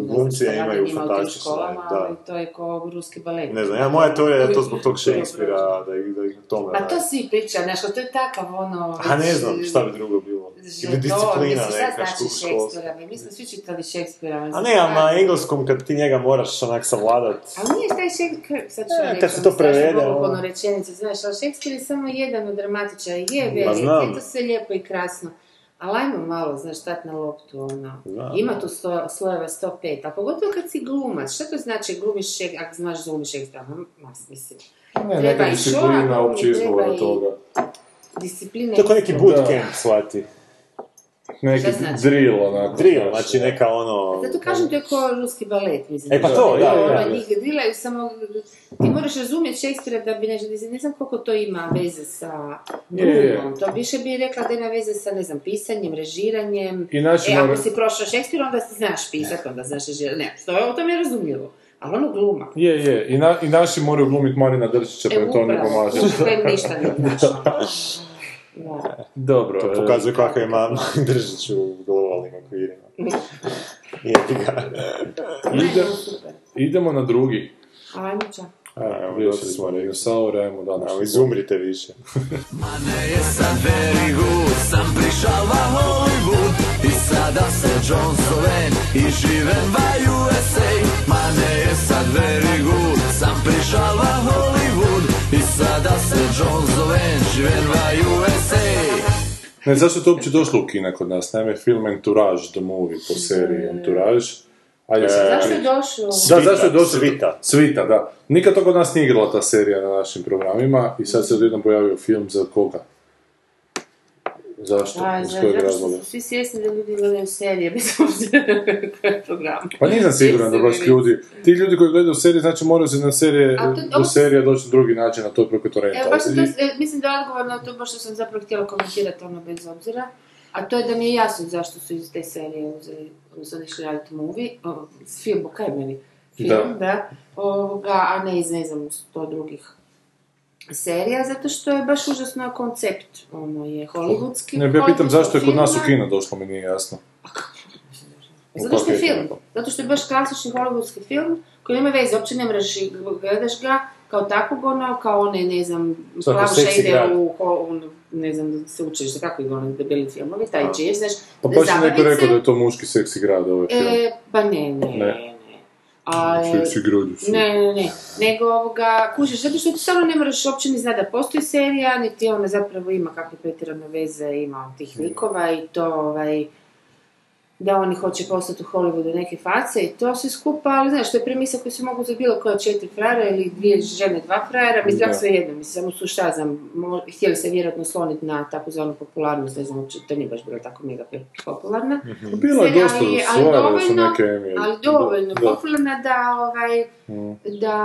glumci šta imaju fantastične, da. to je ko ruski balet. Ne znam, ja, moja teorija je je to zbog tog Shakespearea, da ih, da ih tome... Pa to svi pričaju, znaš, to je takav ono... A ne znam šta bi drugo bilo. Ili disciplina neka Šta znači. Shakespearea? Mi, smo svi čitali Shakespearea. A ne, a na engleskom kad ti njega moraš onak savladat. Ali nije taj Shakespeare, sad ću E, reći, kad se to prevede, ono. rečenicu, znaš, ali Shakespeare je samo jedan od dramatičara, je je to sve lijepo i krasno. Ali ajmo malo, znaš, stat na loptu, ono. Ima tu sto, slojeva 105, a pogotovo kad si glumac, šta to znači glumiš Shakespeare, ako znaš glumiš Shakespeare, Hm, ma, mislim, Ne, Treba neka i opće treba izgovora i- toga. disciplina... To je kao neki bootcamp, shvati. Neki znači? drill, onako. Drill, znači neka ono... Zato kažem to je kao ruski balet, mislim. E, pa to, da, Ono, da, da. Njih dilaju samo... Ti moraš razumjeti Shakespearea da bi nešto... Ne znam koliko to ima veze sa Je, je. glumom. To više bi rekla da ima veze sa, ne znam, pisanjem, režiranjem. I znači e, mora- ako si prošao Shakespeare, onda si znaš pisat, onda znaš režirati. Ne, što je o tome je razumljivo. Ali ono gluma. Je, je. I, na, i naši moraju glumiti Marina Drčića, pa E, im to ne upravo. pomaže. To im ništa ne znaš. Da. Dobro. To e, pokazuje kakav ima Držić u globalnim okvirima. Ide, idemo na drugi. Ajmo čak. Evo, Vidjeli došli smo dinosaure, ajmo danas. Evo, izumrite više. Mane je sad very good, sam prišao va Hollywood I sada se John zovem i živem va USA Mane je sad very good, sam prišao va Hollywood I sada se John zovem, živem va USA Ne, zašto je to uopće došlo u kine kod nas? Naime, film Entourage, the movie, po seriji Entourage. Ajde, sad Zašto je došlo? Da, zašto je došlo? Svita. Svita, da. Nikad to kod nas nije igrala ta serija na našim programima i sad se odjednom pojavio film za koga? Zašto? A, Iz kojeg zato što razloga? su svi svjesni da ljudi gledaju serije, bez obzira je program. Pa nisam siguran da baš ljudi, ti ljudi koji gledaju serije, znači moraju se na serije, to- do serije doći na drugi način, a to je preko torrenta. Evo, baš to, e, mislim da je odgovor na to, baš što sam zapravo htjela komentirati ono bez obzira, a to je da mi je jasno zašto su iz te serije uzeli, išli raditi movie, o, film, kaj meni, film, Da. da, ovoga, a ne iz, ne znam, sto drugih serija, zato što je baš užasno koncept, ono je hollywoodski. Ne, ja pitam zašto je kod nas u kino došlo, mi nije jasno. Zato što je film. to? Zato što je baš klasični hollywoodski film koji nema veze, uopće ne moraš i- gledaš ga kao takvog ono, kao one, ne znam, seksi ide u, u, ne znam, se učiš, kako ih ono, debeli filmovi, taj češ, znaš, Pa baš je neko rekao da je to muški seksi grad, ovaj film. E, pa ne, ne, Ne. Grad su. ne, ne, ne, nego ovoga, kužiš, zato što ti stvarno ne moraš uopće ni znati da postoji serija, niti ona zapravo ima kakve pretjerane veze, ima tih likova i to, ovaj, da oni hoće postati u Hollywoodu neke face i to sve skupa, ali znaš, to je premisa koju se mogu za bilo koja četiri frajera ili dvije žene, dva frajera, mislim, sve jedno, mislim, samo su šta znam, mo- htjeli se vjerojatno sloniti na takozvanu popularnost, ne znam, to nije baš bila tako mega popularna. Bilo je Serija, dosta, ali- ali dovoljno- ali dovoljno Da. popularna da, ovaj, Mm. da,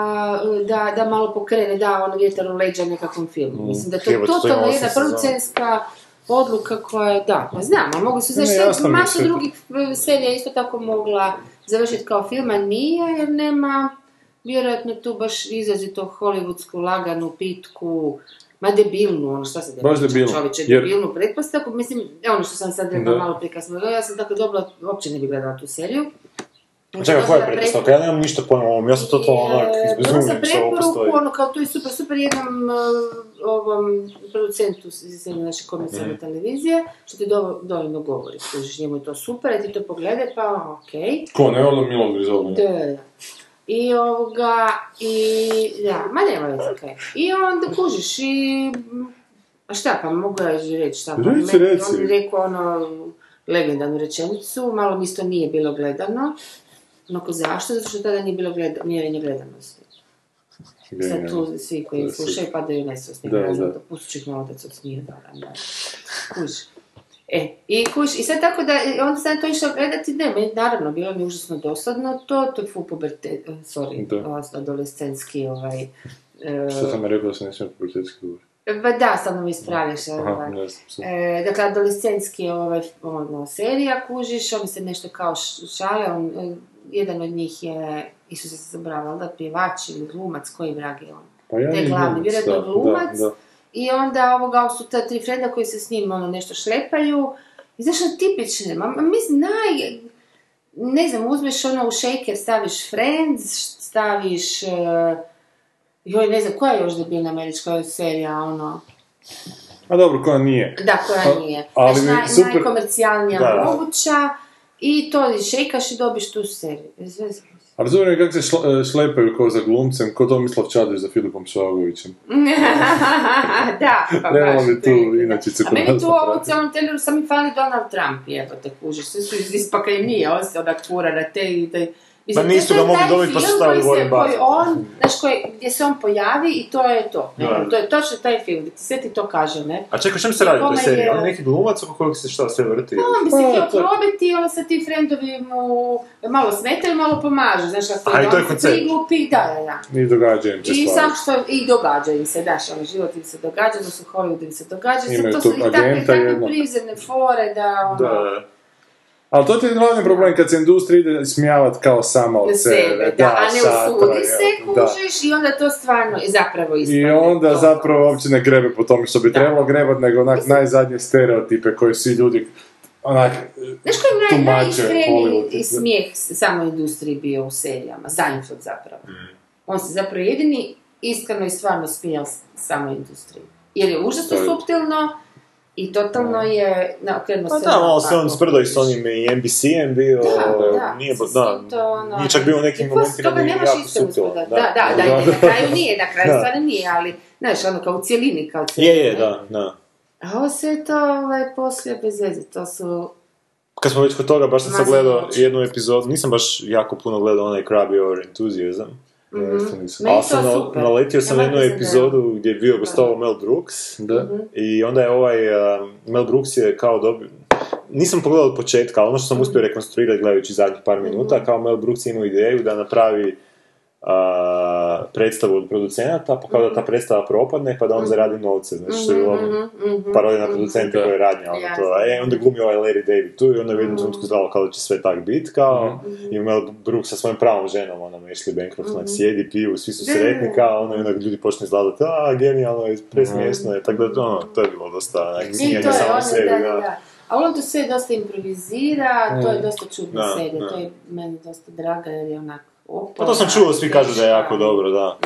da, da malo pokrene, da ono vjetar u leđa nekakvom filmu. Mm. Mislim da to je totalno jedna producenska odluka koja je, da, pa znam, a mogu su, znaš, Ne, sve. drugih e, serija isto tako mogla završiti kao film, a nije, jer nema vjerojatno tu baš izrazito hollywoodsku, laganu, pitku, ma debilnu, ono šta se Baš debilnu, čovječe, jer- debilnu pretpostavku, mislim, ono što sam sad rekla malo prije kad smo gledali, ja sam tako dobila, uopće ne bi gledala tu seriju. Čekaj, koja je pretpostavka? Ja nemam ništa pojma ovom, ja sam totalno onak E, izbezumljen što ovo postoji. preporuku, ono kao tu je super, super jednom uh, ovom producentu iz naše komercijalne Mhm. televizije, što ti dovo- dovoljno govori, skužiš, njemu je to super, a ti to pogledaj, pa okej. Ko, ne ono Milo Grizovinja? Da, da. I ovoga, i, da, ma nema veze kaj. I onda kužiš i, a šta pa, mogu ja reći šta pa, reci. On je rekao ono, legendarnu rečenicu, malo mi isto nije bilo gledano, no ko zašto? Zato što tada nije bilo gleda, mjerenje gledanosti. Sad tu svi koji slušaju padaju nesvjesni. Da, da. da pustit ću ih malo da se odsmije, da. Kuš. E, i kuš, i sad tako da, onda sam to išla gledati, ne, meni naravno, bilo mi užasno dosadno to, to je full pubertet, sorry, Da. adolescentski, ovaj, e, Što sam rekao da se ne smijem pubertetski govoriti? ba da, sad mi ispravljaš, Aha, ovaj. ne. E, dakle, adolescentski ovaj, ono, serija, kužiš, oni se nešto kao šale, on, e, jedan od njih je, Isuse se zabrala, da, pjevač ili glumac, koji vrag je on? Pa ja te glavni, vjerojatno glumac. Da, da. I onda ovoga su ta tri frenda koji se s njim ono, nešto šlepaju. I znaš, ono tipične, ma, mislim, naj... Ne znam, uzmeš ono u shaker, staviš Friends, staviš... Uh, joj, ne znam, koja je još debilna američka serija, ono... A dobro, koja nije? Da, koja nije. ali znači, mi naj, super- najkomercijalnija Da. moguća. I to šejkaš i dobiš tu seriju. Sve- Ali zove mi kako se šla- e, šlepaju kao za glumcem, kao Tomislav Čadež za Filipom Šagovićem. da, pa tu otprilike, da. inačice A meni tu ovo cijelom traileru sam mi fali Donald Trump, jebote, kužiš, sve su iz ispaka i nije, on se onak fura na te i taj, Mislim, Ma nisu ga mogli dobiti pa su stavili Warren Buffett. on, znaš, koji, gdje se on pojavi i to je to. Ne, Da. To je točno taj film, sve ti to kaže, ne? A čekaj, što se radi u toj seriji? je- On je neki glumac oko kojeg se šta sve vrti? On bi se Pa, htio to- probiti, onda se ti frendovi mu malo smetaju, malo pomažu, znaš kako je on se koncept. priglupi, da, da, da. I događa im se I sam što, i događa im se, daš, ono, život im se događa, da su Hollywood im se događa, sad Imaju to su i takve, takve prizemne fore da, ono, Da, Ali to ti je glavni problem kad se industrija ide smijavat kao sama od sebe. sebe, da, a ne usudi se, da. kužiš, i onda to stvarno i zapravo I ispadne onda to. zapravo uopće ne grebe po tome što bi Da. trebalo grebat, nego onak najzadnje stereotipe koji svi ljudi onak Znaš koji je naj, najiskreniji i smijeh samoj industriji bio u serijama? Seinfeld zapravo. Mm. On se zapravo jedini iskreno i stvarno smijao s- samoj industriji. Jer je užasno suptilno i totalno je na, okrenuo Pa se da, malo se on sprdao i s onim i NBC-em bio, Da, da, nije, sa ba- da, to, ono- nije čak bio u nekim poslije momentima toga nemaš jako suptilan. Da, da, da, da, i na kraju nije, na kraju Da. stvarno nije, ali, znaš, ono, kao u cijelini, kao Je, cijelini, je, ne? da, da. A ovo sve je to, ovaj, poslije bez veze, to su... Kad smo već kod toga, baš sam sad Mazanje gledao oči. jednu epizodu, nisam baš jako puno gledao onaj Crab Your Enthusiasm, Nisam. Meni ali sam na- naletio sam na jednu epizodu gdje je bio gostovao Mel Brooks, Da. I onda je ovaj, uh, Mel Brooks je kao dobio, nisam pogledao od početka, ali ono što sam uspio rekonstruirati gledajući zadnjih par minuta, kao Mel Brooks je imao ideju da napravi a, predstavu od producenata, pa kao da ta predstava propadne, pa da on zaradi novce, znači što je bilo ono, parodija na producente koje je radnja, ono to, a e, onda glumi ovaj Larry David tu i onda je u jednom trenutku znalo kao da će sve tak bit, kao, i Mel Brooks sa svojom pravom ženom, ona Ashley Bancroft, onak sjedi, piju, svi su sretni, kao, ono, i onda ljudi počne izgledati, a, genijalno je, presmiješno je, tako da, ono, to je bilo dosta, onak, smijanje samo ono, sebi, da. A on to sve dosta improvizira, to je dosta čudna serija, da. to je meni dosta draga jer je onak opora. Pa to sam čuo, svi kažu da je jako dobro, da.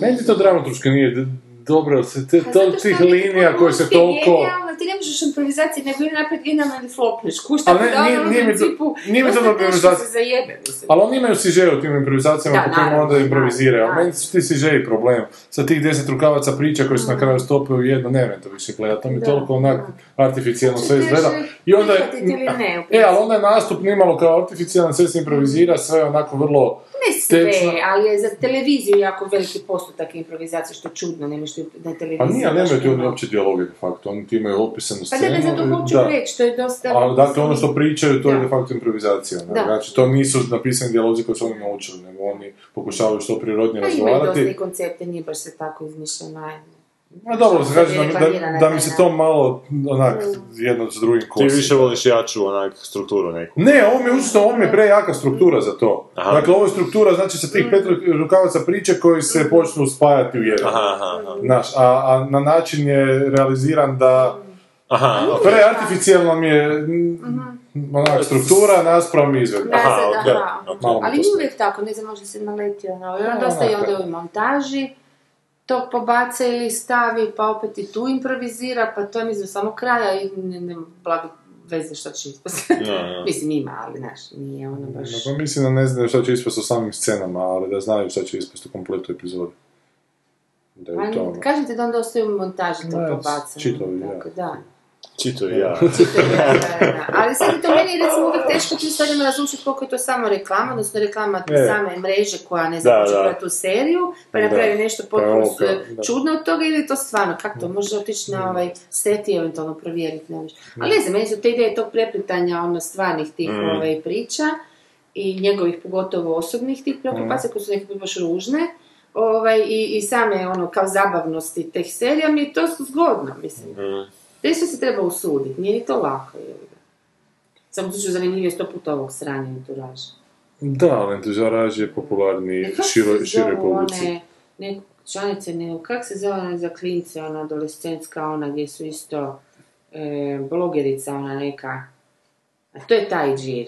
Meni to dramaturški nije dobro, se te, Pa to, tih linija koje se toliko... genijalno, ti ne možeš improvizacije, nego ili napred genijalno ili flopneš. Kuš, Ali tako ne, da nije- ono u nije mi to- nije mi to dobro improvizacija. se zajebe. Ali oni imaju sižeje u tim improvizacijama Da, po kojima onda improviziraju. Ali meni su ti sižeji problem. Sa tih deset rukavaca priča koji su na kraju stopili u jedno, ne vem to više gledat. To mi Da, toliko onak artificijalno Znači, sve izgleda. I onda je, e, ali onda je nastup nimalo kao artificijalan, sve se improvizira, sve onako vrlo Ne sve, ali je za televiziju jako veliki postotak improvizacije, što je čudno, nema što je na televiziji. Pa nije, ali nemaju ti oni uopće dijaloge de facto, oni ti imaju opisanu Pa scenu. da, ne, zato hoću reći, to je dosta... A dakle, ono što pričaju, to je Da. de facto improvizacija. ne? Da. Znači, to nisu napisani dijalozi koje su oni naučili, nego oni pokušavaju što prirodnije Pa imaju dosta razgovarati. koncepte, nije baš sve tako izmišljeno. Ajde. A dobro, se kaže Sad je da, da, da mi se to malo, onak, jedno s drugim Ti kosi. više voliš jaču, onak, strukturu neku. Ne, ovo mi je učito, ovo mi je prejaka struktura za to. Aha. Dakle, ovo je struktura, znači, sa tih pet rukavaca priče koji se počnu spajati u jedan. Aha, aha, aha. Znaš, a, a na način je realiziran da Aha, ok. preartificijalno mi je mm, onak, struktura naspram izvedba. Aha, aha. ok. Malo mi Ali uvijek tako, ne znam, možda se naletio na ovo. Dosta i onak, onda da. u montaži, to pobaca ili stavi, pa opet i tu improvizira, pa to je mislim samo kraja i ne, ne, blago veze što će ispasti. No, no. mislim ima, ali znaš, nije ono baš... Pa mislim da ne znaju šta će ispasti u samim scenama, ali da znaju šta će ispasti u kompletu epizodi. Da je Ali, to ono. kažem ti da onda ostaje u montaži to Ne, pobaca. čitovi, ja. Tako da. Čito i ja. Ali sad je to meni recimo uvijek teško tim stvarima razlučiti koliko je to samo reklama, odnosno reklama E. same mreže koja ne gledati tu seriju, pa napravi nešto Pa potpuno čudno od toga ili je to stvarno, kako to može otići na ovaj set i eventualno provjeriti, ne možeš. Ali ne znam, meni su te ideje tog preplitanja ono stvarnih tih Mm. ovaj, priča i njegovih pogotovo osobnih tih preokupacija koje su nekako baš ružne, ovaj, i, i same ono kao zabavnosti teh serija mi je to su zgodno, mislim. Nešto se treba usuditi, nije ni to lako. ga. Samo slučaju zanimljivije sto puta ovog sranja enturaža. Da, ali entužaraž je popularni Kako široj, publici. one, ne, članice, ne, kak se zove ona za klince, ona adolescentska, ona gdje su isto e, blogerica, ona neka, a to je taj džir.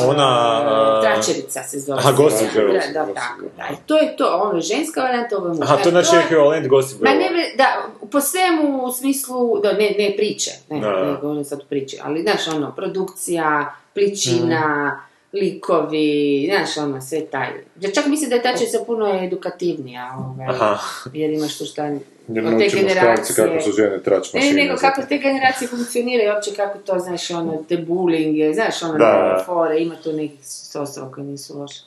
Ona... E, a, Tračerica se zove. Aha, Gossip Girl. Da, da, tako, da. E, to je to, ono je ženska varijanta, ovo je muška. Aha, to je znači ekvivalent Gossip Ma Girl. ne, bre- da, po svemu u smislu, da, ne, ne priče, ne, Da, ne govorim sad priče, ali znaš ono, produkcija, pličina, likovi, znaš ono, sve taj. Ja čak mislim da je ta često puno edukativnija, ovaj, Aha. jer imaš tu šta Jer od te generacije. kako su žene trač Ne, mašine. nego kako te generacije funkcioniraju, uopće kako to, znaš, ono, te bullying, znaš, ono, Da. fore, ima tu nekih sostava koji nisu loše.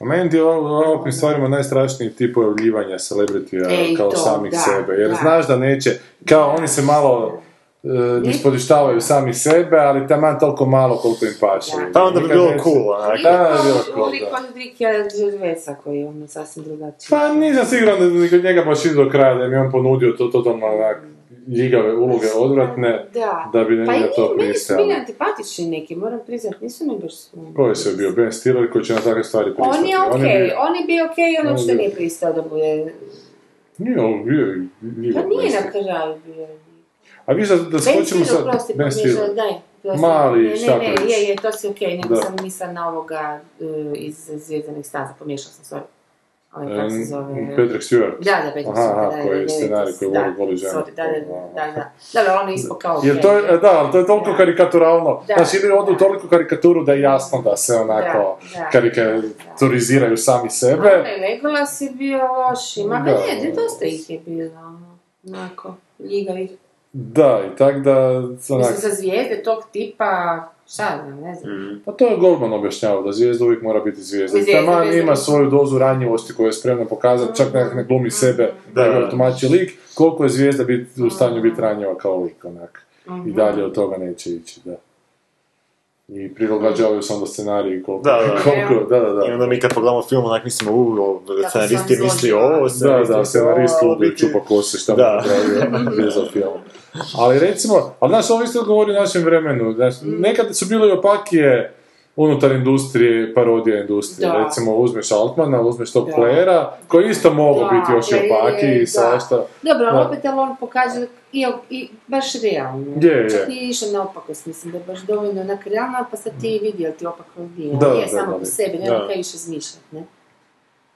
A meni u ovakvim stvarima najstrašniji tip pojavljivanja celebritija Ej, kao to, samih da, sebe, jer da. znaš da neće, kao oni se malo e, ispodištavaju sami sebe, ali taman toliko malo koliko im paše. Pa onda bi bilo neće- cool, onak. Da, bi bilo cool, da. od Rikija Gervaisa koji je ono sasvim drugačiji. Pa nisam siguran da ni kod njega baš do kraja, da mi je on ponudio to totalno onak ljigave uloge odvratne, Da. da bi ne Pa i na to nije- meni su pristali. bili antipatični neki, moram priznat, nisu mi baš... Ko je sve bio? Ben Stiller koji će na takve stvari pristati. On je okej, bio- on je bio okej, on ono je što nije pristao da bude... Nije on bio i Pa nije na kraju bio. A vi da, da skočimo sad, oprosti, Ben Stiller. pomiješala, daj. prosti. Mali ne, ne, ne, je, je, to si okej, nego Da. sam mislila na ovoga e, iz Zvijezdanih staza, pomiješala sam, sorry. Ovaj, kako se zove... Patrick Stewart. Da, da, Patrick Stewart, aha, da, da, koji je da, da, scenarij koji da, voli- voli sorry, Da, da, da, da. Dobro, ono ispod kao Jer to je, da, ali to je toliko Da. karikaturalno. Da, Znači, ili odu da. toliko karikaturu da je jasno da se onako Da, da. karikaturiziraju sami sebe. onaj Legolas je bio loš, ima Da, ga ne, da. dosta ih je bilo, ono, onako, ljigavih. Da, i tak da, Mislim, onak, za zvijezde tog tipa, šta znam, ne znam. pa to je Goldman objašnjavao, da zvijezda uvijek mora biti zvijezda. Zvijezda, taman zvijezda. ima svoju dozu ranjivosti koju je spremna pokazati, čak nekak ne glumi sebe, Da. nego tumači lik, koliko je zvijezda biti u stanju biti ranjiva kao lik, onak. I dalje od toga neće ići, da. I prilagođavaju se onda scenariji koliko, Da, da. koliko, da, da, da. I onda mi kad pogledamo film, onak mislimo, u, scenarist je mislio ovo, Da, da, je scenarist mislio ovo, ludi biti- čupa kose šta mu Da. napravio za film. Ali recimo, ali znaš, ovo isto govori o našem vremenu. Znaš, nekad su bile i opakije unutar industrije, parodija industrije. Da. Recimo, uzmeš Altmana, uzmeš tog. Playera, koji isto mogao Da, biti još i je, opakiji i svašta. Dobro, Da. opet, ali on pokaže i, i baš realno. Je, je. Čak nije išao na opakost, mislim da je baš dovoljno onak realno, pa sad ti vidi jel ti opako bio. Da, je da, samo po sebi, nema previše izmišljati, ne?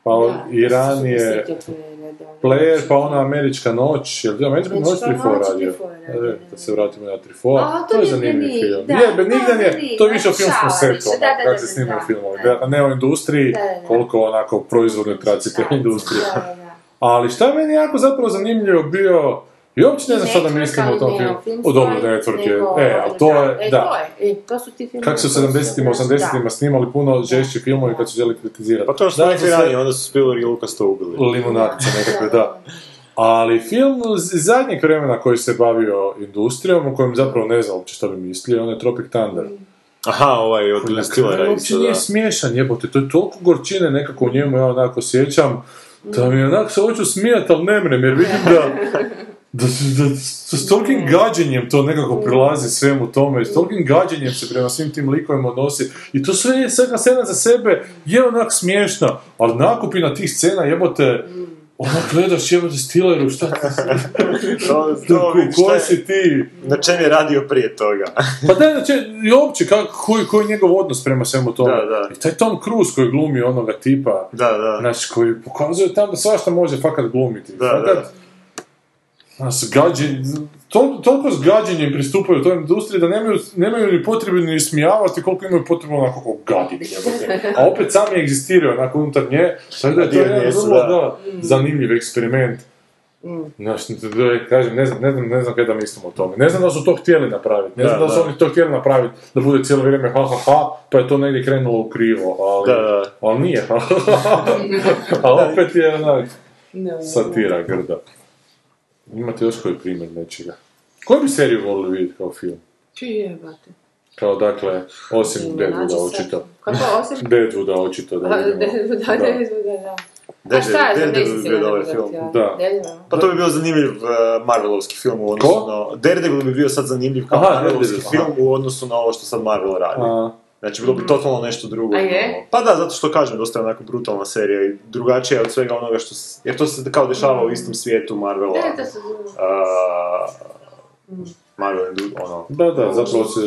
Pa Da, i ranije sjetio Playera, da. Player, pa ona Američka noć, je li Američka noć Trifo noć, radio? Je E, da. Se vratimo na Trifo, to je to je zanimljiv Benign, film. da, Je, Benignan je, to je više o filmskom setu, kako se snimaju da, filmovi, ne o industriji, Da, da, da. koliko onako proizvodnoj traci te industrije. Ali šta je meni jako zapravo zanimljivo bio, i uopće ne znam šta da Network, mislim o tom filmu. O dobro, Network je, e, ali to je, e, da. To je, e, to su ti filmovi. Kako su u koji 70-ima, 80-ima snimali puno žešći filmovi kad su želi kritizirati. Pa to što su sve ranije, onda su Spielberg i Lucas to ubili. Limunadice nekakve, da. Ali film z- zadnjeg vremena koji se bavio industrijom, u kojem zapravo ne znam uopće što bi mislio, on je Tropic Thunder. Aha, ovaj od Na Stillera uopće nije da. smiješan, jebote, to je toliko gorčine nekako u njemu, ja onako sjećam, da mi onako se hoću smijat, ali ne mrem, jer vidim da, da, da, da s tolikim gađenjem to nekako prilazi svemu tome, i s tolikim gađenjem se prema svim tim likovima odnosi, i to sve je svega scena za sebe, je onak smiješna, ali nakupina tih scena, jebote, onak gledaš, jebote, Stilleru, šta ti, To, to, ko, ko si ti? Na čem je radio prije toga? Pa da, znači, i uopće, koji, koji je njegov odnos prema svemu tome? Da, da. I taj Tom Cruise koji glumi onoga tipa, Da, da. znači, koji pokazuje tam da svašta može fakat glumiti. Da, fakat, da. Znaš, gađenje, tol, toliko s gađenjem pristupaju toj industriji da nemaju, nemaju ni potrebu ni smijavati koliko imaju potrebu onako kako jebote. A opet sami egzistiraju onako unutar nje, tako da je to jedan jesu, vrlo da. zanimljiv eksperiment. Znaš, da je, kažem, ne znam, ne znam, ne znam kaj da mislim o tome. Ne znam da su to htjeli napraviti. Ne znam da, su da. oni to htjeli napraviti, da bude cijelo vrijeme ha ha ha, pa je to negdje krenulo u krivo, ali, Da, da. ali nije ha ha ha. A opet je onak, satira grda. Imate još koji primjer nečega? Koju bi seriju volili vidjeti kao film? Čiji jebate? Kao dakle, osim Deadwooda očito. Kako osim? Deadwooda očito da Da, vidimo. da, da, Da. da, da. Dead- A šta je za Daredevil Messi bi bio dobar sigurno film. Da. Pa to bi bio zanimljiv uh, Marvelovski film u odnosu Ko? na... Daredevil bi bio sad zanimljiv kao Aha, Marvelovski Daredevil, film u odnosu na ovo što sad Marvel radi. Znači, bilo bi totalno nešto drugo. A je? ono. Pa da, zato što kažem, dosta je onako brutalna serija i drugačija od svega onoga što... s- Jer to se kao dešava u istom svijetu Marvela. Da, to su... Uh, Marvel, ono... da, da, zapravo se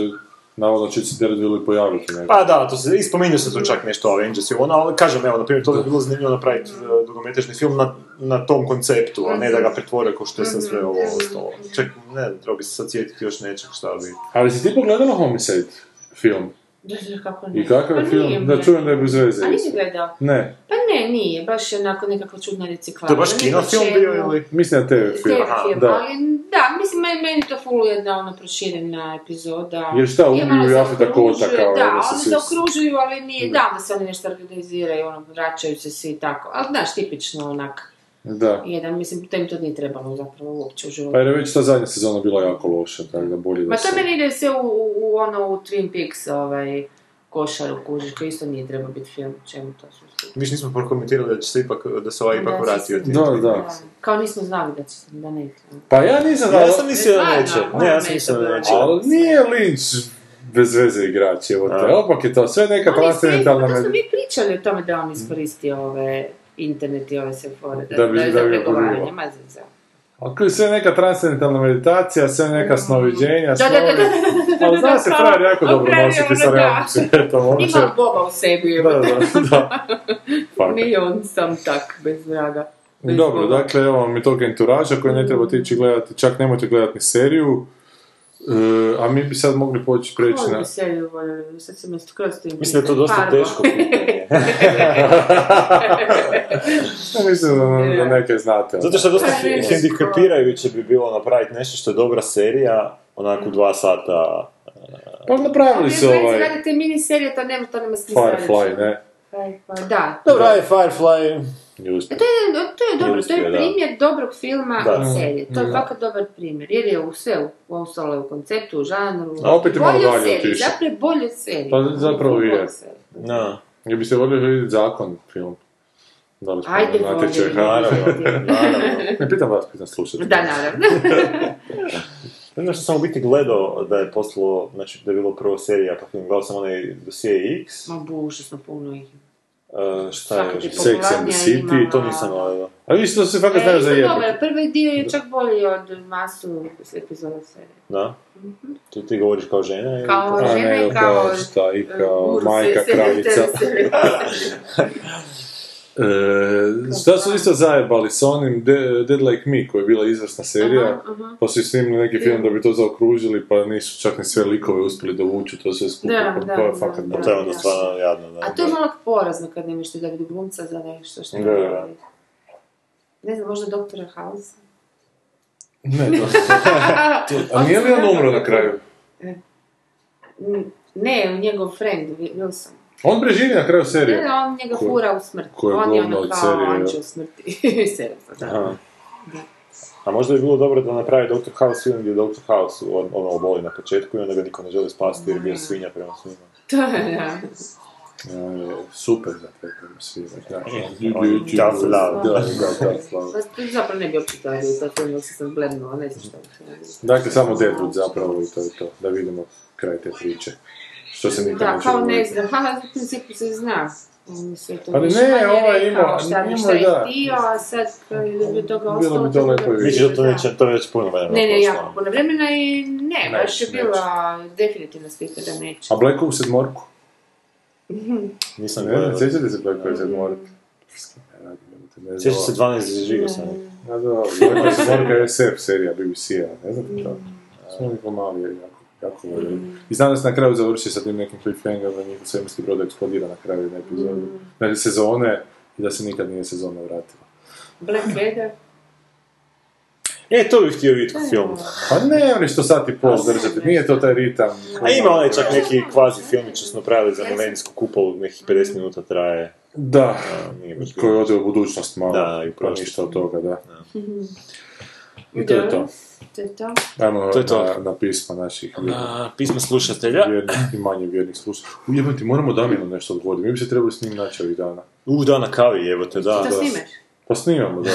navodno će se Daredevil i pojaviti. nekako. Pa da, to se, i spominju se tu čak nešto o Avengers i ono, ali kažem, evo, na primjer, to bi bilo zanimljivo napraviti uh, film na, na tom konceptu, a ne da ga pretvore ko što je sad sve ovo ostalo. Ček, ne treba bi se sad sjetiti još nečeg šta bi... Ali si ti pogledala Homicide film? Da, da, kako ne. I kakav je Pa film? Da čujem da je bez veze. A nisi gledao? Ne, Pa ne, nije, baš je onako nekako čudna reciklaža. To je baš po čemu. bio ili... mislim da TV film. TV Aha, film, da. ali da, mislim, meni, to full jedna ono proširena epizoda. Jer šta, Je ubiju Jafeta Kota kao, Da, ono se okružuju, ali nije, da, da se oni nešto organiziraju, ono, vraćaju se svi tako. Ali znaš, tipično onak, Da. jedan, mislim, to im to nije trebalo zapravo uopće u životu. Pa jer je već ta zadnja sezona bila jako loša, tako da bolje da Ma to se... meni ide sve u, u, u ono, u Twin Peaks, ovaj, košaru kužiš, koji isto nije trebao biti film, čemu to su Mi nismo prokomentirali da će se ipak, da se ovaj ipak Da, vratio. se- Da, da. Kao nismo znali da će, da ne. Pa ja nisam Ja znao, sam mislio da neće. Ne, ja sam neće mislio da neće. ali nije Lynch bez veze igrač, evo te, opak je to sve neka transcendentalna pa to smo mi pričali o tome da on iskoristio ove internet i ove sve fore, da, Da bi- da, je da za bi ga pregovaranje, pogubilo. ma za- za. Ali sve neka transcendentalna meditacija, sve neka snoviđenja, Da, da, da, da, snovi. da, da, Ali zna se frajer jako dobro nositi sa da. realnim svijetom, će... Ima Boba u sebi, Da, da, da. Nije on sam tak, bez vraga. Bez Dobro, dakle, evo vam i tog enturaža koji ne trebate ići gledati, čak nemojte gledati ni seriju. E, a mi bi sad mogli poći preći na... seriju? Sad se mi skroz tim Mislim da je to dosta Fargo. teško pitanje. Ja mislim da, da neke znate. Zato što dosta hendikepirajuće bi bilo napraviti nešto što je dobra serija, onako u dva sata. Pa napravili su se ovaj radi te mini serije, to nema, to nema smisla. Firefly, ne? Firefly, da. Dobro, je Firefly. Uspio. To je, to je dobro, to je da. primjer dobrog filma Da. i serije. To je fakat dobar primjer, jer je u sve, u ovom solo, u konceptu, u žanru. A opet je malo bolje od dalje serije, otišao. Zapravo je bolje od serije. Pa zapravo je. od. Da. Ja biste voljeli vidjeti zakon film. Da li Ajde, na natječaju? voljeli. Naravno, naravno. Ne pitam vas, pitam slušati. Da, naravno. Ne znam što sam u biti gledao da je znači da je bilo prvo serija, pa film, gledao sam onaj Dosije X. Ma bu, užasno puno ih. Uh, šta je još? Sex and the City, ima- To nisam gledao. A vi što se fakat E, znaju za isto jebati. dobar, prvi dio je čak bolji od masu epizoda serije. Da? To ti govoriš kao žena? Kao- kao- žena i kao kao- šta, i kao Guru majka kraljica. E, šta su isto zajebali sa onim De- Dead Like Me, koja je bila izvrsna serija, Aha, aha. pa su snimili neki film da bi to zaokružili, pa nisu čak ni sve likove uspjeli dovući, to sve skupa, Da, pa da, to je da, fakat da. Pa to je onda stvarno jadno, da. A to je malo porazno kad nemaš ti da vidi glumca za nešto što Da, da, da. Ne znam, možda doktora House. Ne, to, a nije li on umro na kraju? Ne, njegov friend, Wilson. On preživi na kraju serije. Ne, on njega Ko- fura u smrt. ko je on je ono kao serije, anđeo smrti. Serija, da. A možda bi bilo dobro da napravi Dr. House film gdje Dr. House on- ono oboli na početku i onda ga niko ne želi spasiti jer je bio svinja prema svima. To je, da. Ja, je super za te prema svima. On je tough love. Da, da, tough love. Pa zapravo ne bi uopće to radio, to film dok se sam ne znam što bi. Dakle, samo Deadwood zapravo i to je to, da vidimo kraj te priče. Što se nikad Da, neće kao ne znam, ha, u principu se zna. Sve to Ali više ne, rekao ima- šta, ima, šta je da. htio, a sad je od toga Bilo ostalo... bi to lepo vidjeti. Misliš da to Da. neće, to neće puno vremena Ne, ne, jako puno vremena i ne, baš je bila definitivno slika da neće. A Black Ops sedmorku? Nisam Ne, ne, sjećate se Black Ops sedmorku? Ne ne. Sjećam se 12 živo sam. A da, Black Ops sedmorka je SF serija BBC-a, ne znam to. Smo mi pomali jako, jako voljeli. I znam da se na kraju završi sa tim nekim cliffhangerom da njihov svemirski brod eksplodira na kraju jedne epizode. Znači sezone i da se nikad nije sezona vratila. Blackadder. E, to bih htio vidjeti kao film. Pa ne, oni što sat i pol držati, nije to taj ritam. A ima onaj čak neki kvazi filmić što smo napravili za milenijsku kupolu, nekih 50 minuta traje. Da, koji ode u budućnost malo, Da, i pa prošlost. ništa od toga, da. I to je to. To je to. Ajmo To je to. Na, na pisma naših vjernih, A, pismo slušatelja. vjernih i manje vjernih slušatelja. Ujebati, moramo Damjanu nešto odgovoriti, mi bi se trebali s njim naći ovih dana. U, da, na kavi, evo te, da. To snimaš? Pa snimamo, da.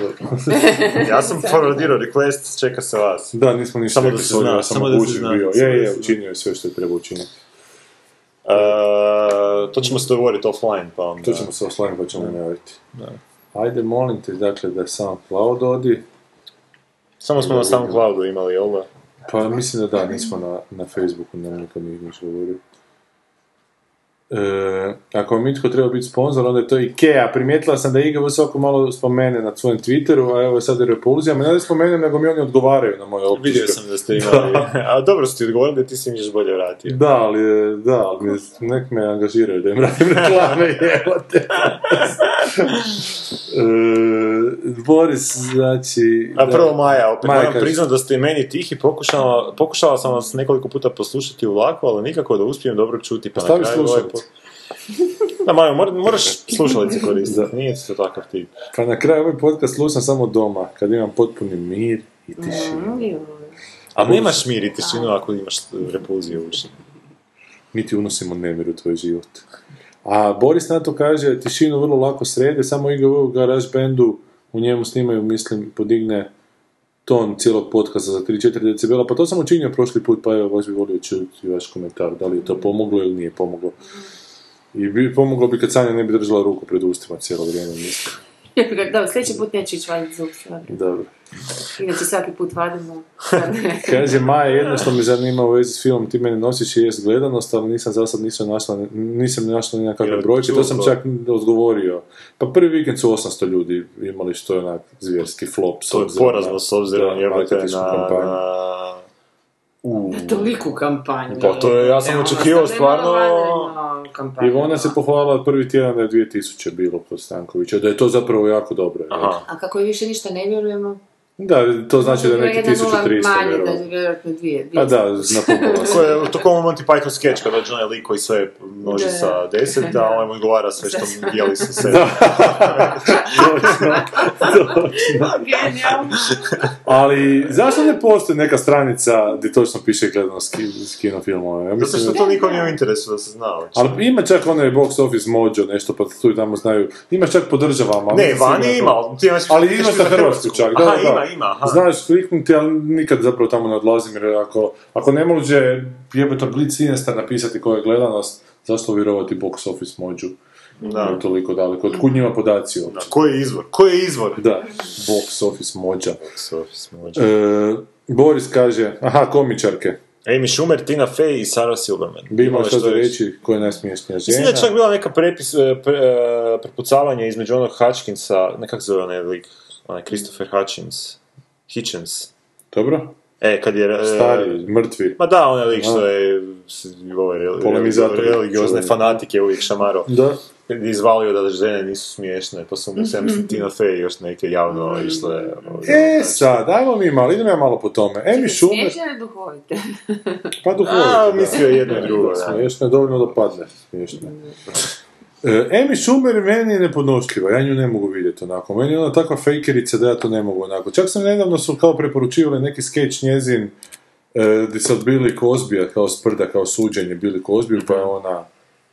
Ja sam forwardirao request, čeka se vas. Da, nismo ništa Samo da se zna, ja sam samo da se zna, bio. Je, je, učinio je sve što je trebao učiniti. Uh, to ćemo se dogovoriti offline, pa onda... To ćemo se oslaniti pa ćemo najaviti. Ajde, molim te, dakle, da sam Cloud odi. Samo smo na SoundCloudu imali, jel da? Pa mislim da da, nismo na, na Facebooku, nam niko nije ništa govorio. E, ako vam itko treba biti sponzor, onda je to Ikea. Primijetila sam da IGV svako malo spomene na svojem Twitteru, a evo sad je repulzijama. Ne da spomenem, nego mi oni odgovaraju na moje optužbe. Vidio sam da ste imali, a dobro su ti odgovorili da ti si još bolje vratio. Da, ali, je- da, ali mi- nek me angažiraju da im radim reklame, jebote. e, Boris, znači... A da- prvo Maja, opet Maja moram priznat da ste i meni tihi, pokušala, pokušala sam vas nekoliko puta poslušati u vlaku, ali nikako da uspijem dobro čuti, pa na Stavi kraju ovaj slušalice. po- Da, mora- moraš slušalice koristiti, nije to takav tip. Pa na kraju ovaj podcast slušam samo doma, kad imam potpuni mir i tišinu. A nemaš mir i tišinu ako imaš repulziju u uši. Mi ti unosimo nemir u tvoj život. A Boris na to kaže, tišinu vrlo lako srede, samo IGV u Garage Bandu, u njemu snimaju, mislim, podigne ton cijelog podcasta za 3-4 decibela, pa to sam učinio prošli put, pa evo, baš bi volio čuti vaš komentar, da li je to pomoglo ili nije pomoglo. I bi, pomoglo bi kad Sanja ne bi držala ruku pred ustima cijelo vrijeme, mislim. Da, sljedeći put neću ići vaditi zub. Dobro. Inače svaki put vadimo. Kaže Maja, jedno što me zanima u vezi s filmom Ti meni nosiš i jest gledanost, ali nisam za sad nisam našla, nisam našla ni na kakve Jel brojke, to sam čak odgovorio. Pa prvi vikend su 800 ljudi imali što je onak zvjerski flop. To je porazno na- s obzirom na... kampanju. na... U, Na toliku kampanju. Pa to je- ja sam očekivao ono, stvarno kampanju. Ivona se pohvalila prvi tjedan da je 2000 bilo kod Stankovića, da je to zapravo jako dobro. Aha. A kako i više ništa ne vjerujemo? Da, to znači da je neki Jedna nula 1300 manje, da vjerovatno. je vjerojatno dvije. Pa da, napumpala se. To je to kao u Monty Python sketch kada dođe onaj lik koji sve množi Da. sa deset, da Da. ovaj mu odgovara sve što mu dijeli sa sve. Genijalno. Ali zašto ne postoji neka stranica gdje točno piše gledanost kinofilmova? Ja Zato mislim što da- to niko nije u interesu da se zna. Ali ima čak onaj box office mojo, nešto pa tu i tamo znaju. Ima čak po državama. Ne, vani da- ima, ali ima za Hrvatsku čak, da, Aha, da. Ima, aha. Znaš kliknuti, ali nikad zapravo tamo ne odlazim, jer ako, ako ne može jebito Blitz Sinister napisati koja je gledanost, zašto vjerovati box office mođu? Da. Je toliko daleko. Otkud njima podaci Da, uopće? Koji je izvor? Koji je izvor? Da, box office mođa. Box office može. E, Boris kaže, aha, komičarke. Amy Schumer, Tina Fey i Sarah Silverman. Bi imao što za reći koja je najsmiješnija Mislim žena. da je čak bila neka prepis, e, pre, e, prepucavanje između onog Hutchinsa, ne kako se zove onaj lik, onaj Christopher Hutchins, Hitchens. Dobro? E, kad je... e, Stari, mrtvi. Ma da, onaj lik što je ove Polemizator. religiozne fanatike uvijek šamaro. Da. Kad je izvalio da žene nisu smiješne, pa su mu se, mislim, Tina Fey još neke javno išle... E, sad, ajmo mi malo, idemo ja malo po tome. Amy Schumer, Smiješne ili duhovite? pa duhovito. A, da. mislio je jedno i drugo, da. Smiješno je dovoljno da padne. Smiješno. E, Amy Schumer meni je nepodnošljiva, ja nju ne mogu vidjeti onako. Meni je ona takva fejkerica da ja to ne mogu onako. Čak sam nedavno su kao preporučivali neki skeč njezin e, gdje sad Billy Cosby, kao sprda, kao suđenje Billy Cosby, pa je ona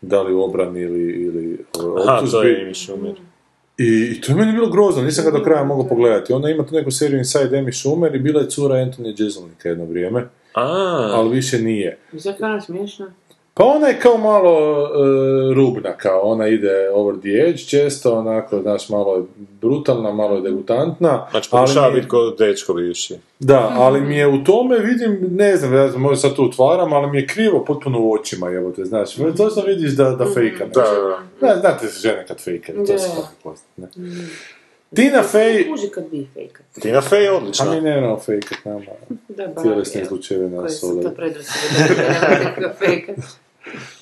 da li u obrani ili, ili e, Aha, to optužbi. je Amy Schumer. I, I to je meni bilo grozno, nisam ga do kraja mogao pogledati. Ona ima tu neku seriju Inside Amy Schumer i bila je cura Anthony Jeselnika jedno vrijeme, A, ali više nije. Zato je ona smiješna. Pa ona je kao malo e, rubna, kao ona ide over the edge često, onako, znaš, malo je brutalna, malo je degutantna. znači ali pokušava biti kao dečko bivši. Da, ali mi je u tome, vidim, ne znam, ja znam, možda sad tu utvaram, ali mi je krivo potpuno u očima, evo te, znaš, točno vidiš da, da fejka. Da, da, da. Da, znate se žene kad fejkaju, to se kako poznat, ne. Tina Fey, Kuži kad bi fejkat. Tina Fey je a mi odlična. ne moramo fejkat nama, Da, bar, tjelesne slučajeve Koji nas su ovdje. to predrasude da ne nekakav fejkat.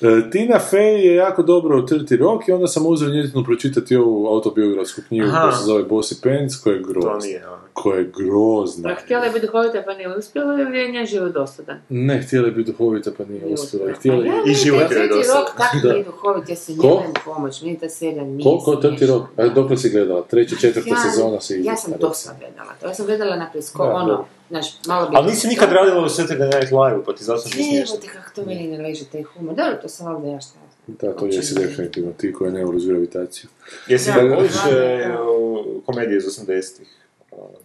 E, Tina Fey je jako dobro u 30 Rock i onda sam uzeo njezinu pročitati ovu autobiografsku knjigu koja se zove Bossy Pants, koja je To grozna. nije, ono. Koja je grozna. A htjela je biti duhovita pa nije uspjela ili je njen život dosadan? Ne, htjela je biti duhovita pa nije uspjela. Htjela A je... ja, I život je dosadan. rok tak Da. nije duhovit, ja se njemam pomoć, meni ta serija nije Koliko 30 smiješna. Rock? A dok si gledala? Treća, četvrta Ja- sezona se Ja sam recimo. dosta gledala to, ja sam gledala na presko, Da, ono, znaš, malo bi... Ali nisi nikad radila u Saturday Night Live, pa ti zato nije Evo smiješno. te kako to meni ne leže, taj humor. Dobro, to sam valjda ja šta. Da, to Uopće jesi definitivno ti koji ne uz gravitaciju. Jesi Da, voliš komedije iz 80-ih?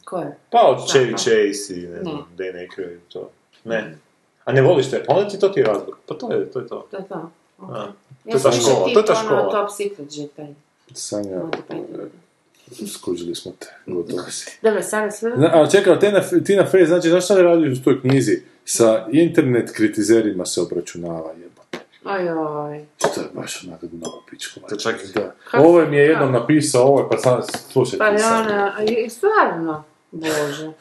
Ko je? Pa od Chevy da. Chase i ne znam, Dan Aykroyd i to. Ne. A ne voliš te? Pa onda ti to ti je razlog. Pa to je, to je to. To je to. Ok. A. Ja To je sam ta škola, to je ta ono škola. top secret že taj. Sanja, skužili smo te, gotovo si. Dobro, sada sve... A čekaj, Tina, Tina Fey, znači, znaš šta ne radi u toj knjizi? Sa internet kritizerima se obračunava, jebote. Ajoj. To je baš onak dno pičku. To čak- da. Ovo mi je jednom napisao, ovo je, pa sad slušaj Pa ti sad. ona, a je- stvarno, bože.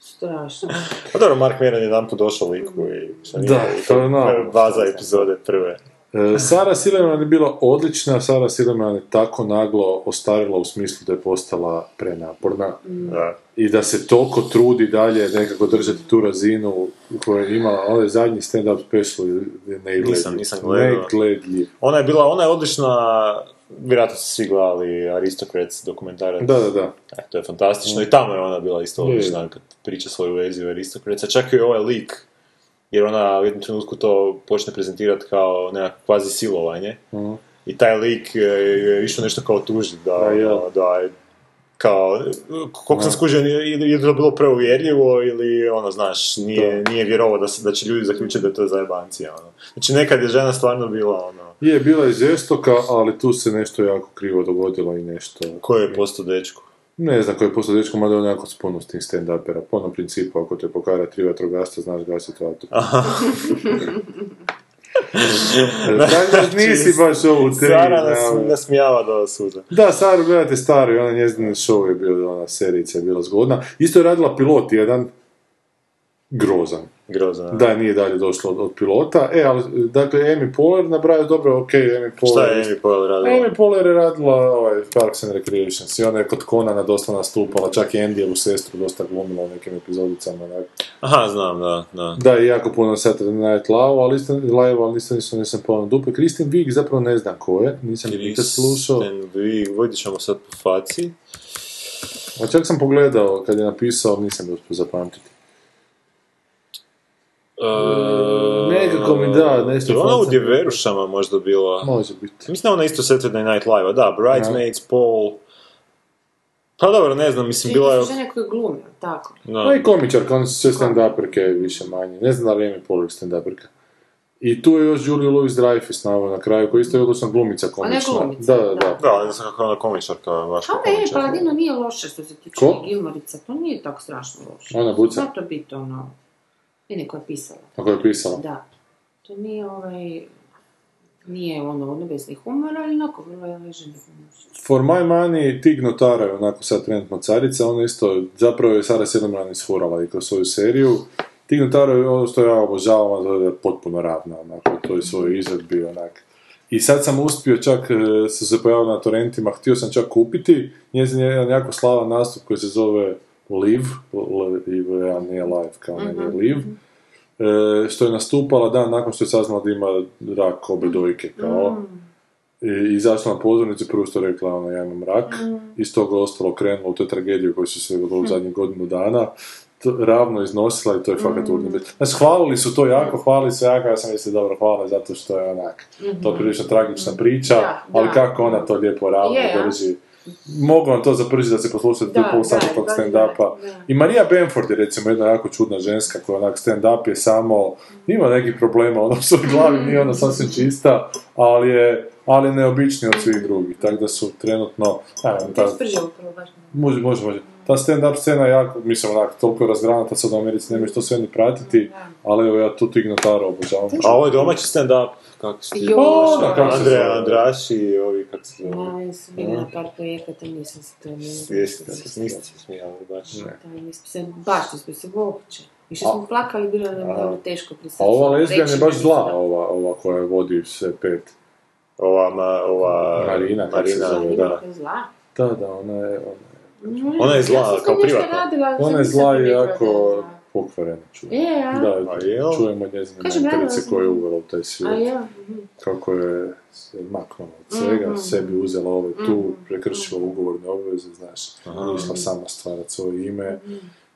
Strašno. Pa dobro, Mark Meran je jedan put došao liku i... što nije- Da, to je ono. Baza epizode prve. E, Sara Silverman je bila odlična, Sara Silverman je tako naglo ostarila u smislu da je postala prenaporna Da. i da se toliko trudi dalje nekako držati tu razinu koju je imala, ovaj zadnji stand-up special je negledljiv. Nisam- nisam gledao. Negledljiv. Ona je bila, ona je odlična, vjerojatno ste svi gledali Aristocrats dokumentarac. Da, da, da. E, to je fantastično i tamo je ona bila isto Je, je. odlična kad priča svoju verziju Aristocrats. A čak i ovaj lik, jer ona u jednom trenutku to počne prezentirati kao nekako kvazi silovanje. Mhm. I taj lik je, je išao nešto kao tužit da, Da, jel. da, da je kao, koliko sam skužio, ili je to bilo preuvjerljivo ili ono, znaš, nije, nije vjerovao da, se, da će ljudi zaključiti da je to zajebancija, ono. Znači nekad je žena stvarno bila, ono, Je, bila je žestoka, ali tu se nešto jako krivo dogodilo i nešto... ko je postao dečko. Ne znam koji je postao dečko, mada on jako spuno s tim stand-upera. Po onom principu, ako te pokara tri vatrogasca, znaš gasiti vatru. Tako nisi baš ovu tri. Sara nas, nasmijava do suza. Da, Saru gledate staro i ona njezin show je bio, ona serica je bila zgodna. Isto je radila pilot jedan, grozan. Grozno. Da, nije dalje došlo od, od pilota. E, ali, dakle, Amy Poehler nabraju dobro, ok, Amy Šta Poehler... je Amy Poehler radila? Amy Poehler je radila ovaj, Parks and Recreations i ona je kod Conana dosta nastupala, čak i Andyjevu sestru dosta glumila u nekim epizodicama. onak. Aha, znam, da, da. Da, i jako puno Saturday Night Live, ali isto, live, ali isto nisam, nisam pojavno dupe. Kristin Wiig zapravo ne znam ko je, nisam nikad slušao. Kristen Wiig, vodit ćemo sad po faci. A čak sam pogledao kad je napisao, nisam uspio zapamtiti. Uh, Nekako mi da, nešto Je ona u faca. Djeverušama možda bila? Može biti. Mislim da ona isto Saturday Night Live, da, Bridesmaids, Paul... Pa dobro, ne znam, mislim, bila je... Žene koje glume, tako. No i komičarka, oni su sve stand-uperke više manje. Ne znam da li je Amy Poehler stand-uperka. I tu je još Julia Louis-Dreyfus na, na kraju, koja isto je odlična glumica Ona je komična. glumica, da, da, da. da. Da, ne znam kako je ona komičarka, baš A kao ne, komičarka. Paladino nije loše što se tiče? Gilmorica, to nije tako strašno loše. Ona buca? Zna to biti ono, je neko je pisala. Ako je pisala. Da. To nije ovaj, nije ono nebesni humor, ali onako vrlo je ležen. For my money, Tig Notara je onako sad trenutno carica, ona isto, zapravo je Sara Silverman isfurala i kroz svoju seriju. Tig Notaro je ono što ja obožavam, to je potpuno ravna, onako, to je svoj izvedbi, onak. I sad sam uspio čak, se se pojavio na torrentima, htio sam čak kupiti, njezin je jedan jako slavan nastup koji se zove Live, Live, ja nije live, kao nego je Live, e, što je nastupala dan nakon što je saznala da ima rak obe dojke, kao, i izašla na pozornicu, prvo što rekla, ono, ja imam rak, iz toga ostalo krenulo u toj tragediji koju su se dogodila u zadnjih godinu dana, to, ravno iznosila i to je fakat mm. Znači, hvalili su to jako, hvalili su jako, ja sam mislio, dobro, hvala, zato što je onak, to je prilično tragična priča, Da, ali da. kako ona to lijepo ravno Je, a? drži. Mogu vam to zapržiti da se poslušate Da, pol sata tog stand-upa. da, da. I Marija Bamford je recimo jedna jako čudna ženska koja onak stand-up je samo, ima nekih problema ono u glavi, nije ona sasvim čista, ali je, ali neobičnija od svih drugih, tako da su trenutno, ajmo, To ta, je sprže upravo baš. može, može, može. Ta stand-up scena je jako, mislim, onak, toliko je razgranata sad u Americi, nemaš to sve ni pratiti, ali evo ja tu Tig Notaro obožavam. A ovo je domaći stand-up, kako se ti se Andreja zove? Andraši i ovi, kako se zove? Ja, ja sam bila na par projekata, nisam se to nije. Svijesti, niste se smijali baš. Da, nismo se, baš nismo se uopće. Više smo plakali, bilo nam dobro teško pri A ova lezbijan je baš zla, ova, ova koja vodi sve pet. Ova, ma, ova... Marina, se Marina, da. je zla. Da, da, ona je, ona Ona je zla, Ja kao privatno. radila, Ona je zla i je jako pokvarena čujem. Je, a? Da, A čujemo njezine mentorice koje je uvela u taj A svijet. ja, mhm. Kako je se maknula od svega, Mhm. sebi uzela ove tu, prekršila ugovorne obveze, znaš, išla sama stvarat svoje ime, Mhm.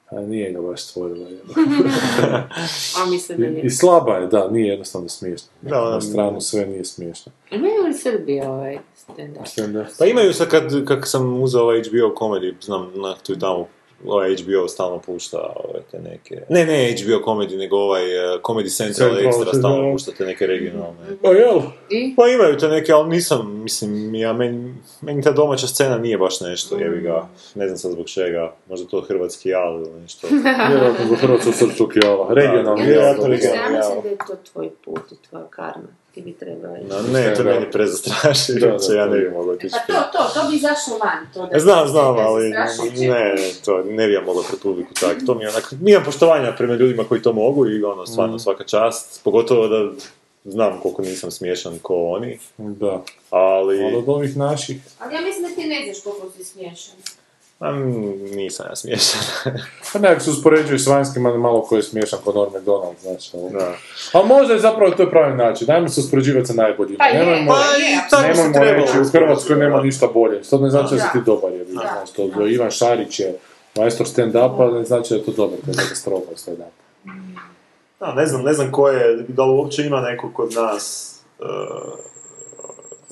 a nije ga baš stvorila. a mislim da I, je. I slaba je, da, nije jednostavno smiješno. Da, ona- Na stranu sve nije smiješno. Imaju li Srbije ovaj stand-up? Stand-up. Pa imaju sad kad, kad sam uzeo ovaj HBO komedi, znam, na tu i tamo, ovaj HBO stalno pušta ove te neke... Ne, ne HBO komedi, nego ovaj uh, Comedy Central Central, Extra stalno pušta te neke regionalne. A jel? I? Pa imaju te neke, ali nisam, mislim, ja, meni, meni ta domaća scena nije baš nešto, jebi ga, ne znam sad zbog čega, možda to hrvatski jal ili nešto. Vjerojatno za Hrvatskog srpskog jala. Regionalni Da, jal. Ja mislim da je to tvoj put i tvoja karma. Ti bi trebali. No, ne, to meni prezastrašujuće, Da, da, ja ne bi mogao otići. Pa to, to, to bi izašlo van. To da Znam, znam, ali ne, to ne bi ja mogao pred publiku tak. To mi je onak, mi imam poštovanja prema ljudima koji to mogu i ono, stvarno svaka čast. Pogotovo da znam koliko nisam smiješan ko oni, Da. ali Ali od ovih naših... Ali ja mislim da ti ne znaš koliko si smiješan. A, nisam ja smiješan. Pa nekako se uspoređuju s vanjskim, ali malo ko je smiješan kod Norm MacDonald, znači. ali- da. A možda je zapravo to pravi način. Dajmo se uspoređivati sa najboljima. Pa je, Nemojmo, pa je. tako se nemojmo trebalo reći, u Hrvatskoj nema ništa bolje. To ne znači da, Da. si ti dobar. Je, znači, to Ivan Šarić je majstor stand-upa, ne znači da je to dobar, to je katastrofa stand-up. Da, ne znam, ne znam ko je, da li uopće ima neko kod nas, uh,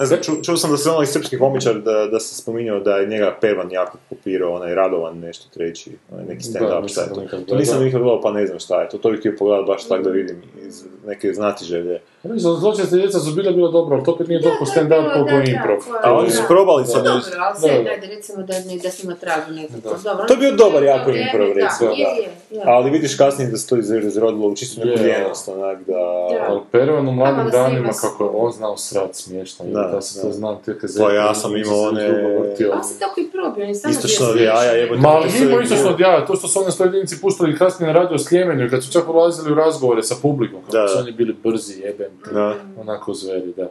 ne znam, ču, čuo sam da se onaj srpski komičar da, da se spominjao da je njega Pervan jako kopirao, onaj Radovan nešto treći, onaj neki stand-up, šta je to to? nikad To nisam nikad gledao, pa ne znam šta je to, to bih htio pogledati baš tako da vidim iz neke znatiželje. Zločeste djeca su bile bilo dobro, ali to opet nije toliko stand-up koliko je improv. A oni su probali sa Dobro, nešto. ali sve, Da, da. dajde, recimo da, ne, da su na tragu nekako. Dobro, To je bio dobar jako improv, recimo, da. je, je. Ali vidiš kasnije da se to iz- izrodilo u čistu neku Je. ljenost, onak da... Da. Ali Pervan u mladim danima, kako je on znao srat smiješno, Da, da, se to znam, te kazete. Pa ja sam imao one- On se tako i probio, on je samo Istočno od jaja, jebote. Ma ali nije sve imao isto bilo- što od jaja, to što su one sledinici puštali kasnije na radio Sljemenu i kad su čak ulazili u razgovore sa publikom, kako su oni bili brzi, jebem, Da. onako zveri, da.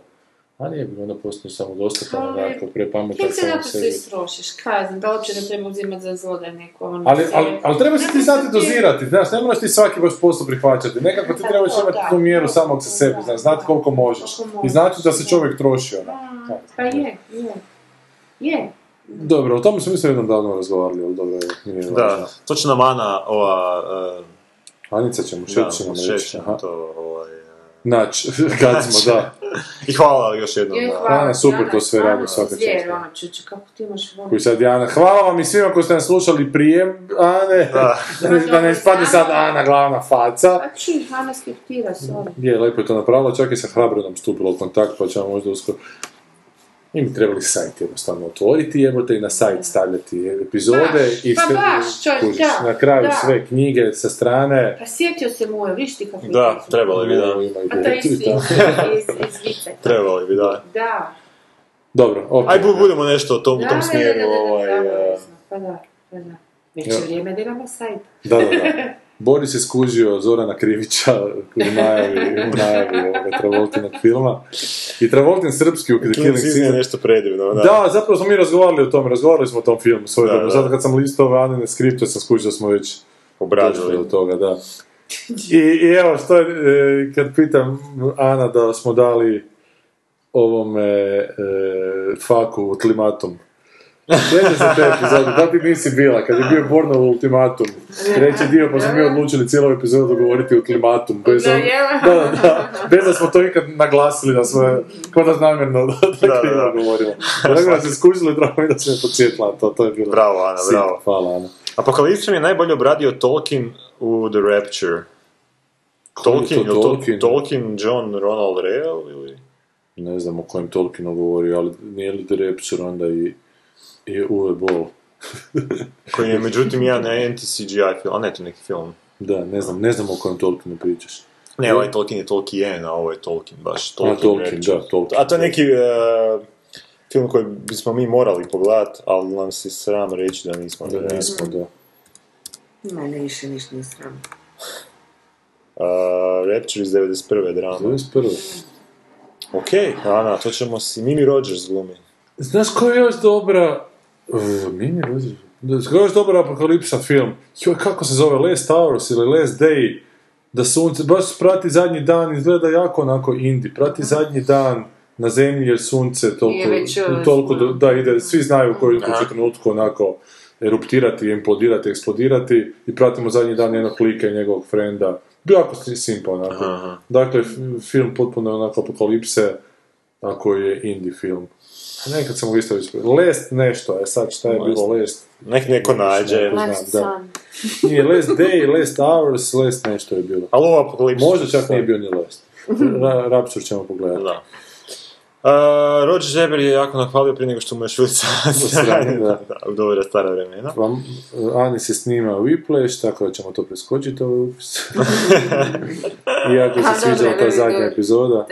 A nije bilo, onda postane samo dostatan, Ali- onako, prepametan Kim se samo nakon se sebi. istrošiš, kazam, da uopće ne treba uzimati za zlo da je neko ono Ali, ali, ali treba se ti znati dozirati, znaš, ne moraš ti svaki baš posao prihvaćati, nekako ti trebaš imati tu mjeru samog sa sebi, znaš, znati koliko možeš. I znači da se čovjek troši, ono. Pa je, je. Je. Dobro, o tome smo isto jednom davno razgovarali, ali dobro, nije Da, važno. to će nam Ana, ova... Uh, Anica ćemo, da, šet ćemo reći. to, ovaj... Naći, kad smo, da. I hvala još jednom. Je, da. hvala Ana, super Ana, to sve radi, svaka čast. ono, čuče, kako ti imaš volju. Koji sad Jana, hvala vam i svima koji ste nas slušali prije Ane, Da. da, ne, da ne ispadne sad Ana glavna faca. A čuj, Ana skriptira, sorry. Je, lepo je to napravila, čak i sa Hrabrinom stupila u kontakt, pa ćemo možda uskoro... Mi bi trebali sajt jednostavno otvoriti, jebote, i na sajt stavljati epizode Baš, i pa baš, čovjek, kužiš, da, na kraju da. sve knjige sa strane. Pa sjetio se mu je, viš ti kako je Da, trebali bi, da. Ovo ima i A to je iz, da. Trebali bi, da. Da. Dobro, ok. Aj, bu- budemo nešto o tom, u Da, tom da, da, smjeru, da, da, ovaj... da, uh, obavezno. Pa da, pa da. Već je Ja. vrijeme da imamo sajt. Da, da, da. Boris je skužio Zorana Krivića u najavi, u najavi ovoga Travoltinog filma. I Travoltin srpski u The Killing Season je nešto predivno, da. Da, zapravo smo mi razgovarali o tome, razgovarali smo o tom filmu svojedobno. Da, da. Zato kad sam listao ove Anine skripte sam skužio da smo već Obrađali. do toga, da. I, I evo, što je, e, kad pitam Ana da smo dali ovome e, faku ultimatum. Sjeća se te epizode, da ti nisi bila, kad je bio Bornov ultimatum, treći dio, pa smo mi odlučili cijelu epizodu govoriti ultimatum, bez, Da, da, jel? da, da, bez da smo to ikad naglasili da smo, kod da namjerno da, da, Da, da. govorimo. Tako da se skužili, drago mi da se me podsjetila, to, to je bilo. Bravo, Ana, bravo. Hvala, Ana. Apokalipsom je najbolje obradio Tolkien u The Rapture. Tolkien, to je li to Tolkien? Tolkien John Ronald Reuel ili... Ne znam o kojem Tolkienu govori, ali nije li The Rapture onda i, i Uwe Boll. Koji je međutim jedan anti-CGI film, a ne to neki film. Da, ne znam, ne znam o kojem Tolkienu pričaš. Ne, ovaj Tolkien je Tolkien, a ovo je Tolkien, baš A, Tolkien. Tolkien, Rapture. da, Tolkien. A to je neki uh, film koji bismo mi morali pogledat, ali nam se sram reći da nismo. Da, nismo, da. Mene više ništa ne sram. Uh, Rapture iz 91. drama. 21. Ok, Ana, to ćemo si... Mimi Rogers glumi. Znaš koja je još dobra... Uh, Koja je dobra apokalipsa film? Joj, kako se zove? Last Hours ili Last Day? Da sunce, baš prati zadnji dan, izgleda jako onako indie. Prati zadnji dan na zemlji jer sunce toliko, već, uh, toliko da ide, svi znaju u kojem će trenutku onako eruptirati, implodirati, eksplodirati i pratimo zadnji dan jednog klika i njegovog frenda. Jako si- simpa onako. Aha. Dakle, film potpuno onako apokalipse, ako je indie film. Nekad sam ga isto već... Last nešto, e sad šta je bilo Last? Nek neko nađe. Ne znam, Last da. Sun. Nije Last Day, Last Hours, Last nešto je bilo. Ali ovo apokalipsa... Možda čak nije bio ni Last. Ra- Rapture ćemo pogledati. Da. Uh, Roger Deber je jako nahvalio prije nego što mu je da. u dobra stara vremena. Vam, Ani se snima Whiplash, tako da ćemo to preskočiti ovaj upis. Iako A, se sviđa dobro, ta zadnja epizoda.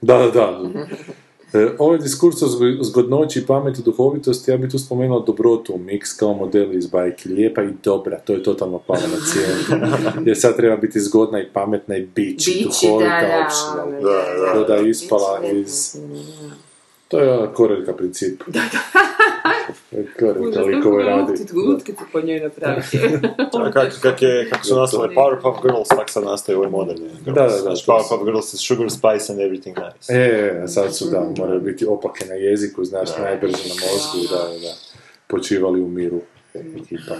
Da, da, da. E, Ovaj diskurs o zgo- zgodnoći, pameti, duhovitosti, ja bi tu spomenuo dobrotu, mix kao model iz bajki, lijepa i dobra, to je totalno palo na cijenu. Jer sad treba biti zgodna i pametna i bići, Bići, duhovita, da, da, opština. Da, da, da, da, ispala iz-. To je ona Koreljka princip. Da, da. Koreljka likove radi. Lutke tu po njoj napraviti. A kak, kak je, kako su nastale Powerpuff Girls, tak sad nastaje ovaj moderni Girls. Da, da, da, Znači, to Powerpuff Girls is sugar, spice and everything nice. E, sad su da, moraju biti opake na jeziku, znaš, najbrže na mozgu, da, da, da. Počivali u miru ekipa.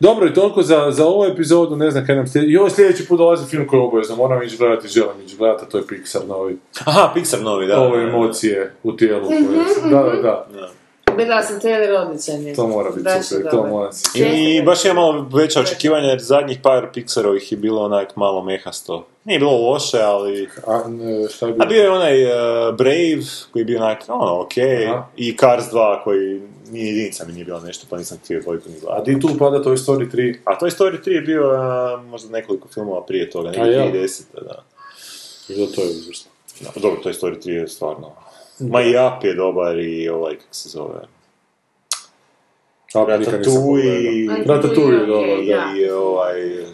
Dobro, i toliko za, za ovu epizodu, ne znam kaj nam slijedi. Jo, sljedeći put dolazi film koji je obavezno, moram ići gledati, želim ići gledati, a to je Pixar novi. Aha, Pixar novi, da. Ove emocije u tijelu. koje su- Da, da, da, Bila sam trailer odličan je. to mora biti super, je to mora se... I baš imam malo veća očekivanja jer zadnjih par Pixarovih je bilo onak malo mehasto. Nije bilo loše, ali... A, ne, šta je A bilo? bio je onaj uh, Brave koji je bio onak, ono, okej. Aha. I Cars 2 koji nije jedinica mi nije bilo nešto, pa nisam htio dvojku ni A gledati. di tu pada Toy Story 3? A Toy Story 3 je bio uh, možda nekoliko filmova prije toga, A ja? nekih 10, da. Bilo to je uzvrstno. Da, dobro, Toy Story 3 je stvarno... Ma i Up je dobar i ovaj, kako se zove... A, nikad nisam Ratatouille, pogledao. Ratatouille je dobar, da. da. i ovaj...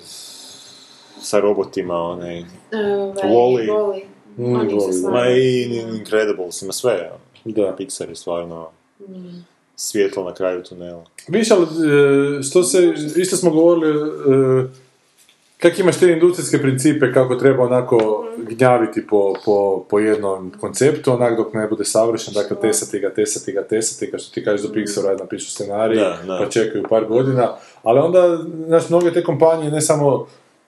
Sa robotima, onaj... Ovaj, Wall-E. Wall-E. Mm. Ma i Incredibles, ima sve. Da. Pixar je stvarno svjetlo na kraju tunela. Viš, ali e, što se, isto smo govorili, e, kak imaš te industrijske principe kako treba onako gnjaviti po, po, po jednom konceptu, onak dok ne bude savršen, dakle tesati ga, tesati ga, tesati ga, što ti kažeš do Pixara, ajde napišu scenarij, Da, da. pa čekaju par godina, ali onda, znaš, mnoge te kompanije, ne samo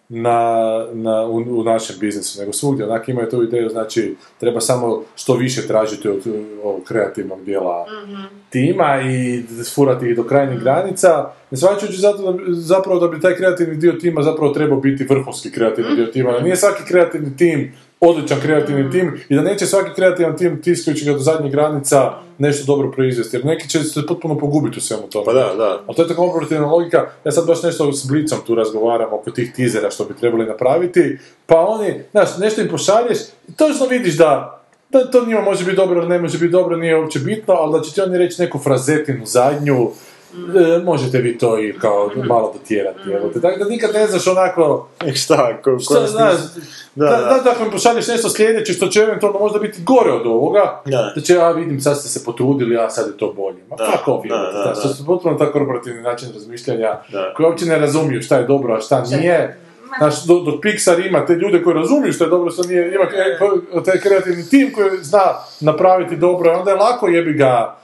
na, na, u, u našem biznisu, nego svugdje, onak imaju tu ideju, znači, treba samo što više tražiti od ovog kreativnog dijela tima i furati ih do krajnjih granica, ne zato da, zapravo da bi taj kreativni dio tima zapravo trebao biti vrhunski kreativni dio tima, nije svaki kreativni tim odličan kreativni tim i da neće svaki kreativan tim tiskajući ga do zadnjih granica nešto dobro proizvesti, jer neki će se potpuno pogubiti u svemu tome. Pa da, da. Ali to je tako operativna logika, ja sad baš nešto s Blicom tu razgovaram oko tih tizera što bi trebali napraviti, pa oni, znaš, nešto im pošalješ, i točno vidiš da, da to njima može biti dobro ili ne može biti dobro, nije uopće bitno, ali da će ti oni reći neku frazetinu zadnju, možete vi to i kao malo dotjerati, evo te. Tako da nikad ne znaš onako, Šta, ko, ko šta, znaš, da, Da, da, da. da, ako im pošalješ nešto sljedeće što će eventualno možda biti gore od ovoga, Da. da će, ja vidim, sad ste se potrudili, a sad je to bolje. Ma Da, fuck off, da, da, da. to su potpuno tako korporativni način razmišljanja, Da. koji uopće ne razumiju šta je dobro, a šta nije. Znaš, dok, dok Pixar ima te ljude koji razumiju što je dobro, što nije, ima taj kreativni tim koji zna napraviti dobro, onda je lako jebi ga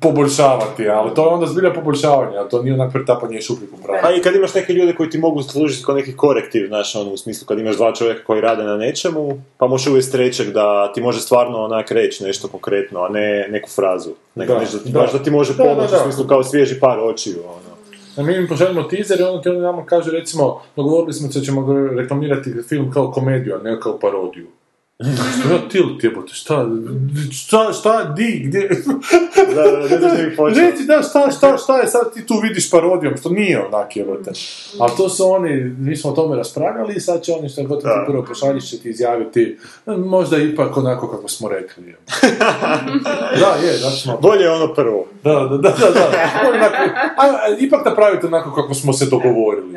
poboljšavati, ali to je onda zbilja poboljšavanje, a to nije onak pretapanje šupljeg u prazno. Pa i kad imaš neke ljude koji ti mogu služiti kao neki korektiv, znaš, ono, u smislu kad imaš dva čovjeka koji rade na nečemu, pa možeš uvesti trećeg da ti može stvarno onak reći nešto konkretno, a ne neku frazu. Nego Da, nešto da, ti- da. baš da ti može pomoći u smislu kao svježi par očiju, ono. A mi im pošaljemo teaser i onda ti oni nama kažu, recimo, dogovorili smo se da ćemo reklamirati film kao komediju, a ne kao parodiju. Što ja tilt jebote, šta, šta, šta, di, gdje? Da, da, ne gdje bi počeo. Reci, da, šta, šta, šta je sad ti tu vidiš parodijom, što nije onak jebote. Ali to su oni, mi smo o tome raspravljali i sad će oni što god ti Da. prvo pošalješ će ti izjaviti, možda ipak onako kako smo rekli. da, je, znači smo... Bolje je ono prvo. Da, da, da, da, da. Onako, a, a, ipak napravite onako kako smo se dogovorili.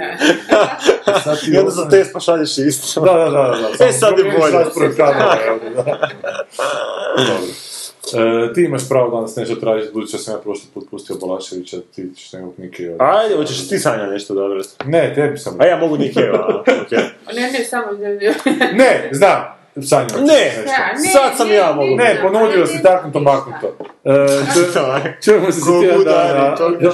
Sad ti I onda za test pa šalješ isto. Da, da, da, da. E, sad je bolje. da. E, ti imaš pravo danas nešto tražiti, budući da sam ja prošli put pustio Balaševića, ti ćeš nekog Nikija. Ajde, hoćeš ti Sanja nešto dobro. Ne, tebi sam. A ja mogu Nikeva, okej. Ne, ne, samo da Ne, znam, Sanja. Ne, nešto. Ja, ne, Sad sam ne, ja ne, mogu. Ne, ponudio si taknuto maknuto. E, ču- čujemo se za tjedan dana. to mi. Da,